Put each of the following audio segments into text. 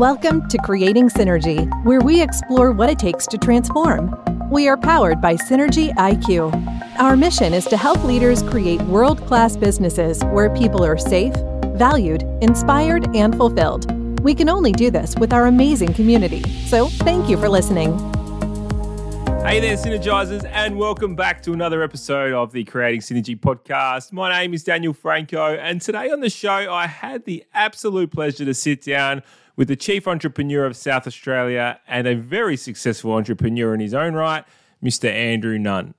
Welcome to Creating Synergy, where we explore what it takes to transform. We are powered by Synergy IQ. Our mission is to help leaders create world class businesses where people are safe, valued, inspired, and fulfilled. We can only do this with our amazing community. So, thank you for listening. Hey there, Synergizers, and welcome back to another episode of the Creating Synergy podcast. My name is Daniel Franco, and today on the show, I had the absolute pleasure to sit down with the chief entrepreneur of South Australia and a very successful entrepreneur in his own right, Mr. Andrew Nunn.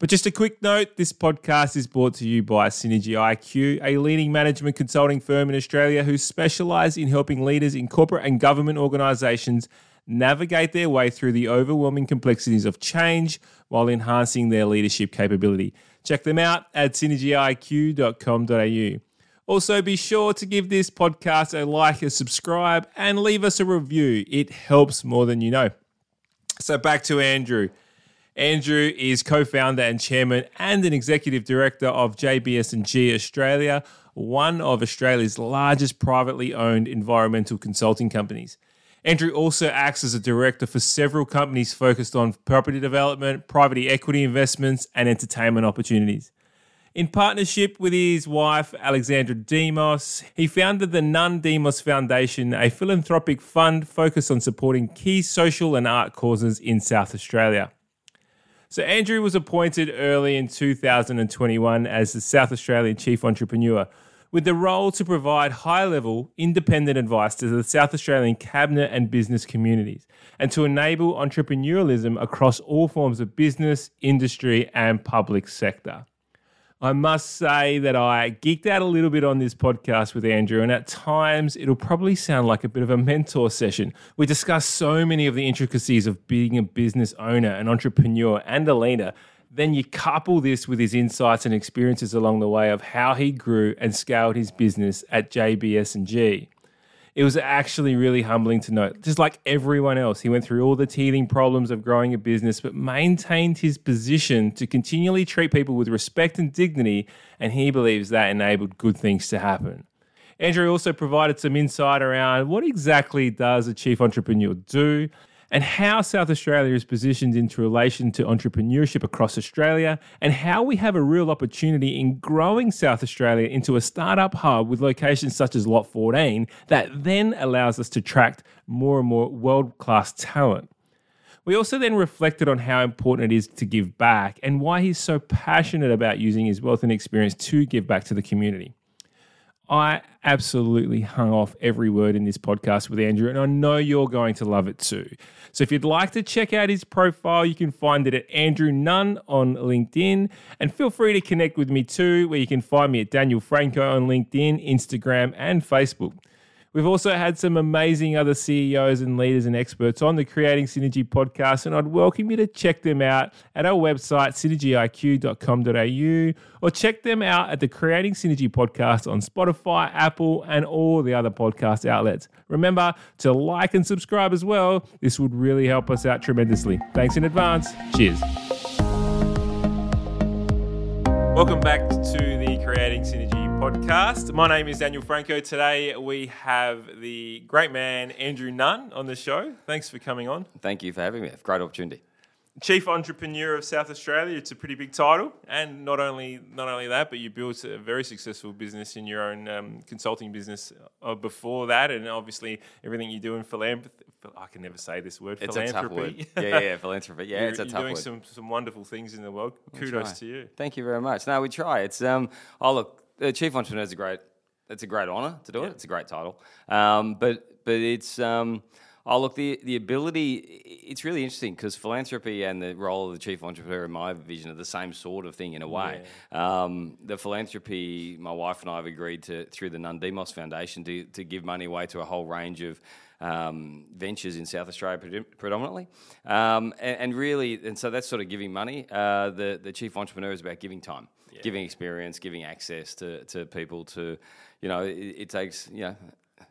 But just a quick note this podcast is brought to you by Synergy IQ, a leading management consulting firm in Australia who specialise in helping leaders in corporate and government organisations navigate their way through the overwhelming complexities of change while enhancing their leadership capability. Check them out at synergyiq.com.au. Also, be sure to give this podcast a like, a subscribe, and leave us a review. It helps more than you know. So, back to Andrew. Andrew is co-founder and chairman and an executive director of JBS&G Australia, one of Australia's largest privately owned environmental consulting companies. Andrew also acts as a director for several companies focused on property development, private equity investments, and entertainment opportunities. In partnership with his wife, Alexandra Demos, he founded the Nunn Demos Foundation, a philanthropic fund focused on supporting key social and art causes in South Australia. So, Andrew was appointed early in 2021 as the South Australian Chief Entrepreneur, with the role to provide high level, independent advice to the South Australian cabinet and business communities, and to enable entrepreneurialism across all forms of business, industry, and public sector. I must say that I geeked out a little bit on this podcast with Andrew, and at times it'll probably sound like a bit of a mentor session. We discuss so many of the intricacies of being a business owner, an entrepreneur, and a leader. Then you couple this with his insights and experiences along the way of how he grew and scaled his business at JBS and G it was actually really humbling to note. Just like everyone else, he went through all the teething problems of growing a business, but maintained his position to continually treat people with respect and dignity, and he believes that enabled good things to happen. Andrew also provided some insight around what exactly does a chief entrepreneur do and how South Australia is positioned into relation to entrepreneurship across Australia, and how we have a real opportunity in growing South Australia into a startup hub with locations such as Lot 14 that then allows us to attract more and more world class talent. We also then reflected on how important it is to give back and why he's so passionate about using his wealth and experience to give back to the community. I absolutely hung off every word in this podcast with Andrew, and I know you're going to love it too. So if you'd like to check out his profile, you can find it at Andrew Nunn on LinkedIn. And feel free to connect with me too, where you can find me at Daniel Franco on LinkedIn, Instagram, and Facebook. We've also had some amazing other CEOs and leaders and experts on the Creating Synergy podcast, and I'd welcome you to check them out at our website, synergyiq.com.au, or check them out at the Creating Synergy podcast on Spotify, Apple, and all the other podcast outlets. Remember to like and subscribe as well. This would really help us out tremendously. Thanks in advance. Cheers. Welcome back to the Creating Synergy podcast. My name is Daniel Franco. Today we have the great man Andrew Nunn on the show. Thanks for coming on. Thank you for having me. Great opportunity. Chief Entrepreneur of South Australia. It's a pretty big title, and not only not only that, but you built a very successful business in your own um, consulting business uh, before that, and obviously everything you do in philanthropy. I can never say this word. It's philanthropy. a tough word. Yeah, yeah, yeah philanthropy. Yeah, you're, it's a you're tough doing word. some some wonderful things in the world. Kudos to you. Thank you very much. No, we try. It's um. Oh look, the chief entrepreneur is a great. It's a great honour to do Yeah. it. It's a great title. Um, but but it's um. Oh look, the the ability. It's really interesting because philanthropy and the role of the chief entrepreneur, in my vision, are the same sort of thing in a way. Um, the philanthropy, my wife and I have agreed to through the Nunn Demos Foundation to to give money away to a whole range of um, ventures in South Australia predom- predominantly, um, and, and really, and so that's sort of giving money. Uh, the the chief entrepreneur is about giving time, giving experience, giving access to, to people. To you know, it, it takes you know.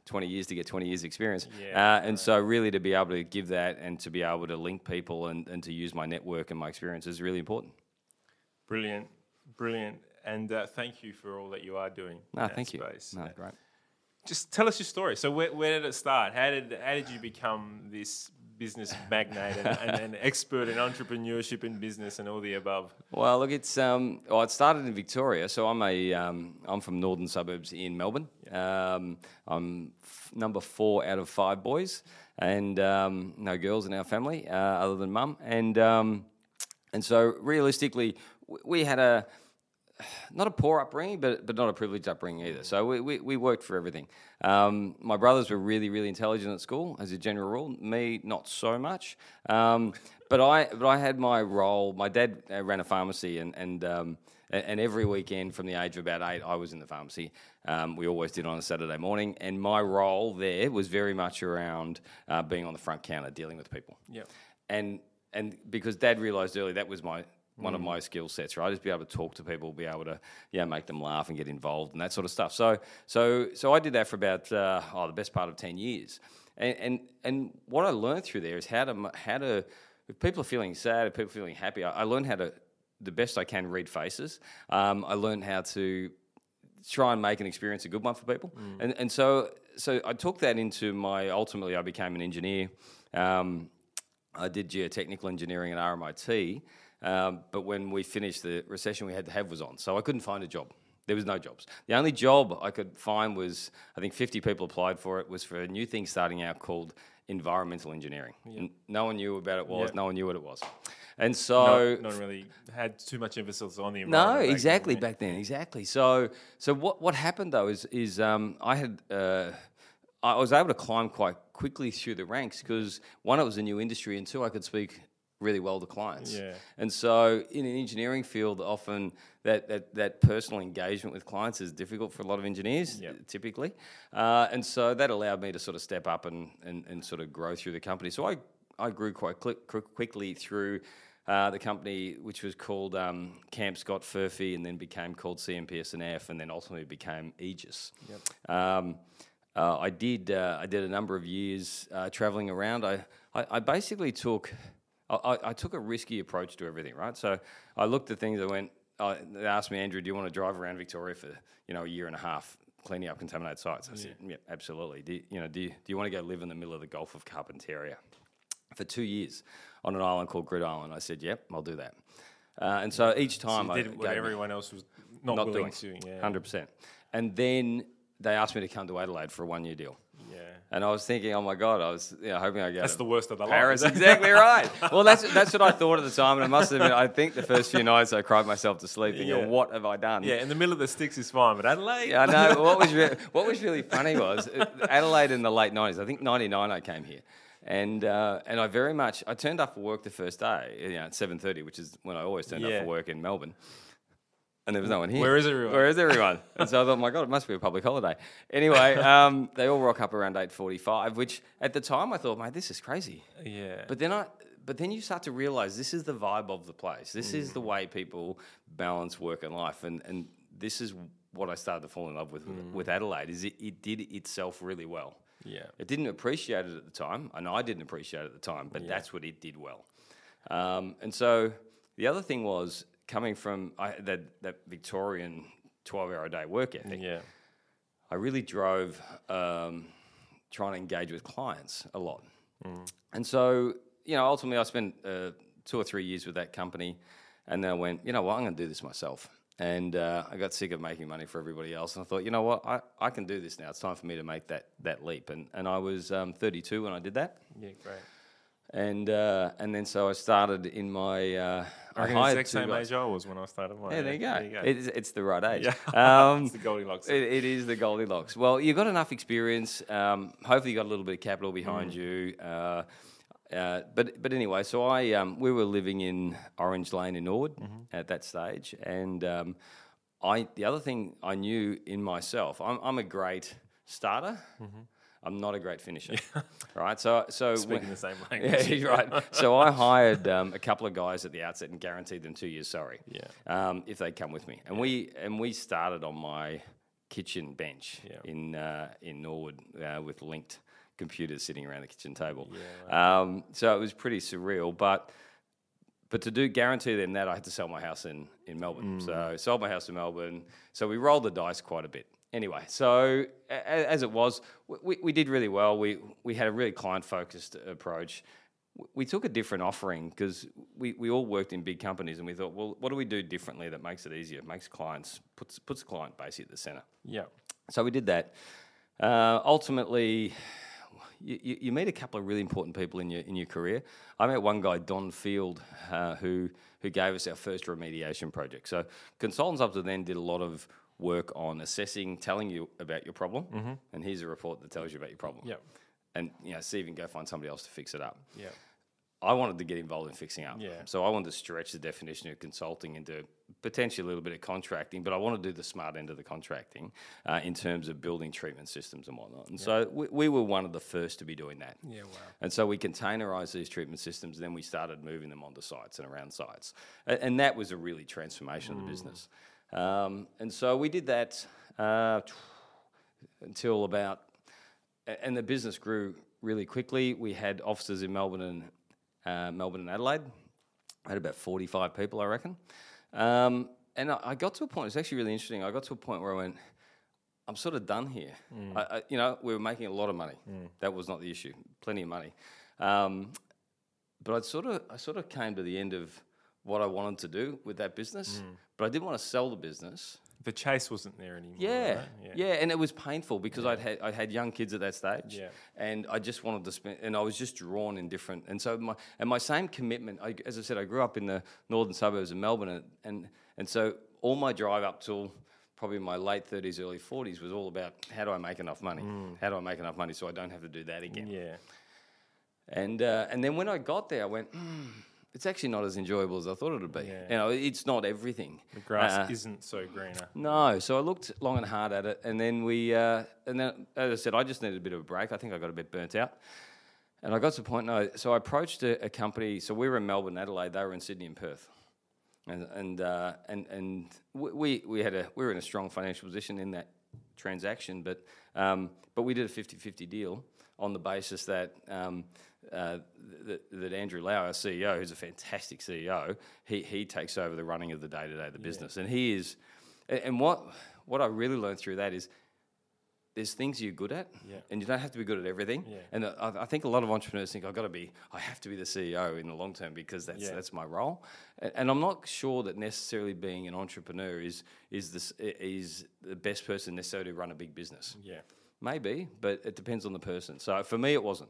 20 years to get 20 years experience. Yeah, uh, and so really to be able to give that and to be able to link people and, and to use my network and my experience is really important. Brilliant, brilliant, and uh, thank you for all that you are doing. No, thank you. space. No, great. just tell us your story. So where, where did it start? How did how did you become this business magnate and, and an expert in entrepreneurship and business and all the above? Well, look, it's um, well, it started in Victoria. So I'm a um, I'm from northern suburbs in Melbourne. Um, I'm f- number four out of five boys, and um, no girls in our family uh, other than mum. And um, and so realistically, w- we had a not a poor upbringing, but but not a privileged upbringing either. So we, we, we worked for everything. Um, my brothers were really really intelligent at school, as a general rule. Me, not so much. Um, but I but I had my role. My dad uh, ran a pharmacy, and and um, and every weekend from the age of about eight, I was in the pharmacy. Um, we always did on a Saturday morning, and my role there was very much around uh, being on the front counter, dealing with people. Yep. And and because Dad realised early that was my one of my skill sets, right? Just be able to talk to people, be able to yeah make them laugh and get involved and that sort of stuff. So so so I did that for about uh, oh the best part of ten years, and and and what I learned through there is how to how to if people are feeling sad, if people are feeling happy, I, I learned how to the best I can read faces. Um, I learned how to try and make an experience a good one for people. And and so so I took that into my ultimately I became an engineer. Um, I did geotechnical engineering at RMIT, um, but when we finished, the recession we had to have was on, so I couldn't find a job. There was no jobs. The only job I could find was I think 50 people applied for it. Was for a new thing starting out called environmental engineering. And no one knew about it was. Yep. No one knew what it was. And so not, not really had too much emphasis on the no, environment. then, exactly back then, exactly. So, so what what happened though is is um, I had uh, I was able to climb quite quickly through the ranks because one, it was a new industry, and two, I could speak really well to clients. Yeah. And so, in an engineering field, often that, that, that personal engagement with clients is difficult for a lot of engineers, Yep. typically. Uh, and so that allowed me to sort of step up and, and, and sort of grow through the company. So I, I grew quite quickly through uh, the company, which was called um, Camp Scott Furphy, and then became called CMPS&F, and then ultimately became Egis. Um, uh, I did uh, I did a number of years uh, traveling around. I, I, I basically took I, I- took a risky approach to everything. Right, so I looked at things. I went. Uh, they asked me, Andrew, do you want to drive around Victoria for you know a year and a half cleaning up contaminated sites? I said, yeah, absolutely. Do you, you know do you, do you want to go live in the middle of the Gulf of Carpentaria for two years on an island called Groote Eylandt? I said, yep, I'll do that. Uh, and so each time You I did what everyone else was not, not willing doing. to. Yeah. Hundred percent. And then they asked me to come to Adelaide for a one-year deal. Yeah. And I was thinking, oh my god, I was you know, hoping I get That's the worst of the lot. Paris. isn't exactly right. Well, that's that's what I thought at the time, and I must admit, I think the first few nights I cried myself to sleep, thinking, Yeah. what have I done? Yeah, in the middle of the sticks is fine, but Adelaide. Yeah, I know. What was re- what was really funny was uh, Adelaide in the late nineties. I think ninety nine. I came here, and uh, and I very much I turned up for work the first day, you know, at seven thirty, which is when I always turned up for work in Melbourne. And there was no one here. Where is everyone? Where is everyone? and so I thought, my God, it must be a public holiday. Anyway, um, they all rock up around eight forty-five, which at the time I thought, mate, this is crazy. Yeah. But then I, but then you start to realize this is the vibe of the place. This is the way people balance work and life, and and this is what I started to fall in love with with Adelaide. Is it, it did itself really well. Yeah. It didn't appreciate it at the time, and I didn't appreciate it at the time, but that's what it did well. Um, and so the other thing was coming from I, that that Victorian twelve-hour a day work ethic. Yeah. I really drove um, trying to engage with clients a lot. And so, you know, ultimately I spent uh, two or three years with that company and then I went, you know what, I'm going to do this myself. And uh, I got sick of making money for everybody else. And I thought, you know what, I, I can do this now. It's time for me to make that, that leap. And, and I was um, 32 when I did that. Yeah, great. And, uh, and then so I started in my. Uh, I I reckon the exact same guys. age I was when I started mine. Yeah, there you go. There you go. It's, it's the right age. Yeah. Um, It's the Goldilocks. It, it is the Goldilocks. Well, you've got enough experience. Um, hopefully, you've got a little bit of capital behind Mm. you. Uh, uh, but but anyway, so I um, we were living in Orange Lane in Norwood Mm-hmm. at that stage, and um, I the other thing I knew in myself, I'm, I'm a great starter. I'm not a great finisher, right? So so Speaking the same language. yeah, he's right. So I hired um, a couple of guys at the outset and guaranteed them two years sorry, Yeah. Um, if they come with me, and we and we started on my kitchen bench Yeah. in uh, in Norwood uh, with linked computers sitting around the kitchen table. um, so it was pretty surreal, but. But to do guarantee them that, I had to sell my house in, in Melbourne. So sold my house in Melbourne. So we rolled the dice quite a bit. Anyway, so as it was, we, we did really well. We we had a really client focused approach. We took a different offering because we, we all worked in big companies, and we thought, well, what do we do differently that makes it easier, makes clients puts puts the client basically at the center. Yeah. So we did that. Uh, ultimately, you, you, you meet a couple of really important people in your in your career. I met one guy, Don Field, uh, who who gave us our first remediation project. So consultants up to then did a lot of work on assessing, telling you about your problem, and here's a report that tells you about your problem. Yep. And you know, see if you can go find somebody else to fix it up. Yeah. I wanted to get involved in fixing up. Yeah. So I wanted to stretch the definition of consulting into potentially a little bit of contracting, but I want to do the smart end of the contracting uh, in terms of building treatment systems and whatnot. And so we, we were one of the first to be doing that. Yeah, wow. And so we containerized these treatment systems, then we started moving them onto sites and around sites. A- And, that was a really transformation of the business. Um, and so we did that uh, until about, and the business grew really quickly. We had offices in Melbourne and uh, Melbourne and Adelaide. I had about 45 people, I reckon. Um, and I, I got to a point, it's actually really interesting. I got to a point where I went, I'm sort of done here. I, I, you know, we were making a lot of money. That was not the issue. Plenty of money. Um, but I sort of, I sort of came to the end of what I wanted to do with that business. But I didn't want to sell the business. The chase wasn't there anymore. Yeah, right? yeah, and it was painful because I'd had I had young kids at that stage, Yeah. and I just wanted to spend, and I was just drawn in different, and so my and my same commitment. I, as I said, I grew up in the northern suburbs of Melbourne, and and, and so all my drive up till probably my late thirties, early forties was all about how do I make enough money? How do I make enough money so I don't have to do that again? Yeah. And uh, and then when I got there, I went. Mm, it's actually not as enjoyable as I thought it would be. Yeah. You know, it's not everything. The grass Uh, isn't so greener. no, so I looked long and hard at it, and then we, uh, and then as I said, I just needed a bit of a break. I think I got a bit burnt out, and I got to the point. No, so I approached a, a company. So we were in Melbourne, Adelaide. They were in Sydney and Perth, and and uh, and and we- we had a we were in a strong financial position in that transaction, but um, but we did a 50-50 deal on the basis that. Um, uh, that, that Andrew Lau, our CEO, who's a fantastic CEO, he, he takes over the running of the day to day of the business, and he is. And and what what I really learned through that is there's things you're good at, Yeah. and you don't have to be good at everything. Yeah. And I, I think a lot of entrepreneurs think I've got to be, I have to be the CEO in the long term because that's Yeah. that's my role. And, and I'm not sure that necessarily being an entrepreneur is is this is the best person necessarily to run a big business. Yeah. Maybe, but it depends on the person. So for me, it wasn't.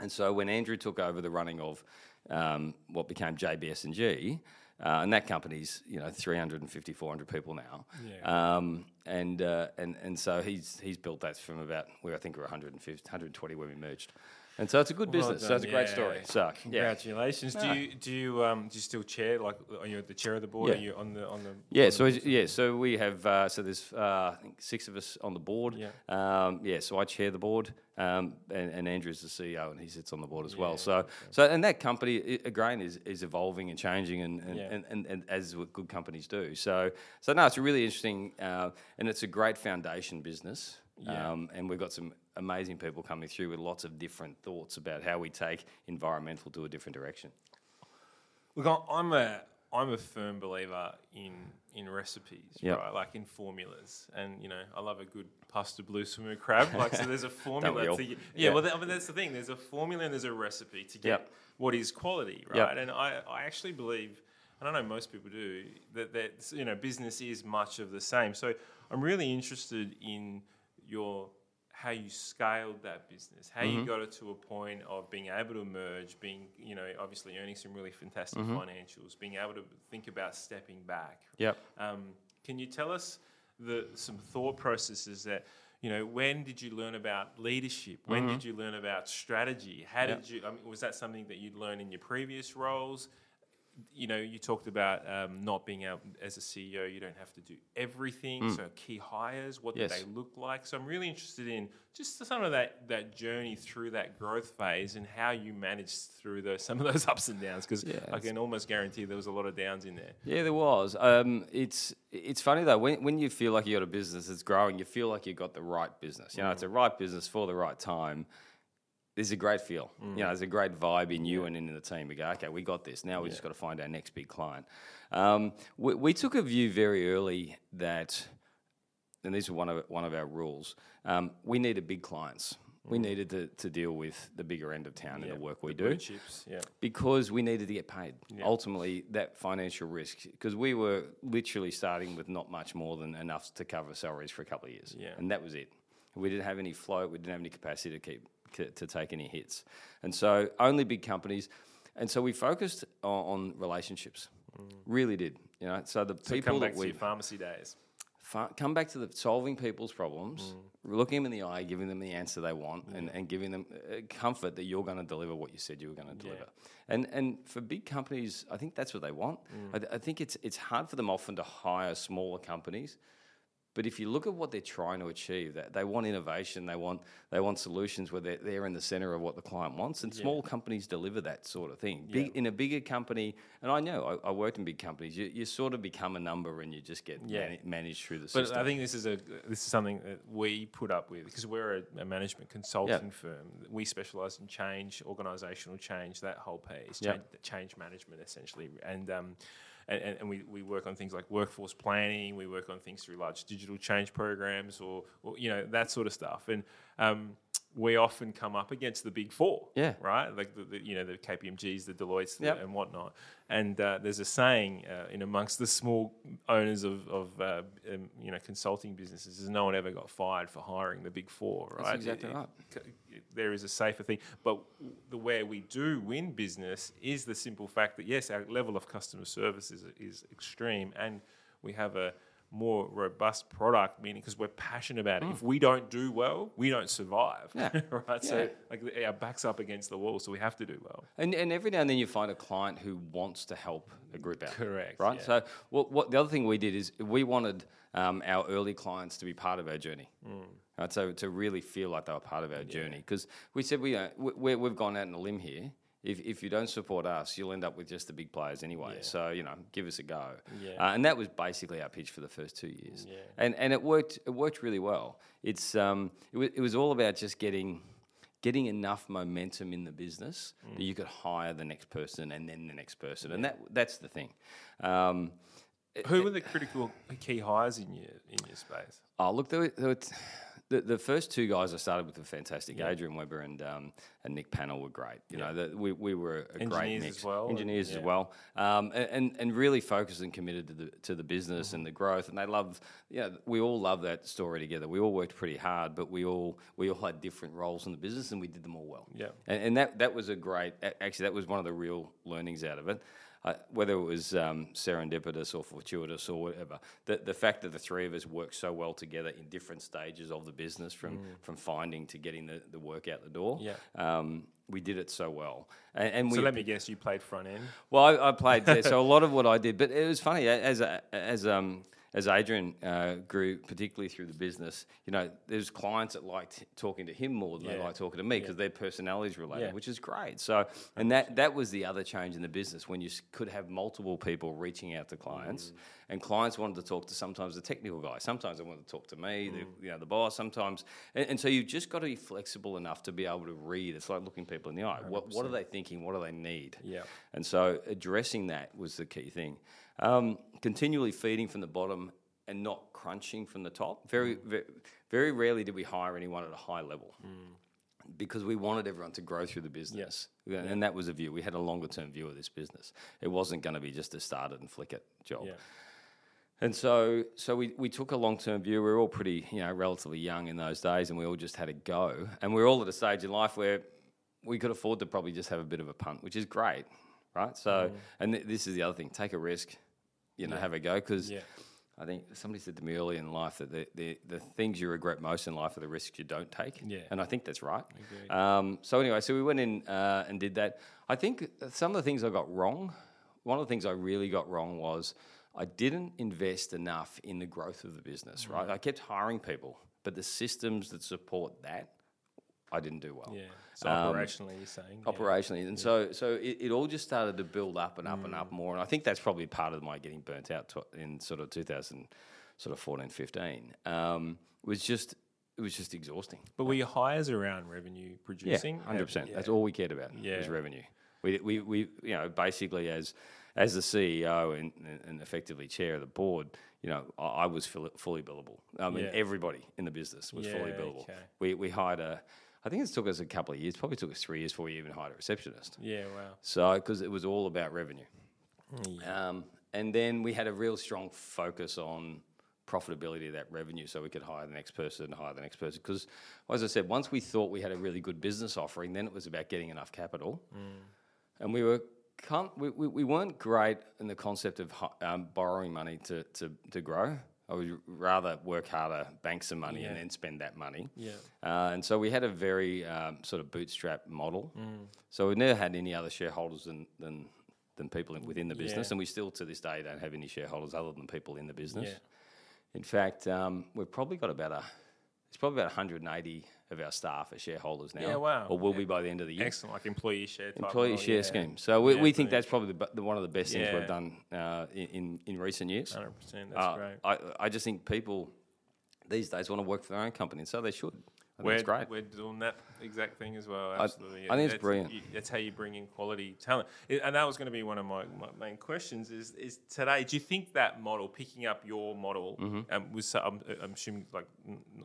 And so when Andrew took over the running of um, what became JBS and G, uh, and that company's you know 350, 400 people now, Yeah. um, and uh, and and so he's he's built that from about where I think we're 150, 120 when we merged, and so it's a good Well business. so it's a great yeah. story. So yeah, Congratulations. Do you do you um do you still chair like are you the chair of the board? Yeah. Are you on the on the Yeah, on so the- yeah, so we have uh, so there's uh, I think six of us on the board. Yeah. um, yeah. So I chair the board, um, and, and Andrew's the CEO, and he sits on the board as well. Yeah, So so and that company i- again is, is evolving and changing, and and, Yeah. and, and, and as what good companies do. So so no, it's a really interesting, uh, and it's a great foundation business. Yeah. Um, and we've got some amazing people coming through with lots of different thoughts about how we take environmental to a different direction. Look, I'm a I'm a firm believer in in recipes, Yep. right? Like in formulas, and you know, I love a good pasta blue swimmer crab. Like, so there's a formula. To Yeah. yeah, well, that, I mean, that's the thing. There's a formula and there's a recipe to get Yep. what is quality, right? Yep. And I I actually believe. And I know most people do that. That you know, business is much of the same. So I'm really interested in your how you scaled that business, how Mm-hmm. you got it to a point of being able to merge, being you know obviously earning some really fantastic Mm-hmm. financials, being able to think about stepping back. Yep. Um, can you tell us the some thought processes that you know when did you learn about leadership? When did you learn about strategy? How Mm-hmm. Yep. did you? I mean, was that something that you'd learned in your previous roles? You know, you talked about um, not being able, as a CEO, you don't have to do everything. So key hires, what Mm. Yes. do they look like? So I'm really interested in just some of that that journey through that growth phase and how you managed through those some of those ups and downs. Because Yeah, I can almost guarantee there was a lot of downs in there. Yeah, there was. Um, it's it's funny though when when you feel like you got a business that's growing, you feel like you got the right business. You know, it's a right business for the right time. There's a great feel. You know, there's a great vibe in you and in the team. We go, okay, we got this. Now we just got to find our next big client. Um, we, we took a view very early that and these are one of one of our rules. Um, we needed big clients. We needed to, to deal with the bigger end of town in the work we Mm. The do chips. Yeah. because we needed to get paid. Ultimately, that financial risk, because we were literally starting with not much more than enough to cover salaries for a couple of years, Yeah. and that was it. We didn't have any float. We didn't have any capacity to keep to, to take any hits, and so only big companies. And so we focused on, on relationships. Really did, you know. So the Mm. So people come back that we pharmacy days. fa- come back to the solving people's problems, looking them in the eye, giving them the answer they want, and, and giving them uh, comfort that you're going to deliver what you said you were going to deliver. And and for big companies, I think that's what they want. I, th- I think it's it's hard for them often to hire smaller companies. But if you look at what they're trying to achieve, that they want innovation, they want they want solutions where they're, they're in the center of what the client wants, and small companies deliver that sort of thing. Big, In a bigger company, and I know I, I worked in big companies, you, you sort of become a number and you just get Yeah. mani- managed through the system. But. I think this is a this is something that we put up with because we're a, a management consulting firm. We specialize in change, organizational change, that whole piece, change, change management essentially, and. Um, and, and, and we, we work on things like workforce planning. We work on things through large digital change programs, or, or you know that sort of stuff. And um, we often come up against the big four, Yeah. right? Like the, the you know the KPMG's, the Deloitte's, Yep. and whatnot. And uh, there's a saying uh, in amongst the small owners of, of uh, um, you know consulting businesses is no one ever got fired for hiring the big four, right? exactly right. c- there is a safer thing, but the way we do win business is the simple fact that yes, our level of customer service is is extreme, and we have a more robust product, meaning because we're passionate about it. If we don't do well, we don't survive. Mm. Yeah. right. Yeah. So like our backs up against the wall, so we have to do well. And, and every now and then you find a client who wants to help a group out. Correct, Right. yeah. So what, what the other thing we did is we wanted um, our early clients to be part of our journey. Mm. Right. So to really feel like they were part of our journey because we said we, uh, we we- we've gone out on a limb here. If, if you don't support us, you'll end up with just the big players anyway. So you know, give us a go. Yeah. Uh, and that was basically our pitch for the first two years. Yeah. And and it worked. It worked really well. It's um, it, wa- it was all about just getting getting enough momentum in the business that you could hire the next person and then the next person, and that that's the thing. Um, Who were the critical key hires in your in your space? oh, look, there were, there were t- the, the first two guys I started with were fantastic. Adrian Weber and um, and Nick Pannell were great. You know, the, we, we were a great mix. as well, Engineers and- as well, um, and, and really focused and committed to the to the business and the growth. And they love, know, we all love that story together. We all worked pretty hard, but we all we all had different roles in the business, and we did them all well. Yeah. and, and that that was a great. Actually, that was one of the real learnings out of it. Uh, whether it was um, serendipitous or fortuitous or whatever, the, the fact that the three of us worked so well together in different stages of the business, from from finding to getting the, the work out the door, Yeah. um, we did it so well. And, and we So let me guess, you played front end. well, I, I played there, so a lot of what I did, but it was funny as as um as Adrian uh, grew, particularly through the business. You know, there's clients that liked talking to him more than they Yeah. like talking to me because their personalities related, Yeah. which is great. So, and that that was the other change in the business when you could have multiple people reaching out to clients, Mm. and clients wanted to talk to sometimes the technical guy, sometimes they wanted to talk to me, Mm. the, you know, the boss, sometimes, and, and so you've just got to be flexible enough to be able to read. It's like looking people in the eye. What what are they thinking? What do they need? Yeah. And so addressing that was the key thing. Um, continually feeding from the bottom and not crunching from the top. Very, mm. very, very rarely did we hire anyone at a high level. Mm. Because we wanted everyone to grow through the business. Yeah, And that was a view. We had a longer term view of this business. It wasn't going to be just a start it and flick it job. Yeah. And so, so we, we took a long term view. We were all pretty, you know, relatively young in those days, and we all just had a go. And we were all at a stage in life where we could afford to probably just have a bit of a punt, which is great, right? So, mm. and th- this is the other thing: take a risk, you know, have a go. Because Yeah. I think somebody said to me early in life that the, the the things you regret most in life are the risks you don't take. Yeah. and I think that's right. Um, so anyway, so we went in uh, and did that. I think some of the things I got wrong. One of the things I really got wrong was I didn't invest enough in the growth of the business. Right, I kept hiring people, but the systems that support that, I didn't do well Yeah. So Um, operationally, you're saying. yeah. operationally. And so, so it, it all just started to build up and up and up more. And I think that's probably part of my getting burnt out to, in sort of 2000, sort of 14, 15. Um, was just it was just exhausting. But were your hires around revenue producing? Yeah, producing? hundred percent. That's all we cared about Yeah. was revenue. We, we, we, you know, basically as as the CEO and, and effectively chair of the board, you know, I, I was fully, fully billable. I mean, Yeah. everybody in the business was fully billable. okay. We we hired a. I think it took us a couple of years. Probably took us three years before we even hired a receptionist. Yeah, wow. So because it was all about revenue. Mm, Um, and then we had a real strong focus on profitability of that revenue so we could hire the next person and hire the next person. Because, as I said, once we thought we had a really good business offering, then it was about getting enough capital. And we were we, we, we weren't great in the concept of um, borrowing money to, to, to grow. I would rather work harder, bank some money, and then spend that money. Yeah. Uh, and so we had a very um, sort of bootstrap model. So we never had any other shareholders than than, than people in, within the business, Yeah. and we still to this day don't have any shareholders other than people in the business. Yeah. In fact, um, we've probably got about a it's probably about 180 of our staff are shareholders now. Yeah, wow. Or will Yeah. be by the end of the year. Excellent, like employee share Employee model, share yeah. scheme. So we, Yeah, we think that's probably the, the one of the best things we've done uh, in, in recent years. 100%. That's Uh, great. I, I just think people these days want to work for their own company, and so they should. I We're, it's great. we're doing that exact thing as well. I- Absolutely. I think it's That's- brilliant. you- that's how you bring in quality talent. It- and that was going to be one of my, my main questions is, is today, do you think that model, picking up your model, um, was, I'm, I'm assuming like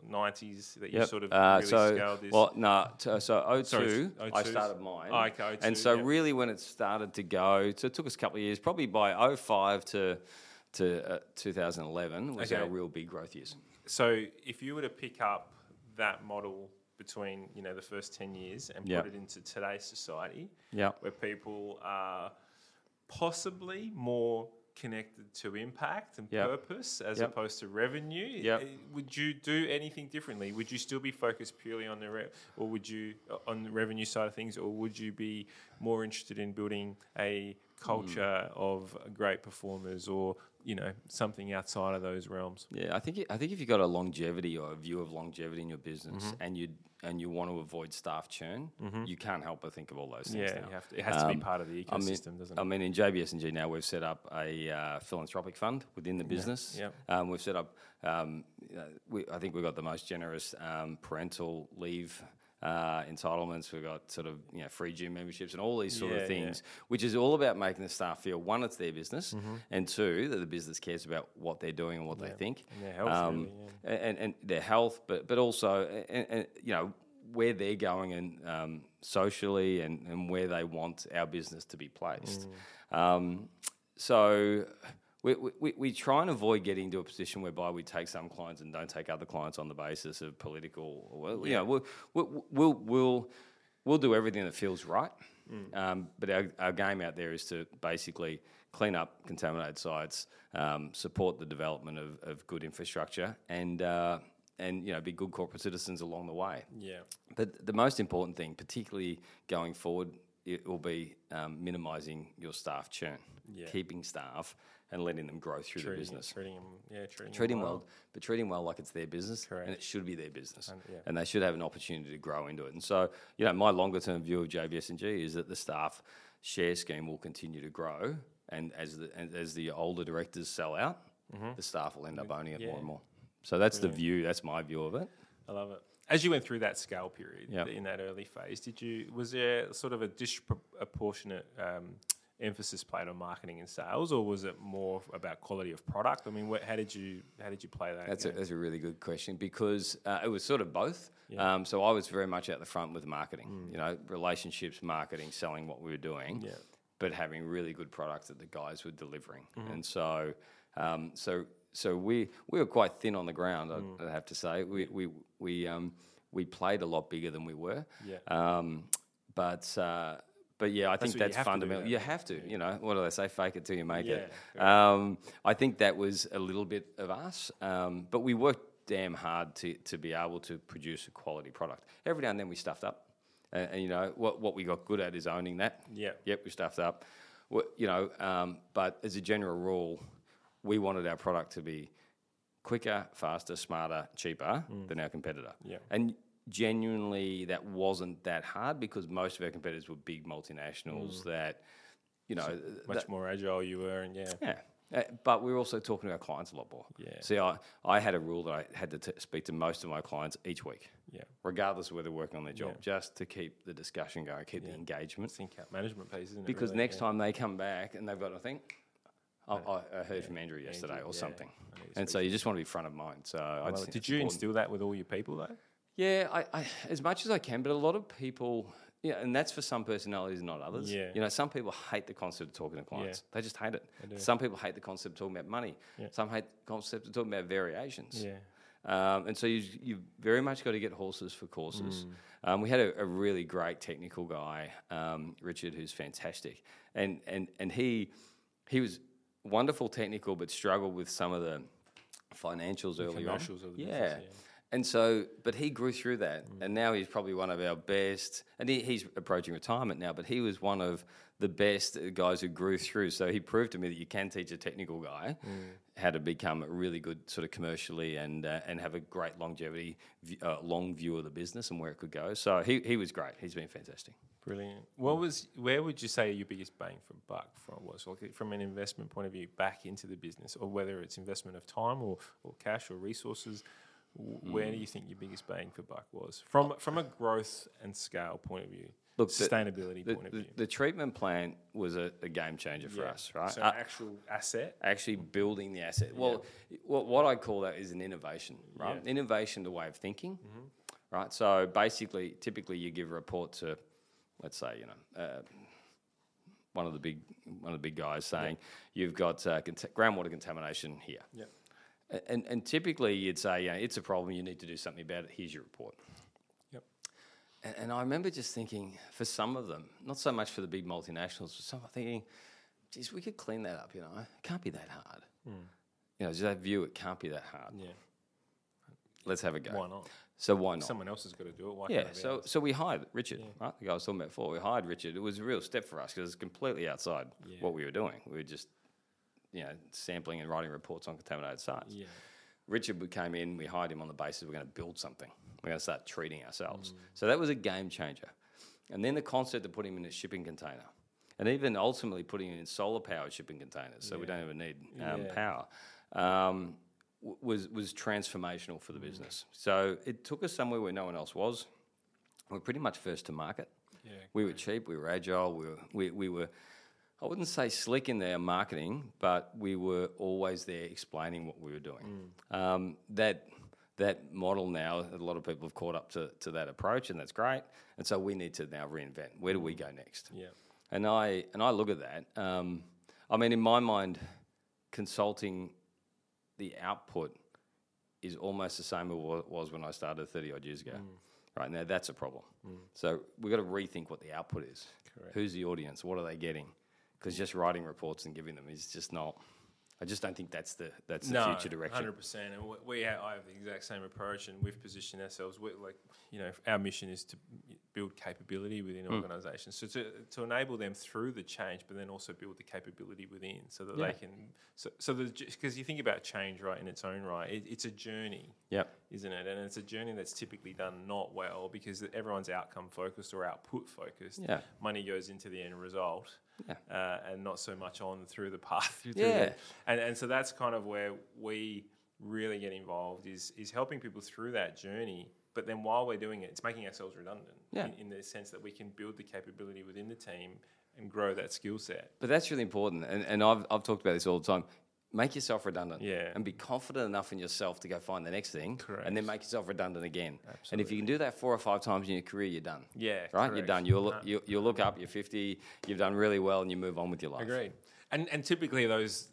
90s that you Yep. sort of Uh, really so, scaled this? Well, no. t- so O2, Sorry, I started mine. Oh, okay, 02, and so yeah. really when it started to go, so it took us a couple of years, probably by 05 to to uh, 2011 was Okay. our real big growth years. So if you were to pick up that model between you know the first 10 years and Yeah. put it into today's society Yeah. where people are possibly more connected to impact and Yep. purpose as Yep. opposed to revenue Yep. eh, would you do anything differently would you still be focused purely on the re- or would you uh, on the revenue side of things or would you be more interested in building a culture of great performers or you know something outside of those realms Yeah, I think I think if you've got a longevity or a view of longevity in your business Mm-hmm. and you and you want to avoid staff churn, you can't help but think of all those things. Yeah, now. you have to, it has to be Um, part of the I mean, ecosystem, doesn't it? I mean, in JBS&G now we've set up a uh, philanthropic fund within the business. yep. Um, we've set up. Um, uh, we, I think we've got the most generous um, parental leave. Uh, entitlements, we've got sort of you know free gym memberships and all these sort Yeah, of yeah. things, which is all about making the staff feel one, it's their business, Mm-hmm. and two, that the business cares about what they're doing and what they think, And their health, um, really, yeah. and, and their health, but but also and, and, you know where they're going and um, socially and, and where they want our business to be placed. Mm. Um, so we, we, we try and avoid getting to a position whereby we take some clients and don't take other clients on the basis of political. Well, you know, we'll, we'll, we'll, we'll, we'll do everything that feels right. Um, but our, our game out there is to basically clean up contaminated sites, um, support the development of, of good infrastructure, and uh, and you know be good corporate citizens along the way. yeah But the most important thing, particularly going forward, it will be um, minimising your staff churn, Yeah. keeping staff and letting them grow through the business. treating them yeah treating, Treating them well, but treating well like it's their business, Correct. and it should be their business, And- yeah. and they should have an opportunity to grow into it. And so, you know, my longer term view of JBS&G is that the staff share scheme will continue to grow, and as the and as the older directors sell out, the staff will end up owning it Mm-hmm. Yeah. more and more. So that's the view. That's my view of it. I love it. As you went through that scale period Yep. in that early phase, did you was there sort of a disproportionate um, emphasis played on marketing and sales, or was it more about quality of product? I mean, what, how did you how did you play that? That's a, that's a really good question because uh, it was sort of both. Um, so I was very much out the front with marketing, you know, relationships, marketing, selling what we were doing, Mm. Yeah. but having really good products that the guys were delivering. Mm-hmm. And so, um, so, so we we were quite thin on the ground. Mm. I, I have to say, we we we um, we played a lot bigger than we were. Yeah. Um, but. Uh, but yeah, I That's think that's have to do, fundamental. You have to, you know. What do they say? Fake it till you make it. Yeah, Um, I think that was a little bit of us, um, but we worked damn hard to, to be able to produce a quality product. Every now and then we stuffed up, and, and you know what what we got good at is owning that. Yeah. Yep, we stuffed up. Wha- You know, um, but as a general rule, we wanted our product to be quicker, faster, smarter, cheaper than our competitor. Yeah. And genuinely, that wasn't that hard because most of our competitors were big multinationals that, you know, much that- more agile you were, and yeah, yeah. Uh, but we were also talking to our clients a lot more. Yeah. See, I, I had a rule that I had to t- speak to most of my clients each week, yeah. regardless of whether they're working on their job, Yeah. just to keep the discussion going, keep the engagement. Think out management piece, isn't? Because really? next Yeah. time they come back and they've got a thing, I, I, I heard from Andrew yesterday Andrew, or something. And so you just want to be front of mind. So Well, did you important. instill that with all your people though? Yeah, I, I, as much as I can, but a lot of people, yeah, and that's for some personalities, not others. Yeah. You know, some people hate the concept of talking to clients. They just hate it. Some people hate the concept of talking about money. Yeah. Some hate the concept of talking about variations. Yeah. Um, and so you, you've very much got to get horses for courses. Mm. Um, we had a, a really great technical guy, um, Richard, who's fantastic, and and and he he was wonderful technical, but struggled with some of the financials early commercials on. the yeah. business, yeah. And so, but he grew through that, and now he's probably one of our best. And he, he's approaching retirement now, but he was one of the best guys who grew through. So he proved to me that you can teach a technical guy how to become a really good sort of commercially and uh, and have a great longevity, uh, long view of the business and where it could go. So he, he was great. He's been fantastic. Brilliant. What was where would you say your biggest bang for buck from was like from an investment point of view back into the business, or whether it's investment of time or, or cash or resources? W- Where do you think your biggest bang for buck was from from a growth and scale point of view, Look, sustainability The, point of the, view? the treatment plant was a, a game changer for Yeah. us, right? So Uh, actual asset. actually building the asset. Well, what, what I call that is an innovation, right? Yeah. Mm-hmm. Innovation, the way of thinking, right? So basically, typically, you give a report to, let's say, you know. Uh, one of the big, one of the big guys saying, "You've got uh, cont- groundwater contamination here," Yep. And and typically you'd say, "Yeah, it's a problem. You need to do something about it. Here's your report." Yep. And, and I remember just thinking, for some of them, not so much for the big multinationals, but some thinking, geez, we could clean that up, you know. It can't be that hard. Hmm. You know, just that view, it can't be that hard. Yeah. Let's have a go. Why not? So why not? Someone else has got to do it. Why yeah, it so ours? so we hired Richard, right? The guy I was talking about before. We hired Richard. It was a real step for us because it's completely outside Yeah. what we were doing. We were just, you know, sampling and writing reports on contaminated sites. yeah. Richard came in, we hired him on the basis we're going to build something. We're going to start treating ourselves. Mm. So that was a game changer. And then the concept of putting him in a shipping container. And even ultimately putting him in solar powered shipping containers, so we don't even need um, Yeah. power, um, w- was, was transformational for the business. So it took us somewhere where no one else was. We're pretty much first to market. Yeah. We were cheap, we were agile, we were, we, we were, I wouldn't say slick in their marketing, but we were always there explaining what we were doing. Um, that, that model now, a lot of people have caught up to, to that approach, and that's great. And so we need to now reinvent. Where do we go next? Yeah. And I, and I look at that. Um, I mean, in my mind, consulting, the output is almost the same as what it was when I started 30 odd years ago. Right now, that's a problem. So we've got to rethink what the output is. Correct. Who's the audience? What are they getting? Because just writing reports and giving them is just not. I just don't think that's the that's the future direction. Hundred percent, and we- we have, I have the exact same approach, and we've positioned ourselves. we like you know, our mission is to build capability within Hmm. organisations, so to to enable them through the change, but then also build the capability within, so that Yeah. they can. So, so because you think about change, right, in its own right, it, it's a journey, Yep. isn't it? And it's a journey that's typically done not well because everyone's outcome focused or output focused. Yeah. Money goes into the end result, Yeah. uh, and not so much on through the path. Through Yeah. and and so that's kind of where we really get involved is is helping people through that journey. But then while we're doing it, it's making ourselves redundant Yeah. in, in the sense that we can build the capability within the team and grow that skill set. But that's really important, and, and I've, I've talked about this all the time. Make yourself redundant, Yeah. and be confident enough in yourself to go find the next thing, Correct. and then make yourself redundant again. Absolutely. And if you can do that four or five times in your career, you're done. Yeah, right. You're done. You'll look, you, you'll look up. You're 50. You've done really well, and you move on with your life. Agreed. And and typically those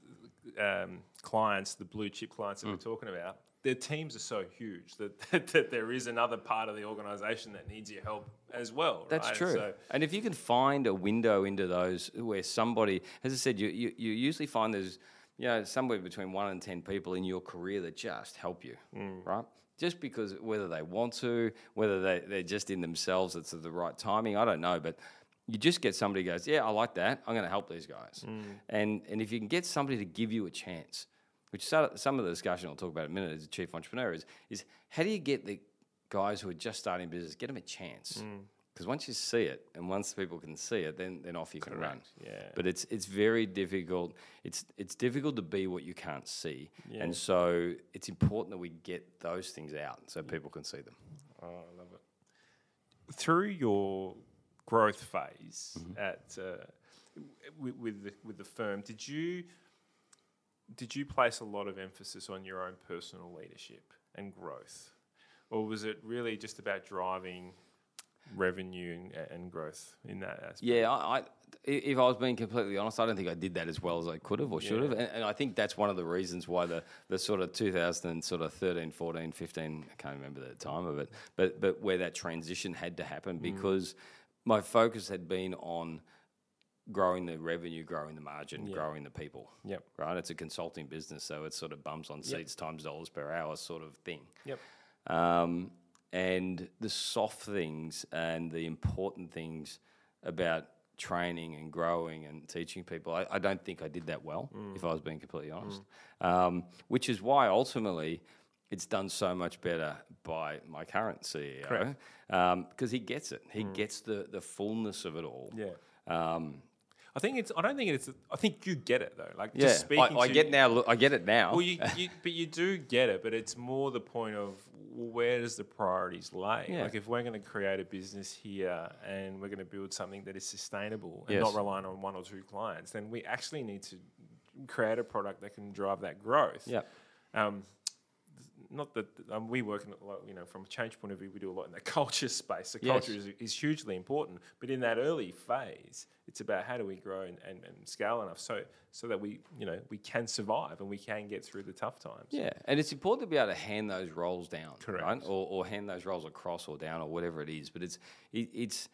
um, clients, the blue chip clients that we're talking about, their teams are so huge that, that, that there is another part of the organisation that needs your help as well. That's right? true. So, and if you can find a window into those where somebody, as I said, you, you, you usually find there's, you know, somewhere between one and 10 people in your career that just help you, mm. right? Just because whether they want to, whether they, they're just in themselves, it's at the right timing, I don't know. But you just get somebody who goes, yeah, I like that. I'm going to help these guys. Mm. And, and if you can get somebody to give you a chance, which some of the discussion I'll talk about in a minute as a chief entrepreneur is, is how do you get the guys who are just starting business, get them a chance? Mm. Because once you see it, and once people can see it, then then off you can run. yeah. But it's it's very difficult. It's it's difficult to be what you can't see, Yeah. and so it's important that we get those things out so people can see them. Oh, I love it. Through your growth phase Mm-hmm. at uh, with, with the with the firm, did you did you place a lot of emphasis on your own personal leadership and growth, or was it really just about driving revenue and, and growth in that aspect? Yeah, I, I, if I was being completely honest, I don't think I did that as well as I could have or should have. And, and I think that's one of the reasons why the, the sort of 2013, 14, 15, I can't remember the time of it, but, but where that transition had to happen because my focus had been on growing the revenue, growing the margin, growing the people. Yep. Right? It's a consulting business, so it's sort of bums on seats times dollars per hour sort of thing. Yep. Um, and the soft things and the important things about training and growing and teaching people, I, I don't think I did that well, Mm. if I was being completely honest. Um, which is why ultimately it's done so much better by my current CEO because he gets it. He gets the, the fullness of it all. Yeah. Um, I think it's. I don't think it's. I think you get it though. Like yeah, just speaking. I, I to, get now. I get it now. Well, you, you, but you do get it. But it's more the point of where does the priorities lay? Yeah. Like if we're going to create a business here and we're going to build something that is sustainable and Yes. not relying on one or two clients, then we actually need to create a product that can drive that growth. yeah, Um, not that um, we work in a lot, you know, from a change point of view, we do a lot in the culture space. The Yes. culture is, is hugely important, but in that early phase, it's about how do we grow and, and, and scale enough so so that we, you know, we can survive and we can get through the tough times. Yeah, and it's important to be able to hand those roles down, Correct. right? Or, or hand those roles across or down or whatever it is. But it's it, it's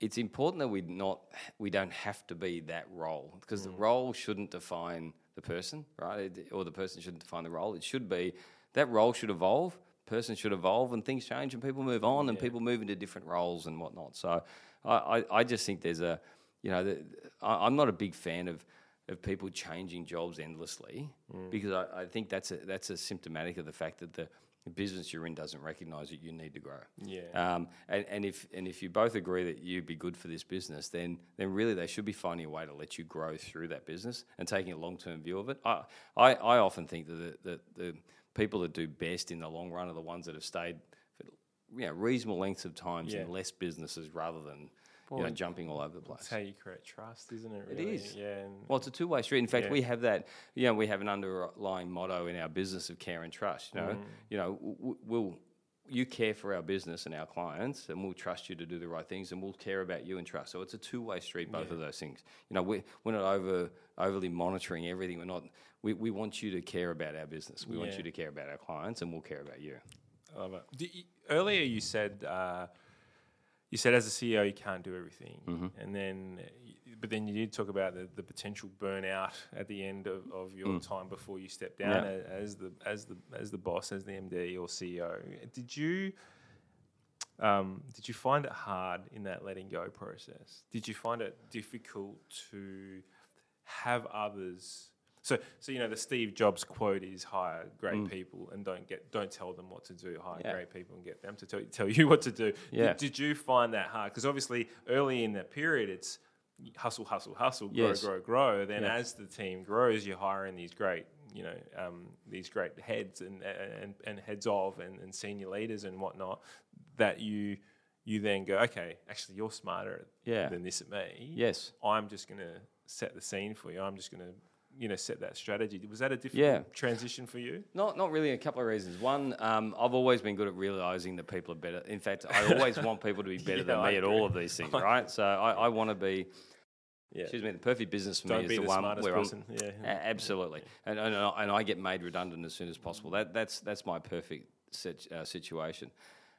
it's important that we not we don't have to be that role because Mm. the role shouldn't define the person, right? It- or the person shouldn't define the role. It should be that role should evolve. Person should evolve, and things change, and people move on, and people move into different roles and whatnot. So, I, I, I just think there's a, you know, the, I, I'm not a big fan of of people changing jobs endlessly because I, I think that's a that's a symptomatic of the fact that the business you're in doesn't recognise that you need to grow. Yeah. Um, and, and if and if you both agree that you'd be good for this business, then then really they should be finding a way to let you grow through that business and taking a long term view of it. I, I I often think that the, the the people that do best in the long run are the ones that have stayed for you know reasonable lengths of times Yeah. in less businesses rather than you know jumping all over the place. That's how you create trust, isn't it? It Really? is. Yeah. And Well, it's a two way street. In fact, Yeah. we have that. You know, we have an underlying motto in our business of care and trust. You know, Mm. you know, we'll you care for our business and our clients, and we'll trust you to do the right things, and we'll care about you and trust. So it's a two way street, both of those things. You know, we we're not over overly monitoring everything. We're not. We, we want you to care about our business. We want you to care about our clients, and we'll care about you. I love it. You- earlier, you said uh, you said as a CEO you can't do everything, Mm-hmm. and then but then you did talk about the, the potential burnout at the end of, of your time before you step down Mm. Yeah. as the as the as the boss, as the MD or CEO. Did you? Um, did you find it hard in that letting go process? Did you find it difficult to have others? So, so you know, the Steve Jobs quote is hire great people and don't get don't tell them what to do. Hire Yeah. great people and get them to tell, tell you what to do. Yeah. Did, did you find that hard? Because obviously, early in that period, it's hustle, hustle, hustle, grow, Yes. grow, grow. Then Yeah. as the team grows, you're hiring these great, you know, um, these great heads and and, and heads of and, and senior leaders and whatnot. That you you then go, okay, actually, you're smarter Yeah. than this at me. Yes. I'm just going to set the scene for you. I'm just going to, you know, set that strategy. Was that a difficult Yeah. transition for you? Not, not really. A couple of reasons. One, um, I've always been good at realizing that people are better. In fact, I always want people to be better Yeah, than I me at agree. all of these things, right? So I, I want to be. Yeah. Excuse me. The perfect business for Don't me is the, the one smartest where person. I'm. Yeah. A- absolutely, and, and I- and I get made redundant as soon as possible. That that's that's my perfect sit, uh, situation.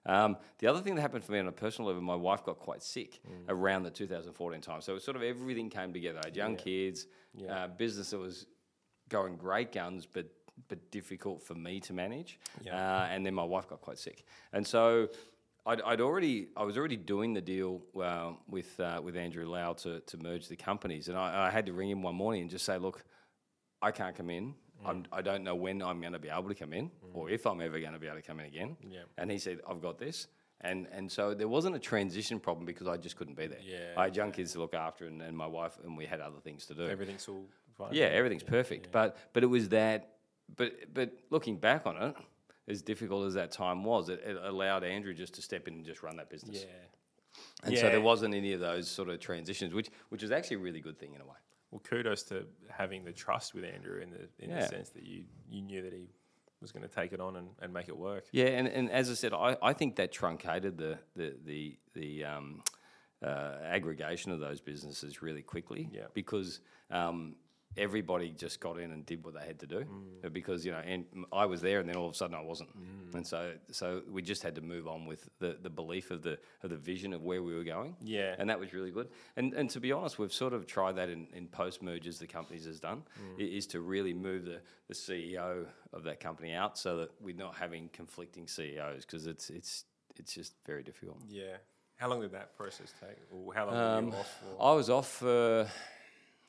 Um, the other thing that happened for me on a personal level, my wife got quite sick Mm. around the 2014 time. So it was sort of everything came together. I had young kids, uh, business that was going great guns, but but difficult for me to manage. Yeah. Uh, and then my wife got quite sick, and so I'd, I'd already I was already doing the deal uh, with uh, with Andrew Lau to to merge the companies, and I, I had to ring him one morning and just say, look, I can't come in. I'm, mm. I don't know when I'm going to be able to come in, mm. or if I'm ever going to be able to come in again. Yeah. And he said, I've got this. And, and so there wasn't a transition problem because I just couldn't be there. Yeah, I had young kids to look after and, and my wife, and we had other things to do. Everything's all fine. Yeah, everything's perfect. But but it was that. But but looking back on it, as difficult as that time was, it, it allowed Andrew just to step in and just run that business. Yeah. And so Yeah. there wasn't any of those sort of transitions, which which is actually a really good thing in a way. Well, kudos to having the trust with Andrew in the in the sense that you you knew that he was going to take it on and, and make it work. Yeah, and, and as I said, I, I think that truncated the the the, the um, uh, aggregation of those businesses really quickly. Yeah. Because um, everybody just got in and did what they had to do. Mm. Uh, Because you know, and I was there, and then all of a sudden I wasn't, and so so we just had to move on with the, the belief of the of the vision of where we were going. Yeah. and that was really good. And and to be honest, we've sort of tried that in, in post mergers the companies has done Mm. is to really move the, the CEO of that company out so that we're not having conflicting CEOs because it's it's it's just very difficult. Yeah. How long did that process take? Or how long Um, were you off for? I was off for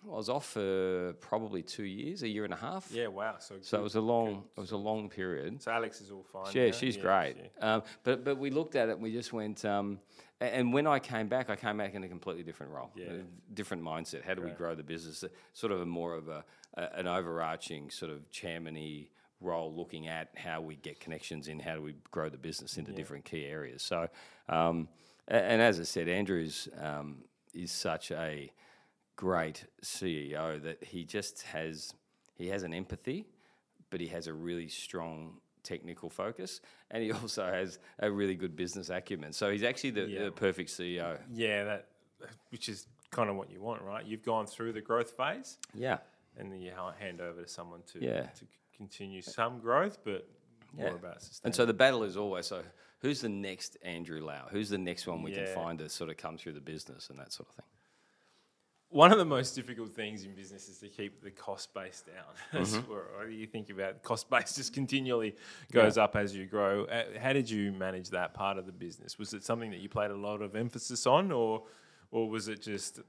I was off for probably two years, a year and a half. Yeah, wow. So, So it was a long good. it was a long period. So Alex is all fine. Yeah, now? she's Yeah, great. Um, but but we looked at it and we just went. Um, and when I came back, I came back in a completely different role, Yeah. a different mindset. How do we grow the business? Uh, Sort of a more of a, a an overarching sort of chairmany role, looking at how we get connections in, how do we grow the business into different key areas. So, um, and as I said, Andrew's um, is such a great CEO that he just has he has an empathy, but he has a really strong technical focus, and he also has a really good business acumen. So he's actually the, Yeah. the perfect CEO. Yeah, that which is kind of what you want, right? You've gone through the growth phase, Yeah, and then you hand over to someone to Yeah. to continue some growth, but more Yeah. about sustainability. and so the battle is always so. Who's the next Andrew Lau? Who's the next one we Yeah. can find to sort of come through the business and that sort of thing? One of the most difficult things in business is to keep the cost base down. Mm-hmm. where- what do you think about cost base just continually goes up as you grow? Uh, How did you manage that part of the business? Was it something that you played a lot of emphasis on, or or was it just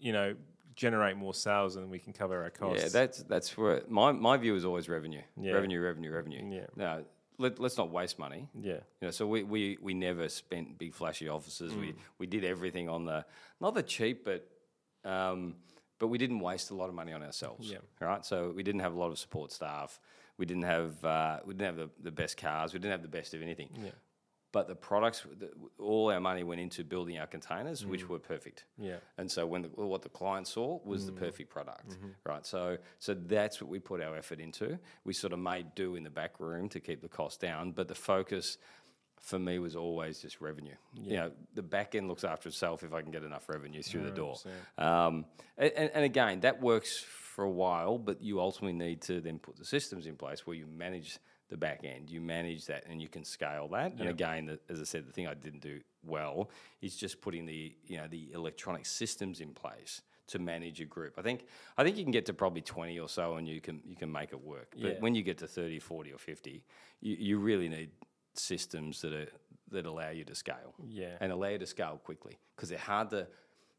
you know generate more sales and we can cover our costs? Yeah, that's that's where my my view is always revenue, Yeah. revenue, revenue, revenue. Yeah. No, let, let's not waste money. yeah. You know, so we, we, we never spent big flashy offices. Mm. We we did everything on the not the cheap, but um, but we didn't waste a lot of money on ourselves. Yeah. Right. So we didn't have a lot of support staff. We didn't have uh, we didn't have the, the best cars. We didn't have the best of anything. Yeah. But the products, the, all our money went into building our containers, which were perfect. Mm. Yeah. And so when the, what the client saw was the perfect product, Mm-hmm. right? So so that's what we put our effort into. We sort of made do in the back room to keep the cost down, but the focus for me was always just revenue. You know, the back end looks after itself if I can get enough revenue through the door. Um, and, and again, that works for a while, but you ultimately need to then put the systems in place where you manage the back end, you manage that, and you can scale that. And again, the, as I said, the thing I didn't do well is just putting the you know the electronic systems in place to manage a group. I think I think you can get to probably 20 or so and you can you can make it work. But Yeah. when you get to 30, 40 or 50, you, you really need systems that are that allow you to scale. Yeah. And allow you to scale quickly because they're hard to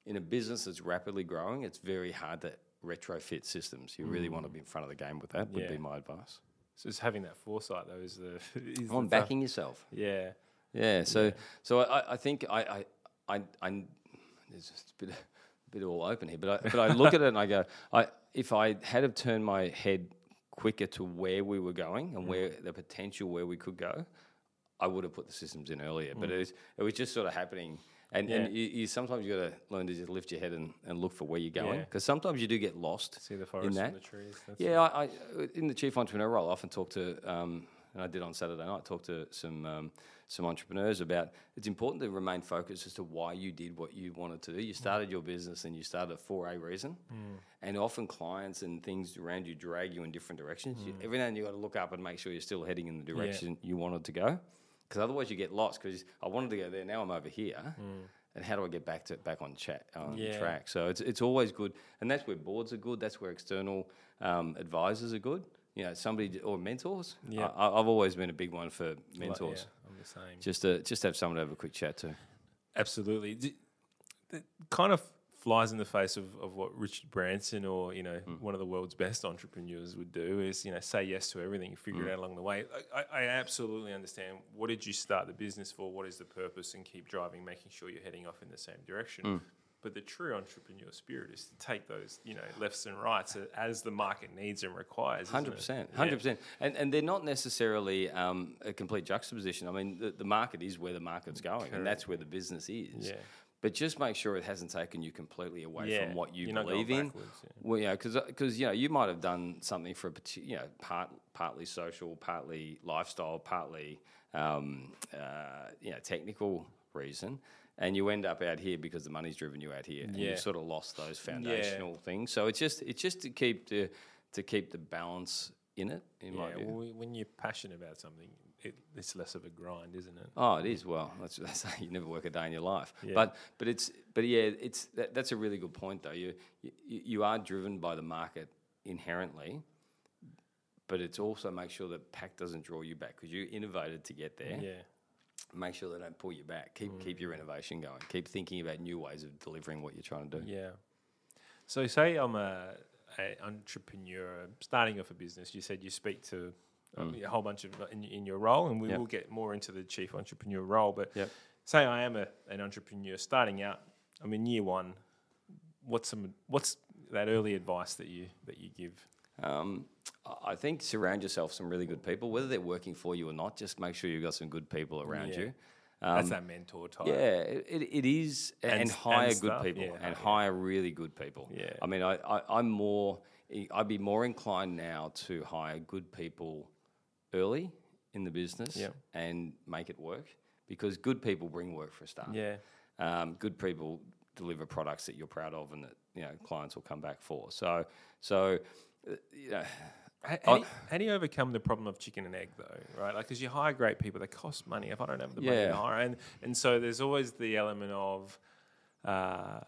in a business that's rapidly growing, it's very hard to retrofit systems. You really want to mm. be in front of the game with that would Yeah. be my advice. So just having that foresight though is the is On the tough- backing yourself. Yeah. Yeah, so so I, I think I I I, I there's just a bit a bit all open here, but I, but I look at it and I go, I if I had have turned my head quicker to where we were going and where the potential where we could go, I would have put the systems in earlier. But it was it was just sort of happening. And, and you, you sometimes you got to learn to just lift your head and, and look for where you're going Yeah. because sometimes you do get lost See the in forest that. and the trees. Yeah, I, I, in the chief entrepreneur role, I often talk to, um, and I did on Saturday night, talk to some um, some entrepreneurs about it's important to remain focused as to why you did what you wanted to do. You started your business and you started for a reason, and often clients and things around you drag you in different directions. You, every now and then you got to look up and make sure you're still heading in the direction you wanted to go, because otherwise you get lost. Because I wanted to go there, now I'm over here. And how do I get back to back on chat on Yeah. track? So it's it's always good, and that's where boards are good. That's where external um, advisors are good. You know, somebody or mentors. Yeah. I, I've always been a big one for mentors. yeah, I'm the same. Just to just have someone to have a quick chat to. Absolutely. Kind of flies in the face of, of what Richard Branson or, you know, Hmm. one of the world's best entrepreneurs would do is, you know, say yes to everything, figure Hmm. it out along the way. I, I, absolutely understand. What did you start the business for? What is the purpose? And keep driving, making sure you're heading off in the same direction. Hmm. But the true entrepreneur spirit is to take those, you know, lefts and rights as the market needs and requires. Hundred percent, hundred percent, and and they're not necessarily um, a complete juxtaposition. I mean, the, the market is where the market's going, and that's where the business is. Yeah. But just make sure it hasn't taken you completely away Yeah, from what you you're not going believe in. yeah. Well, yeah, because you know you might have done something for a particular, you know, part partly social, partly lifestyle, partly um, uh, you know technical reason, and you end up out here because the money's driven you out here, and Yeah. you've sort of lost those foundational things. So it's just it's just to keep the to keep the balance in it. In Yeah, well, when you're passionate about something, it, it's less of a grind, isn't it? Oh, it is. Well, that's, that's you never work a day in your life. Yeah. But but it's but yeah, it's that, that's a really good point though. You, you you are driven by the market inherently, but it's also make sure that pack doesn't draw you back because you innovated to get there. Yeah. Make sure they don't pull you back. Keep keep your mm. innovation going. Keep thinking about new ways of delivering what you're trying to do. Yeah. So, say I'm a, a entrepreneur starting off a business. You said you speak to um, a whole bunch of in, in your role, and we Mm. Yep. will get more into the chief entrepreneur role. But Yep. say I am a, an entrepreneur starting out. I'm in year one. What's some what's that early advice that you that you give? Um, I- think surround yourself some really good people, whether they're working for you or not. Just make sure you've got some good people around Yeah. you. That's that mentor type. Um, Yeah, it, it, is, and, And- hire and good people, yeah, and yeah. hire really good people. Yeah. I mean, I, I, I'm more, I'd be more inclined now to hire good people early in the business Yeah. and make it work because good people bring work for a start. Yeah. Um, good people deliver products that you're proud of and that you know clients will come back for. So, so uh, you know, How, how, do you, how do you overcome the problem of chicken and egg, though? Right, like because you hire great people, they cost money. If I don't have the money to hire, and and so there's always the element of, uh,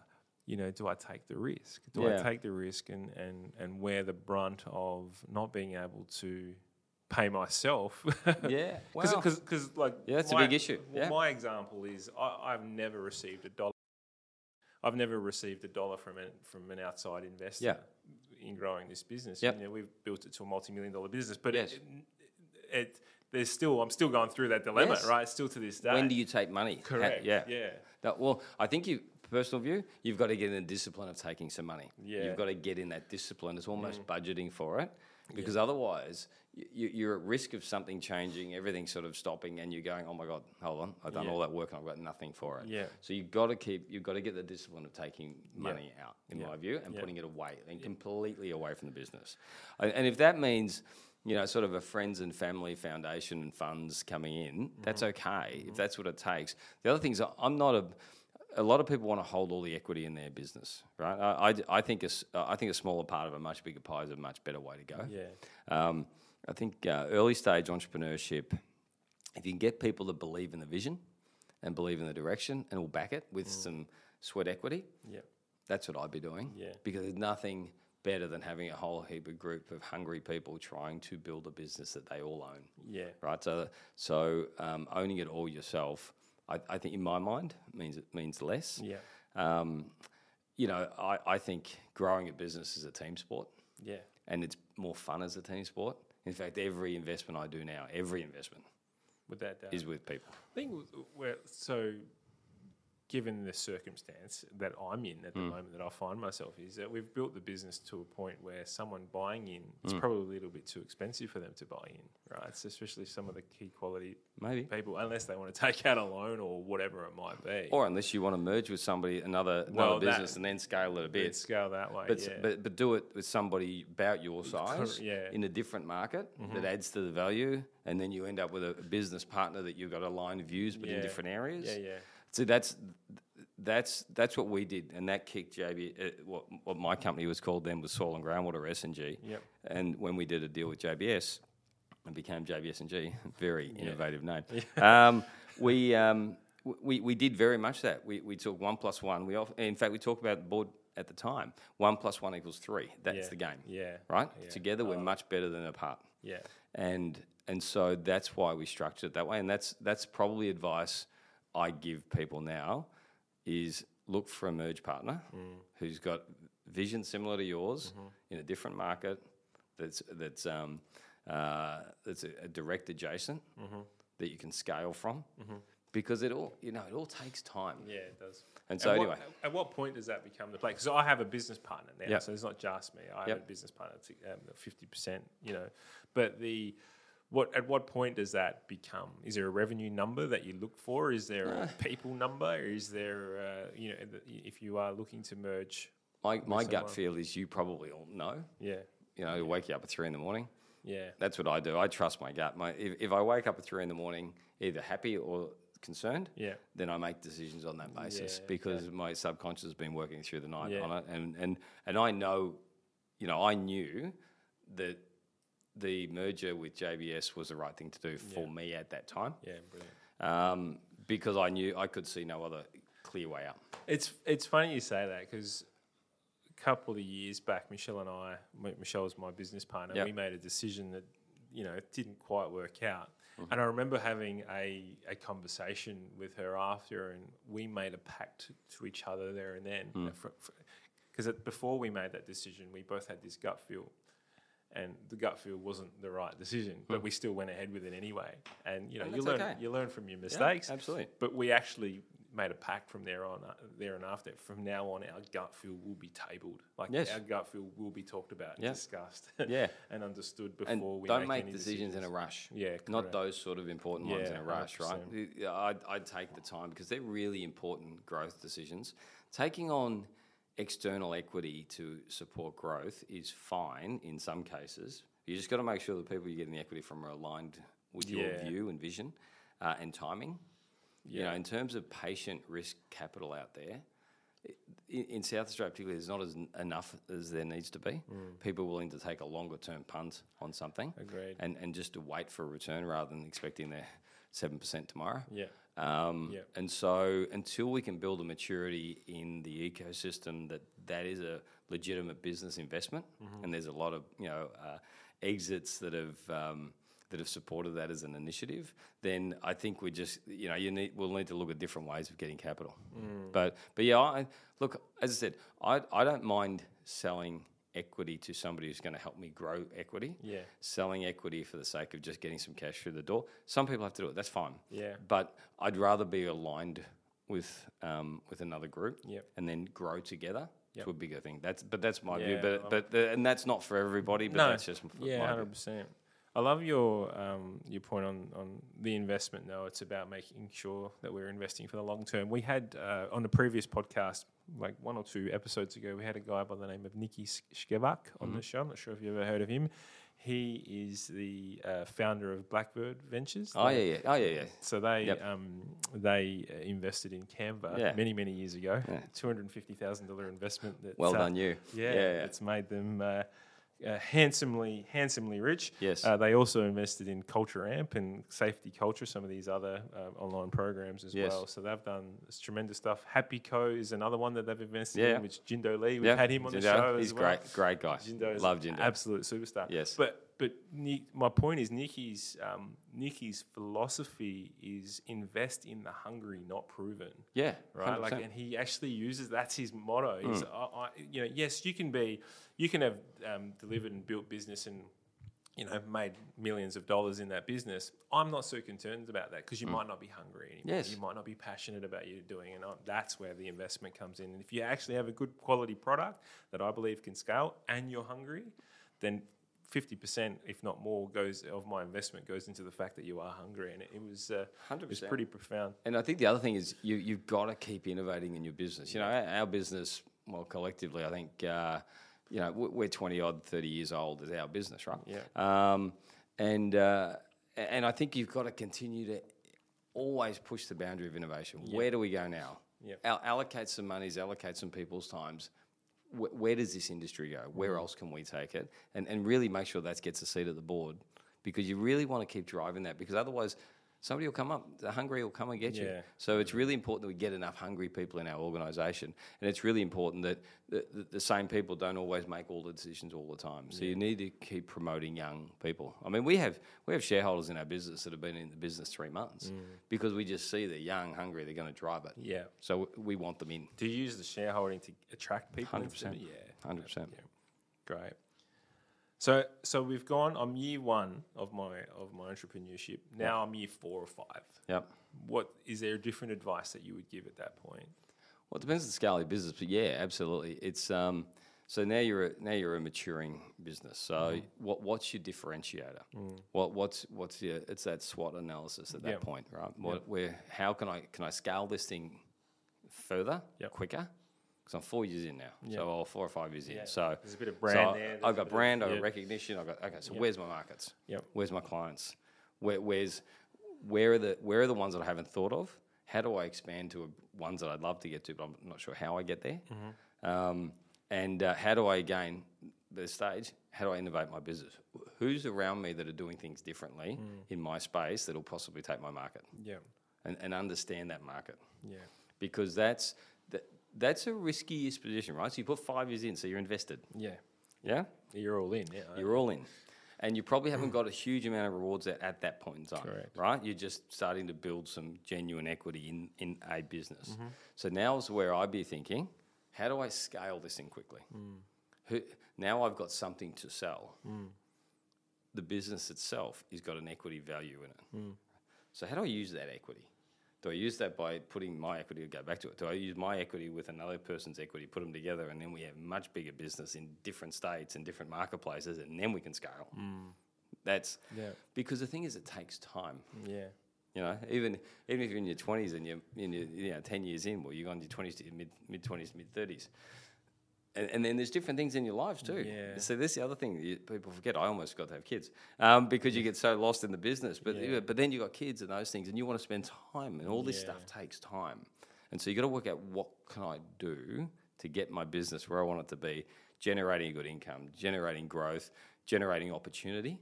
you know, do I take the risk? Do Yeah. I take the risk and and and wear the brunt of not being able to pay myself? yeah, because well, because like Yeah, that's a big issue. Yeah. My example is I, I've never received a dollar. I've never received a dollar from an, from an outside investor Yeah. in growing this business. Yep. You know, we've built it to a multi-million dollar business, but Yes. it, it, there's still I'm still going through that dilemma, Yes. right? Still to this day. when do you take money? Correct? yeah, yeah, That, well, I think you personal view, you've got to get in the discipline of taking some money. Yeah. Mm. You've got to get in that discipline. It's almost budgeting for it because otherwise you, you're at risk of something changing, everything sort of stopping, and you're going, "Oh my god, hold on, I've done Yeah. all that work and I've got nothing for it." Yeah. So you've got to keep, you've got to get the discipline of taking money out, in Yeah. my view, and Yeah. putting it away and completely away from the business. And and if that means you know, sort of a friends and family foundation and funds coming in, that's Mm-hmm. okay if that's what it takes. The other things, I'm not a. A lot of people want to hold all the equity in their business, right? I, I, I think a, I think a smaller part of a much bigger pie is a much better way to go. yeah, Um, I think uh, early stage entrepreneurship, if you can get people to believe in the vision and believe in the direction and will back it with some sweat equity, yeah, that's what I'd be doing. Yeah. Because there's nothing better than having a whole heap of group of hungry people trying to build a business that they all own. yeah, Right. So, so um, owning it all yourself, I, I think in my mind means it means less. yeah, Um, you know, I, I think growing a business is a team sport yeah, and it's more fun as a team sport. In fact, every investment I do now, every investment with that. Uh, is with people. I think we're so. Given the circumstance that I'm in at the Mm. moment, that I find myself is that we've built the business to a point where someone buying in, it's Mm. probably a little bit too expensive for them to buy in, right? So especially some of the key quality Maybe. people, unless they want to take out a loan or whatever it might be. Or unless you want to merge with somebody, another, another Well, that- business, and then scale it a Bit scale that way, But, yeah. but but do it with somebody about your size yeah. Mm-hmm. in a different market that adds to the value, and then you end up with a business partner that you've got aligned views but in different areas. yeah, yeah, So that's that's that's what we did, and that kicked JB. Uh, what what my company was called then was Soil and Groundwater S and G. Yep. And when we did a deal with JBS, and became JBS and G, very innovative name. Um, we. Um, we, we did very much that. We, we took one plus one. We off, in fact we talked about the board at the time. One plus one equals three. That's Yeah. the game, yeah, right? Yeah. Together we're much better than apart yeah, and and so that's why we structured it that way and that's that's probably advice I give people now is look for a merge partner mm. who's got vision similar to yours mm-hmm. in a different market that's that's um, uh, that's a, a direct adjacent mm-hmm. that you can scale from mm-hmm. because it all you know it all takes time yeah, it does. and so At anyway what, at what point does that become the play? Because I have a business partner now, Yep. so it's not just me. I have a business partner, um, fifty percent, you know. But the what at what point does that become? Is there a revenue number that you look for? Is there a people number? Is there uh, you know if you are looking to merge? My, my gut feel is you probably all know. Yeah, You know, wake you up at three in the morning. yeah, That's what I do. I trust my gut. My, if, if I wake up at three in the morning, either happy or concerned, yeah, then I make decisions on that basis Yeah, because my subconscious has been working through the night Yeah. on it, and and and I know, you know, I knew that the merger with JBS was the right thing to do for me at that time, yeah. Brilliant. um, because I knew I could see no other clear way out. It's it's funny you say that because a couple of years back, Michelle and I, Michelle was my business partner. Yep. We made a decision that you know didn't quite work out, Mm-hmm. and I remember having a a conversation with her after, and we made a pact to each other there and then. Mm. Because before we made that decision, we both had this gut feel. And the gut feel wasn't the right decision, but we still went ahead with it anyway. And you know. And you that's learn okay. you learn from your mistakes. absolutely. But we actually made a pact from there on, uh, there and after. From now on, our gut feel will be tabled. Like Yes. our gut feel will be talked about, and Yeah. discussed, Yeah. and understood And before we don't make, make any decisions in a rush. Yeah, not correct. those sort of important ones in Yeah, a rush, right? 100%. Yeah, I'd, I'd take the time because they're really important growth decisions. Taking on external equity to support growth is fine in some cases. You just got to make sure the people you're getting the equity from are aligned with your Yeah. view and vision uh, and timing. You know, in terms of patient risk capital out there, in, in South Australia, particularly, there's not as enough as there needs to be. People willing to take a longer term punt on something, Agreed. and and just to wait for a return rather than expecting their seven percent tomorrow. Yeah. Um, Yeah. And so, until we can build a maturity in the ecosystem that that is a legitimate business investment, Mm-hmm. and there's a lot of you know uh, exits that have um, that have supported that as an initiative, then I think we just you know you need we'll need to look at different ways of getting capital. Mm. But but yeah, I, look as I said, I I don't mind selling equity to somebody who's going to help me grow equity Yeah. selling equity for the sake of just getting some cash through the door. Some people have to do it. That's fine. Yeah. But I'd rather be aligned with um, with another group Yep. and then grow together Yep. to a bigger thing. That's but that's my Yeah, view. But um, but the, and that's not for everybody. But No. that's just Yeah, hundred percent. I love your um, your point on, on the investment. though. it's about making sure that we're investing for the long term. We had uh, on the previous podcast, like one or two episodes ago, we had a guy by the name of Niki Scevak on Mm-hmm. the show. I'm not sure if you've ever heard of him. He is the uh, founder of Blackbird Ventures. Oh They- yeah, yeah. Oh yeah, yeah. So they Yep. um, they uh, invested in Canva Yeah. many many years ago. Yeah. Two hundred and fifty thousand dollar investment. That Well uh, done, you. yeah, yeah. it's made them uh, handsomely, handsomely rich. Yes. Uh, they also invested in Culture Amp and Safety Culture, some of these other uh, online programs as Yes. well. So they've done this tremendous stuff. Happy Co is another one that they've invested Yeah. in, which Jindou Lee. We've Yeah. had him on the Jindou, show He's as well. great, great guy. Jindou's Love Jindou. absolute superstar. Yes. but but Nick, my point is Niki's um, Niki's philosophy is invest in the hungry, not proven yeah, right? Like, 100%. and he actually uses that's his motto. Hmm. Is I, I, you know, yes, you can be, you can have um, delivered and built business and you know made millions of dollars in that business. I'm not so concerned about that because you might not be hungry anymore. Hmm. Yes. you might not be passionate about what you're doing, and I, that's where the investment comes in. And if you actually have a good quality product that I believe can scale, and you're hungry, then. Fifty percent, if not more, goes of my investment goes into the fact that you are hungry, and it, it was uh, it was pretty profound. And I think the other thing is you, you've got to keep innovating in your business. You know, our, business, well, collectively, I think, uh, you know, we- we're 20 odd, 30 years old as our business, right? Yeah. Um, and, uh, and I think you've got to continue to always push the boundary of innovation. Where do we go now? Yep. Al- allocate some monies, allocate some people's times. Wh- where does this industry go? Where Mm. else can we take it? And, and really make sure that gets a seat at the board because you really want to keep driving that because otherwise somebody will come up, the hungry will come and get you. So it's really important that we get enough hungry people in our organisation, and it's really important that the, the, the same people don't always make all the decisions all the time. So you need to keep promoting young people. I mean, we have we have shareholders in our business that have been in the business three months mm. because we just see they're young, hungry, they're going to drive it. Yeah. So we want them in. Do you use the shareholding to attract people? 100%. Yeah, Hundred percent. yeah, great. So, so we've gone. I'm year one of my of my entrepreneurship. Now I'm year four or five. Yep. What is there different advice that you would give at that point? Well, it depends on the scale of your business, but yeah, absolutely. It's um, So now you're a, now you're a maturing business. So what what's your differentiator? What what's what's your it's that SWOT analysis at that Yeah. point, right? What, Where how can I can I scale this thing further, Yep. quicker? Because I'm four years in now, Yeah. so or four or five years in. Yeah. So There's a bit of brand I- there, there's I've got brand, I've yeah. got recognition. I've got okay. So Yep. where's my markets? Yep. Where's my clients? Where, where's where are the where are the ones that I haven't thought of? How do I expand to a, ones that I'd love to get to, but I'm not sure how I get there? Um, and uh, how do I gain the stage? How do I innovate my business? Who's around me that are doing things differently in my space that'll possibly take my market Yeah. and, and understand that market? Yeah. Because that's that, that's a riskiest position, right? So you put five years in, so you're invested. Yeah. Yeah, You're all in. Yeah. you're all in. And you probably haven't got a huge amount of rewards at, at that point in time, Correct. right? You're just starting to build some genuine equity in, in a business. Mm-hmm. So now's where I'd be thinking, how do I scale this thing quickly? Mm. Who, now I've got something to sell. Mm. The business itself has got an equity value in it. Mm. So how do I use that equity? Do I use that by putting my equity to go back to it? Do I use my equity with another person's equity, put them together, and then we have much bigger business in different states and different marketplaces, and then we can scale? Mm. That's Yeah. because the thing is, it takes time. Yeah. You know, even even if you're in your twenties and you're in your you know ten years in, well, you're going to your twenties to your mid mid twenties, mid thirties. And, and then there's different things in your lives too. Yeah. So this is the other thing that people forget. I almost got to have kids um, because you get so lost in the business. But Yeah. but then you got kids and those things, and you want to spend time, and all this Yeah. stuff takes time. And so you got to work out what can I do to get my business where I want it to be, generating a good income, generating growth, generating opportunity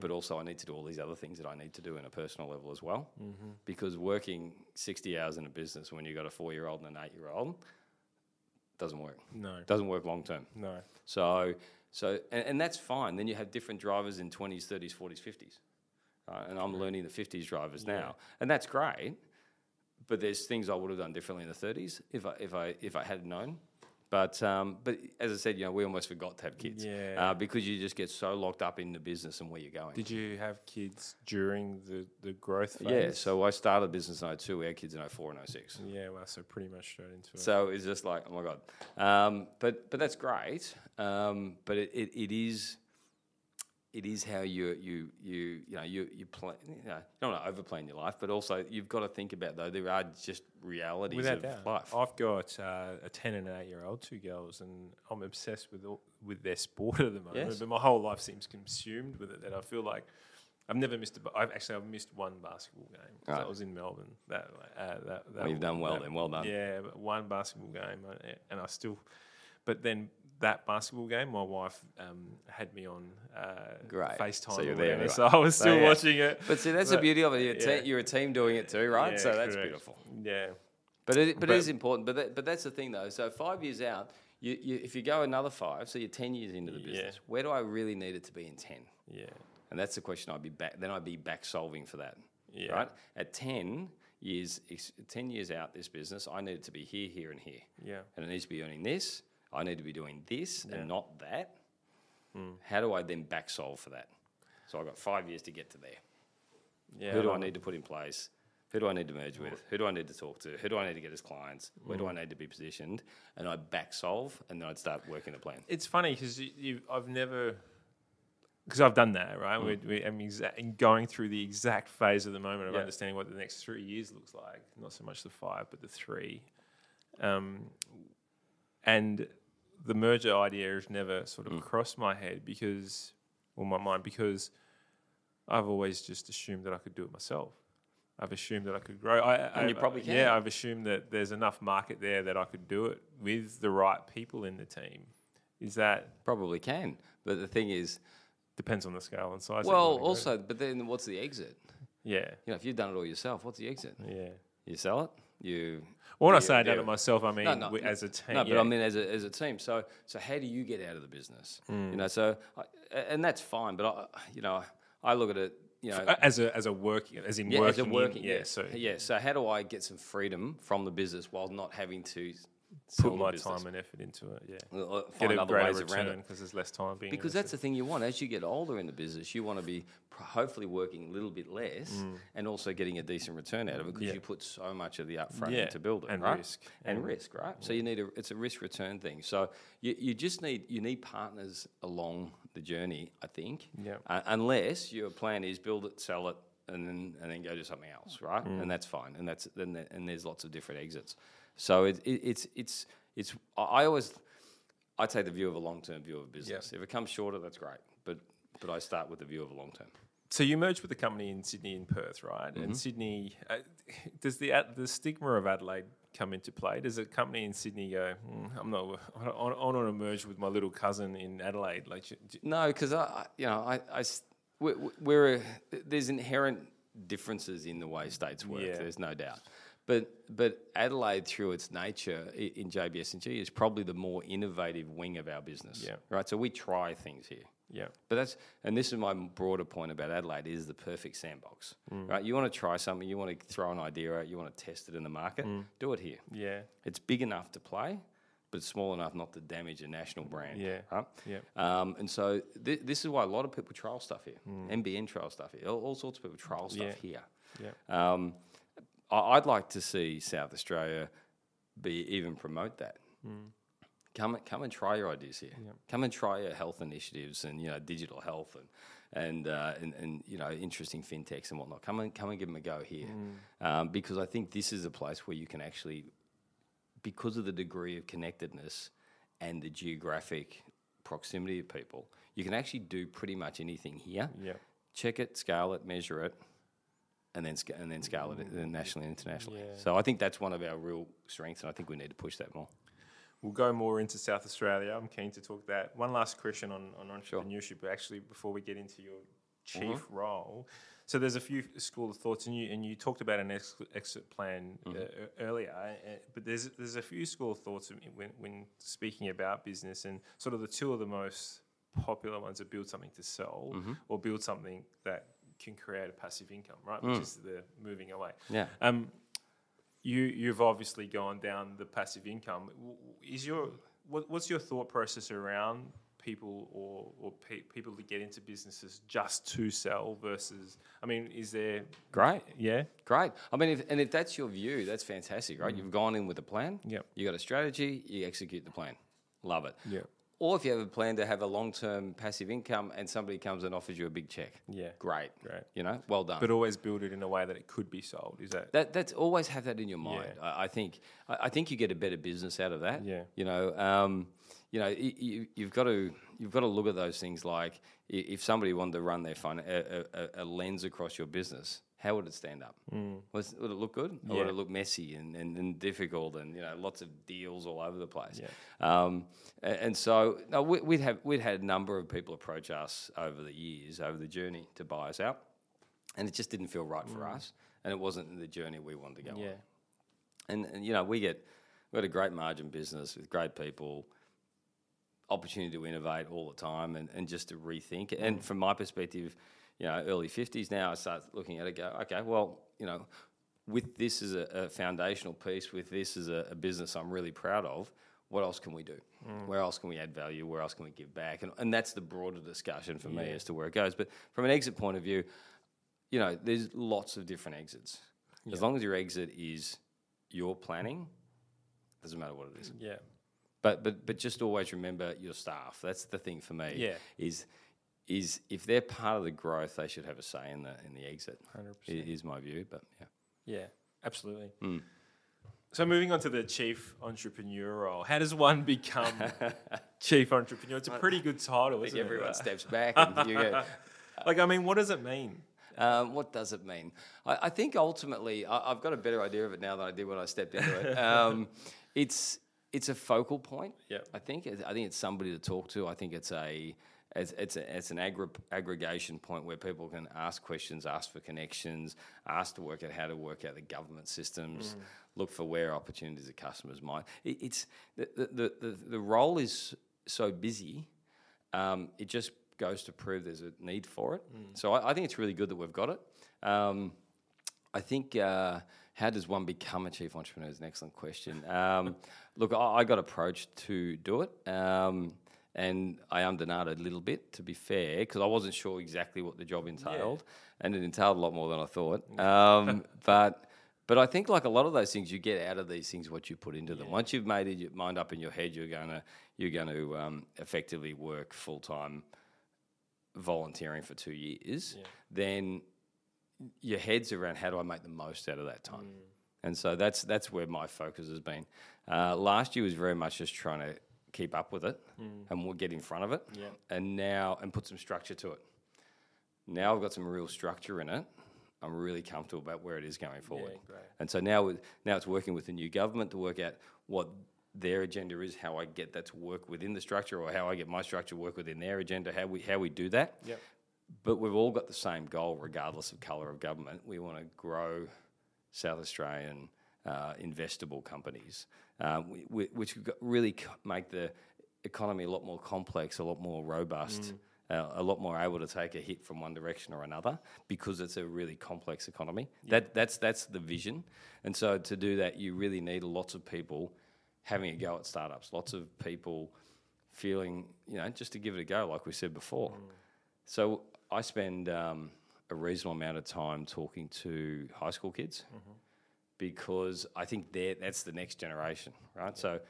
but also I need to do all these other things that I need to do in a personal level as well. Because working 60 hours in a business when you've got a four year old and an eight year old doesn't work. No. Doesn't work long term. No. So, so and, and that's fine. Then you have different drivers in 20s, 30s, 40s, 50s. And I'm learning the 50s drivers now. And that's great. But there's things I would have done differently in the 30s if I, if I, if I had known. But, um, but as I said, you know, we almost forgot to have kids Yeah. uh, because you just get so locked up in the business and where you're going. Did you have kids during the, the growth phase? Yeah, so I started business in 02, we had kids in 04 and 06. Yeah, well, so pretty much straight into it. So it's just like, oh my God. Um, but, but that's great. Um, but it, it, it is it is how you you you you know you you play you know you don't want to overplan your life, but also you've got to think about though there are just realities Without of doubt. life. I've got uh, a 10 and an 8 year old, two girls, and I'm obsessed with all, with their sport at the moment. Yes. But my whole life seems consumed with it that I feel like I've never missed a. I've actually I've missed one basketball game. Right. I was in Melbourne. That uh, that, that Well, you've done well that- then, well done. Yeah, but one basketball game, uh, and I still. But then that basketball game, my wife um, had me on uh, Great. FaceTime. So you're there, whatever, right. So I was So, still yeah. watching it. But see, that's the beauty of it. You're, a te- you're a team doing it too, right? Yeah, so that's correct. beautiful. Yeah. But it, but, But- it is important. But that, but that's the thing though. So five years out, you, you, if you go another five, so you're ten years into the Yeah. business. Where do I really need it to be in ten? Yeah. And that's the question I'd be back. Then I'd be back solving for that. Yeah. Right. At ten years, ten years out, this business, I need it to be here, here, and here. Yeah. And it needs to be earning this. I need to be doing this Yeah. and not that. Hmm. How do I then back solve for that? So I've got five years to get to there. Yeah. Who do I need to put in place? Who do I need to merge with? Who do I need to talk to? Who do I need to get as clients? Where do I need to be positioned? And I'd back solve and then I'd start working the plan. It's funny because I've never, because I've done that, right? Mm. We, we, I'm exa- going through the exact phase at the moment of Yeah. understanding what the next three years looks like. Not so much the five, but the three. Um, and the merger idea has never sort Mm. of crossed my head because, or my mind, because I've always just assumed that I could do it myself. I've assumed that I could grow. I, And I, you probably can. Yeah, I've assumed that there's enough market there that I could do it with the right people in the team. Is that Probably can. But the thing is, depends on the scale and size. well, also, but then what's the exit? yeah, You know, if you've done it all yourself, what's the exit? yeah. You sell it. You. Well, when I say I've done do it myself, I mean No, no, as a team. No, but yeah. I mean as a, as a team. So so how do you get out of the business? Mm. You know, so I, and that's fine. But I, you know, I look at it. You know, as a as a working as in yeah, working, as a working. in, yeah. So yeah. So how do I get some freedom from the business while not having to put my business. time and effort into it. Yeah, Uh, get Find a other greater ways around it. because there's less time being Because that's the thing you want. As you get older in the business, you want to be pr- hopefully working a little bit less and also getting a decent return out of it because Mm. Yeah. you put so much of the upfront Yeah, in to build it, and right? risk. and Mm. risk, right? So you need a it's a risk return thing. So you, you just need you need partners along the journey. I think, Yeah. uh, unless your plan is build it, sell it, and then and then go do something else, right? Mm. And that's fine. And that's then and there's lots of different exits. So it, it, it's it's it's I always I take the view of a long term view of a business. If it comes shorter, that's great. But but I start with the view of a long term. So you merged with the company in Sydney and Perth, right? Mm-hmm. And Sydney, uh, does the Ad- the stigma of Adelaide come into play? Does a company in Sydney go, "Hmm, I'm not, I don't, I don't want to merge with my little cousin in Adelaide? Like, j- j- No, because I, you know, I, I we're, we're a, there's inherent differences in the way states work. Yeah. There's no doubt. But but Adelaide, through its nature in JBS&G, is probably the more innovative wing of our business. Yeah. Right. So we try things here. yeah, But that's and this is my broader point about Adelaide is the perfect sandbox. Mm. Right. You want to try something, you want to throw an idea out, you want to test it in the market, Mm. do it here. yeah, It's big enough to play, but small enough not to damage a national brand. Yeah. Right? yeah, Um, and so th- this is why a lot of people trial stuff here. NBN trial stuff here. All, all sorts of people trial stuff here. yeah, Um, I'd like to see South Australia be even promote that. Come and come and try your ideas here. Come and try your health initiatives and you know digital health and and uh, and, and you know interesting fintechs and whatnot. Come and come and give them a go here, um, because I think this is a place where you can actually, because of the degree of connectedness and the geographic proximity of people, you can actually do pretty much anything here. yeah. Check it, scale it, measure it, and then and then scale it uh, nationally and internationally. Yeah. So I think that's one of our real strengths, and I think we need to push that more. We'll go more into South Australia. I'm keen to talk that. One last question on, on entrepreneurship, but actually, before we get into your chief role. So there's a few school of thoughts, and you and you talked about an ex- exit plan uh, e- earlier. Uh, but there's there's a few school of thoughts when when speaking about business, and sort of the two of the most popular ones are build something to sell or build something that can create a passive income, right? Which is the moving away. Yeah. Um, you you've obviously gone down the passive income. Is your what, what's your thought process around people or or pe- people to get into businesses just to sell versus? I mean, is there Great. yeah Great. I mean, if, and if that's your view, that's fantastic, right? You've gone in with a plan. Yep. You got a strategy. You execute the plan. Love it. yeah Or if you have a plan to have a long-term passive income, and somebody comes and offers you a big check. yeah Great. Great. You know, well done. but always build it in a way that it could be sold. Is that That that's always have that in your mind. I, I think I, I think you get a better business out of that. Yeah. You know, um, you know, you, you've got to you've got to look at those things like if somebody wanted to run their fun a, a, a lens across your business, how would it stand up? Was, would it look good, or would Mm. It look messy and, and, and difficult, and you know, lots of deals all over the place? Yeah. Um, a- and so no, we, we'd have we'd had a number of people approach us over the years, over the journey to buy us out, and it just didn't feel right for us, and it wasn't the journey we wanted to go on. Mm. yeah And, and you know, we get we got a great margin business with great people, opportunity to innovate all the time, and, and just to rethink. And from my perspective, you know, early fifties now, I start looking at it. Go, okay, well, you know, with this as a, a foundational piece, with this as a, a business I'm really proud of. What else can we do? Mm. Where else can we add value? Where else can we give back? And, and that's the broader discussion for me as to where it goes. But from an exit point of view, you know, there's lots of different exits. As long as your exit is your planning, doesn't matter what it is. yeah But but but just always remember your staff. That's the thing for me. Yeah. Is is if they're part of the growth, they should have a say in the in the exit. 100%. Is my view. But yeah. yeah absolutely. Hmm. So moving on to the chief entrepreneur role, how does one become chief entrepreneur? It's a pretty good title, isn't Everyone it? steps back and you go. Like, I mean, what does it mean? Um, what does it mean? I, I think ultimately, I, I've got a better idea of it now than I did when I stepped into it. Um, it's it's a focal point. Yep. I think I think it's somebody to talk to. I think it's a it's it's, a, it's an aggr- aggregation point where people can ask questions, ask for connections, ask to work out how to work out the government systems, look for where opportunities of customers might. It, it's the, the, the, the, the role is so busy. Um, it just goes to prove there's a need for it. So I, I think it's really good that we've got it. Um, I think uh, how does one become a chief entrepreneur is an excellent question. Um, look, I, I, got approached to do it. Um, and I undernoted a little bit, to be fair, because I wasn't sure exactly what the job entailed, yeah. and it entailed a lot more than I thought. Um, but but I think like a lot of those things, you get out of these things what you put into them. Yeah. Once you've made your mind up in your head, you're gonna you're going to um, effectively work full time volunteering for two years. Yeah. Then your head's around how do I make the most out of that time. Mm. And so that's that's where my focus has been. Uh, last year was very much just trying to keep up with it mm. and we'll get in front of it. Yeah. And now and put some structure to it. Now I've got some real structure in it. I'm really comfortable about where it is going forward. Yeah, and so now, now it's working with the new government to work out what their agenda is, how I get that to work within the structure, or how I get my structure to work within their agenda, how we how we do that. Yep. But we've all got the same goal, regardless of colour of government. We want to grow South Australian uh, investable companies, we, which really make the economy a lot more complex, a lot more robust. Mm. Uh, a lot more able to take a hit from one direction or another because it's a really complex economy. That that's that's the vision, and so to do that, you really need lots of people having a go at startups. Lots of people feeling, you know, just to give it a go, like we said before. Mm. So I spend um, a reasonable amount of time talking to high school kids mm-hmm. Because I think that's the next generation, right? Yeah. So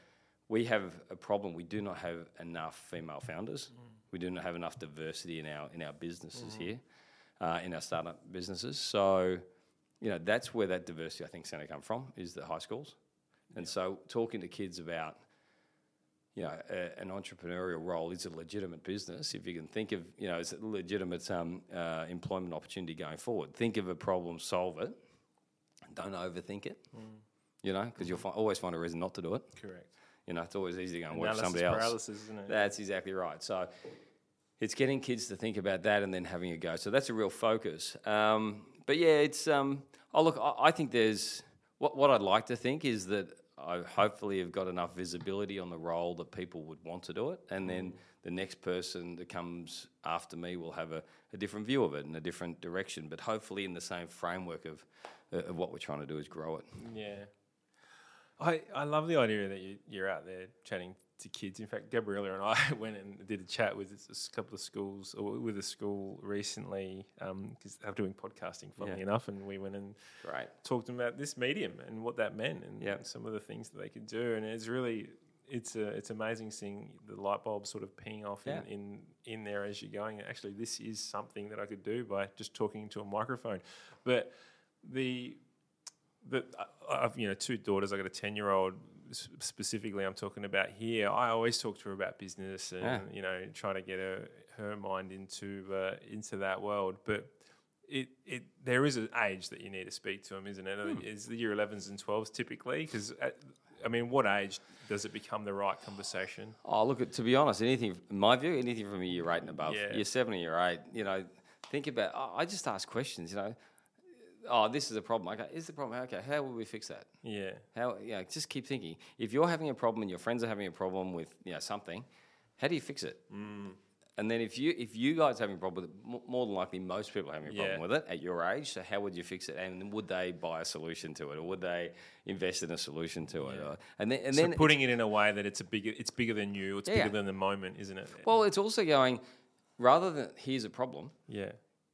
we have a problem. We do not have enough female founders. Mm. We do not have enough diversity in our in our businesses mm-hmm. here, uh, in our startup businesses. So, you know, that's where that diversity I think is going to come from is the high schools. And so, talking to kids about you know, a, an entrepreneurial role is a legitimate business. If you can think of, you know, it's a legitimate um, uh, employment opportunity going forward. Think of a problem, solve it. Don't overthink it. Mm. You know, because you'll fi- always find a reason not to do it. Correct. You know, it's always easy to go and watch somebody else. Paralysis, isn't it? That's exactly right. So it's getting kids to think about that and then having a go. So that's a real focus. Um, but yeah, it's. Um, oh look, I, I think there's what what I'd like to think is that I hopefully have got enough visibility on the role that people would want to do it, and then the next person that comes after me will have a, a different view of it in a different direction, but hopefully in the same framework of uh, of what we're trying to do is grow it. Yeah, I I love the idea that you, you're out there chatting to kids. In fact, Gabriella and I went and did a chat with a couple of schools or with a school recently because um, I'm doing podcasting, funnily yeah. enough, and we went and right. talked about this medium and what that meant and some of the things that they could do. And it's really it's a, it's amazing seeing the light bulb sort of ping off yeah. in, in, in there as you're going. Actually, this is something that I could do by just talking to a microphone. But the the I've you know two daughters. I got a ten year old specifically I'm talking about here, I always talk to her about business and yeah. you know try to get her her mind into uh, into that world. But it it there is an age that you need to speak to them, isn't it? Hmm. Is the year 11s and 12s typically? Because I mean, what age does it become the right conversation? Oh, look, to be honest, anything in my view, anything from a year eight and above, yeah. year seven, year eight, you know, think about. I just ask questions, you know oh, this is a problem. Okay, is the problem? Okay, how will we fix that? Yeah. How? Yeah, just keep thinking. If you're having a problem and your friends are having a problem with you know something, how do you fix it? Mm. And then if you if you guys are having a problem with it, more than likely most people are having a problem yeah. with it at your age. So how would you fix it? And would they buy a solution to it, or would they invest in a solution to it? Or, and then and so then putting it in a way that it's a bigger it's bigger than you. It's yeah. bigger than the moment, isn't it? Well, it's also going rather than here's a problem. Yeah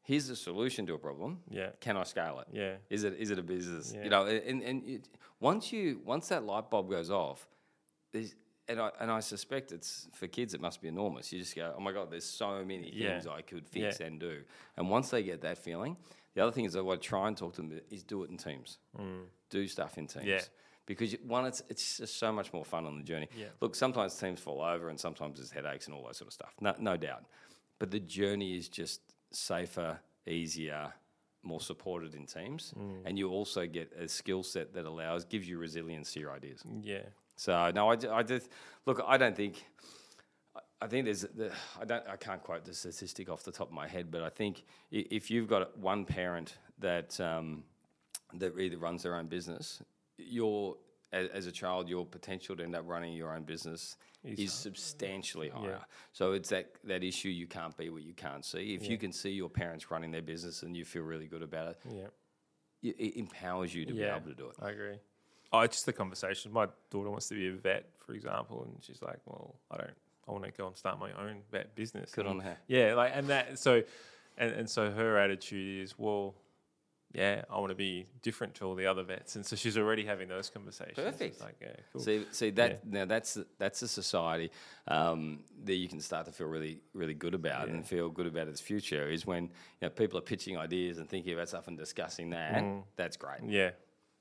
here's the solution to a problem. Yeah. Can I scale it? Yeah. Is it is it a business? Yeah. You know, and and it, once you once that light bulb goes off, there's and I and I suspect it's for kids it must be enormous. You just go, oh my god, there's so many things yeah. I could fix yeah. and do. And once they get that feeling, the other thing is I want to try and talk to them is do it in teams. Mm. Do stuff in teams. Yeah. Because one, it's it's just so much more fun on the journey. Yeah. Look, sometimes teams fall over, and sometimes there's headaches and all that sort of stuff. No, no doubt. But the journey is just safer, easier, more supported in teams, mm. and you also get a skill set that allows gives you resilience to your ideas. Yeah. So no, I, I just look. I don't think. I think there's. The, I don't. I can't quote the statistic off the top of my head, but I think if you've got one parent that um, that either runs their own business, you're as, as, a child, your potential to end up running your own business is substantially higher. Yeah. So it's that, that issue you can't be what you can't see. If yeah. you can see your parents running their business and you feel really good about it, yeah. it it empowers you to be able to do it. I agree. Oh, it's just the conversation. My daughter wants to be a vet, for example, and she's like, "Well, I don't. I want to go and start my own vet business." Good And on her. Yeah, like and that. So, and and so her attitude is, well, yeah, I want to be different to all the other vets, and so she's already having those conversations. It's Perfect. like, yeah, cool. See, see that now that's that's a society um, that you can start to feel really, really good about and feel good about its future. Is when you know, people are pitching ideas and thinking about stuff and discussing that. That's great. yeah,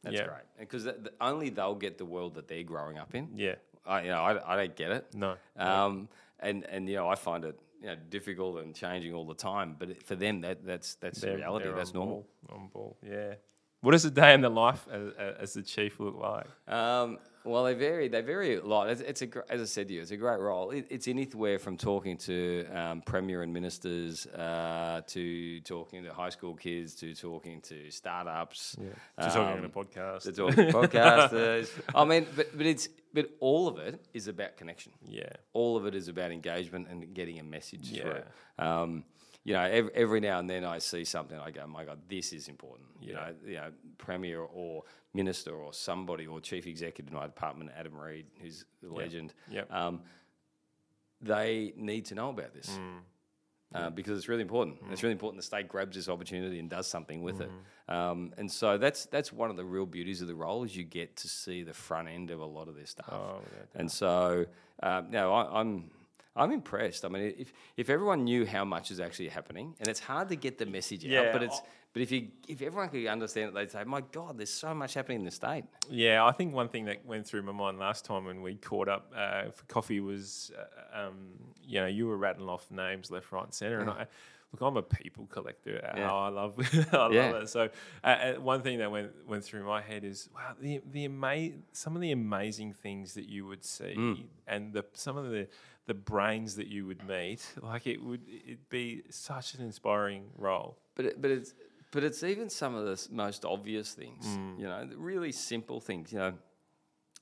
That's yeah. great because th- th- only they'll get the world that they're growing up in. Yeah, I, you know, I, I don't get it. no, Um, and and you know, I find it you know difficult and changing all the time. But for them, that that's that's They're- reality. they're That's normal. Ball, on ball, yeah. What does a day in the life as, as the chief look like? Um, well, they vary. They vary a lot. It's, it's a, as I said to you, it's a great role. It, it's anywhere from talking to um, premier and ministers uh, to talking to high school kids to talking to startups. Just talking on um, a podcast. to talking to podcasters. I mean, but but it's but all of it is about connection. yeah, all of it is about engagement and getting a message Yeah. through. Um, you know, every, every now and then I see something, I go, "My God, this is important." You know, you know, premier or minister or somebody or chief executive in my department, Adam Reed, who's a legend. Yep. Um, they need to know about this. Mm. Uh, because it's really important. It's really important the state grabs this opportunity and does something with Mm. it. Um, and so that's that's one of the real beauties of the role is you get to see the front end of a lot of this stuff. Oh, And so, um, no, I, I'm I'm impressed. I mean, if if everyone knew how much is actually happening, and it's hard to get the message Yeah, out, but it's but if you if everyone could understand it, they'd say, "My God, there's so much happening in the state." Yeah, I think one thing that went through my mind last time when we caught up uh, for coffee was, uh, um, you know, you were rattling off names left, right, and centre, and I. Look, I'm a people collector. Uh, Yeah. Oh, I love, I Yeah. love it. So, uh, uh, one thing that went went through my head is, wow, the the ama- some of the amazing things that you would see, Mm. and the some of the the brains that you would meet. Like it would it be such an inspiring role. But it, but it's but it's even some of the most obvious things. Mm. You know, the really simple things. You know,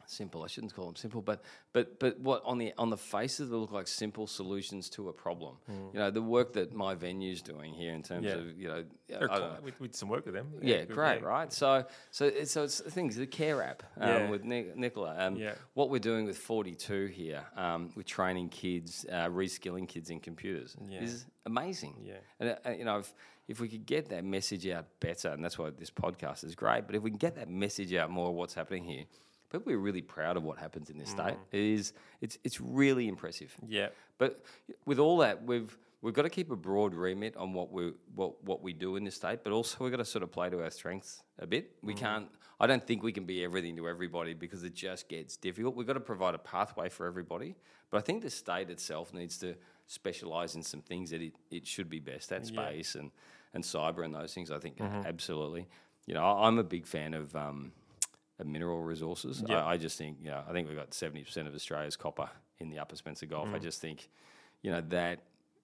simple. I shouldn't call them simple, but but but what on the on the faces they look like simple solutions to a problem. You know, the work that my venue's doing here in terms Mm. Yeah. of you know, They're I know, we, did some work with them. Yeah, good, great, yeah. right? So, so it's, so it's things the care app um, Yeah. with Nic- Nicola. Um, Yeah. What we're doing with Forty Two here, um, with training kids, uh, reskilling kids in computers, Yeah. is amazing. Yeah. and uh, you know, if if we could get that message out better, and that's why this podcast is great. But if we can get that message out more, of what's happening here. But we're really proud of what happens in this state. It is it's it's really impressive. Yeah. But with all that, we've we've got to keep a broad remit on what we what what we do in this state, but also we've got to sort of play to our strengths a bit. We mm. can't. I don't think we can be everything to everybody because it just gets difficult. We've got to provide a pathway for everybody, but I think the state itself needs to specialise in some things that it, it should be best at, Yeah. space and and cyber and those things. I think mm-hmm. absolutely. You know, I'm a big fan of. Um, of mineral resources. Yeah. I, I just think, you know, I think we've got 70% of Australia's copper in the Upper Spencer Gulf. Mm. I just think, you know, that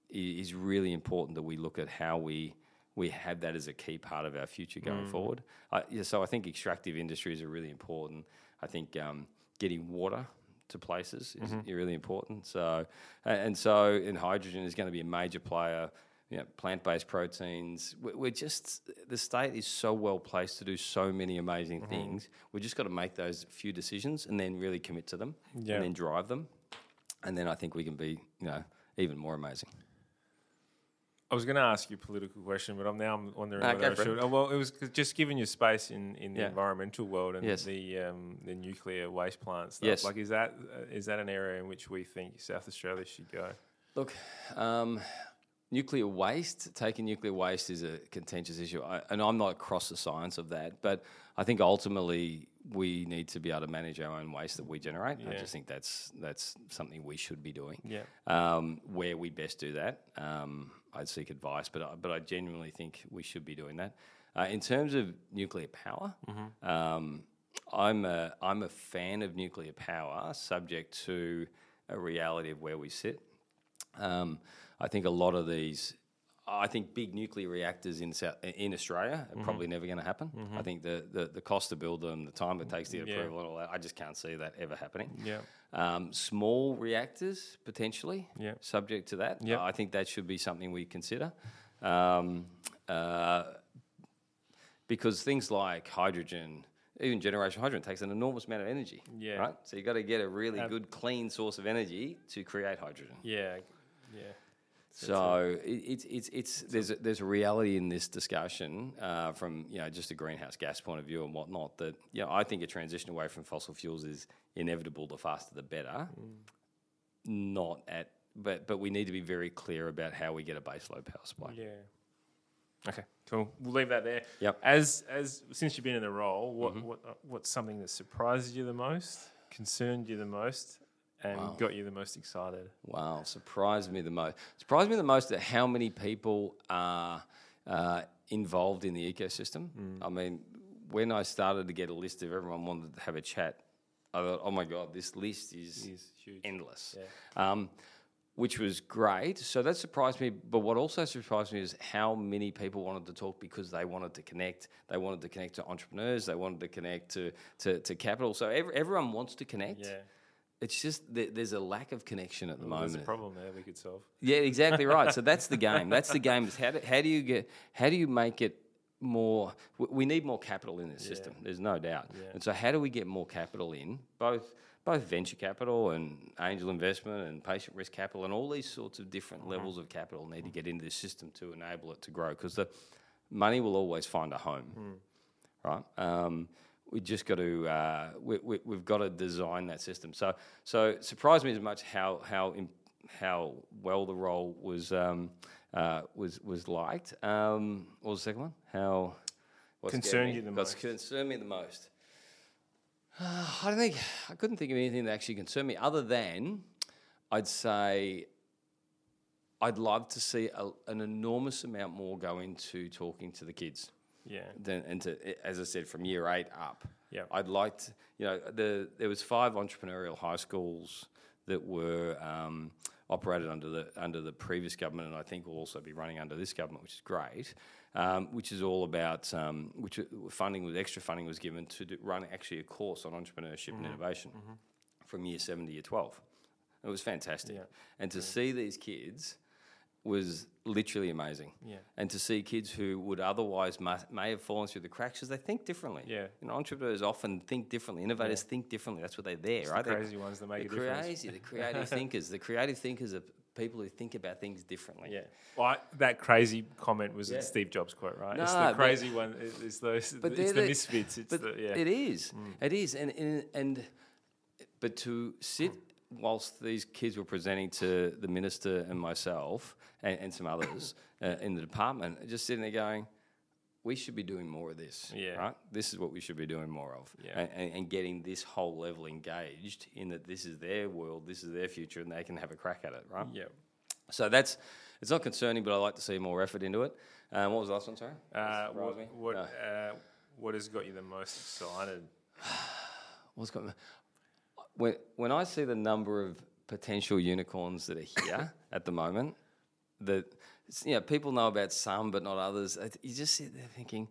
is really important that we look at how we we have that as a key part of our future going Mm. forward. I, yeah, so I think extractive industries are really important. I think um, getting water to places is Mm-hmm. really important. So, and so, in hydrogen is going to be a major player. You know, plant-based proteins. We- We're just the state is so well placed to do so many amazing Mm-hmm. things. We've just got to make those few decisions and then really commit to them Yeah. and then drive them, and then I think we can be, you know, even more amazing. I was going to ask you a political question, but I'm now I'm wondering No, whether I should. Oh, well, it was just giving you space in, in the Yeah. environmental world and Yes. the um, the nuclear waste plants. stuff. Yes. Like, is that uh, is that an area in which we think South Australia should go? Look, um, nuclear waste, taking nuclear waste is a contentious issue, I, and I'm not across the science of that, but I think ultimately we need to be able to manage our own waste that we generate. I just think that's that's something we should be doing. Yeah. Um, where we best do that, um, I'd seek advice, but I, but I genuinely think we should be doing that. Uh, in terms of nuclear power, um, I'm a I'm a fan of nuclear power, subject to a reality of where we sit. Um, I think a lot of these, I think big nuclear reactors in South, in Australia are probably never going to happen. I think the, the the cost to build them, the time it takes to get Yeah. approval, and all that, I just can't see that ever happening. Yeah. Um, small reactors potentially, Yeah. subject to that. Yep. I think that should be something we consider. Um, uh, because things like hydrogen, even generation hydrogen, takes an enormous amount of energy. Yeah. Right. So you've got to get a really good, clean source of energy to create hydrogen. Yeah, yeah. So it, it's it's it's there's a, there's a reality in this discussion uh, from you know just a greenhouse gas point of view and whatnot that you know I think a transition away from fossil fuels is inevitable. The faster the better. Not at but but we need to be very clear about how we get a baseload power supply. Yeah. Okay, cool. We'll leave that there. Yep. As as since you've been in the role, what what uh, what's something that surprised you the most, concerned you the most, and got you the most excited? Wow, surprised me the most. Surprised me the most at how many people are uh, involved in the ecosystem. I mean, when I started to get a list of everyone wanted to have a chat, I thought, oh my god, this list is, Is huge. endless. Um, which was great. So that surprised me. But what also surprised me is how many people wanted to talk because they wanted to connect. They wanted to connect to entrepreneurs. They wanted to connect to to, to capital. So every, everyone wants to connect. Yeah. It's just that there's a lack of connection at the Well, there's a problem there we could solve. Yeah, exactly right. So that's the game. That's the game. Is how do, how do you get how do you make it more? We need more capital in this system. There's no doubt. And so how do we get more capital in both both venture capital and angel investment and patient risk capital and all these sorts of different mm-hmm. levels of capital need to get mm-hmm. into this system to enable it to grow because the money will always find a home, mm. right? Um, we just got to uh, we, we, we've got to design that system. So so it surprised me as much how how how well the role was um, uh, was was liked. Um, what was the second one? How Concerned you the what's most? concerned me the most? Uh, I don't think I couldn't think of anything that actually concerned me other than I'd say I'd love to see a, an enormous amount more go into talking to the kids Yeah. than and to as I said from year eight up. Yeah. I'd like to, you know, the there was five entrepreneurial high schools that were um, operated under the under the previous government, and I think will also be running under this government, which is great. Um, which is all about um, which funding was extra funding was given to do, run actually a course on entrepreneurship and innovation from year seven to year twelve. It was fantastic, Yeah. and to see these kids was literally amazing. Yeah. And to see kids who would otherwise mu may have fallen through the cracks because they think differently. Yeah. You know, entrepreneurs often think differently. Innovators think differently. That's what they're there, right? The They're- crazy ones that make a the difference. crazy, the creative thinkers. The creative thinkers are people who think about things differently. Yeah. Well, I, that crazy comment was Yeah. a Steve Jobs quote, right? No, it's the crazy one. It's, it's those. But it's the the- misfits. It's but the yeah. it is. Mm. It is. And, and and but to sit whilst these kids were presenting to the minister and myself and, and some others uh, in the department, just sitting there going, we should be doing more of this. Yeah. Right? This is what we should be doing more of. Yeah. And, and, and getting this whole level engaged in that this is their world, this is their future, and they can have a crack at it, right? yeah. So that's it's not concerning, but I like to see more effort into it. Um, what was the last one? Sorry. Uh, what what, No. uh, what has got you the most excited? What's got me? When when I see the number of potential unicorns that are here at the moment, that you know people know about some but not others. You just sit there thinking,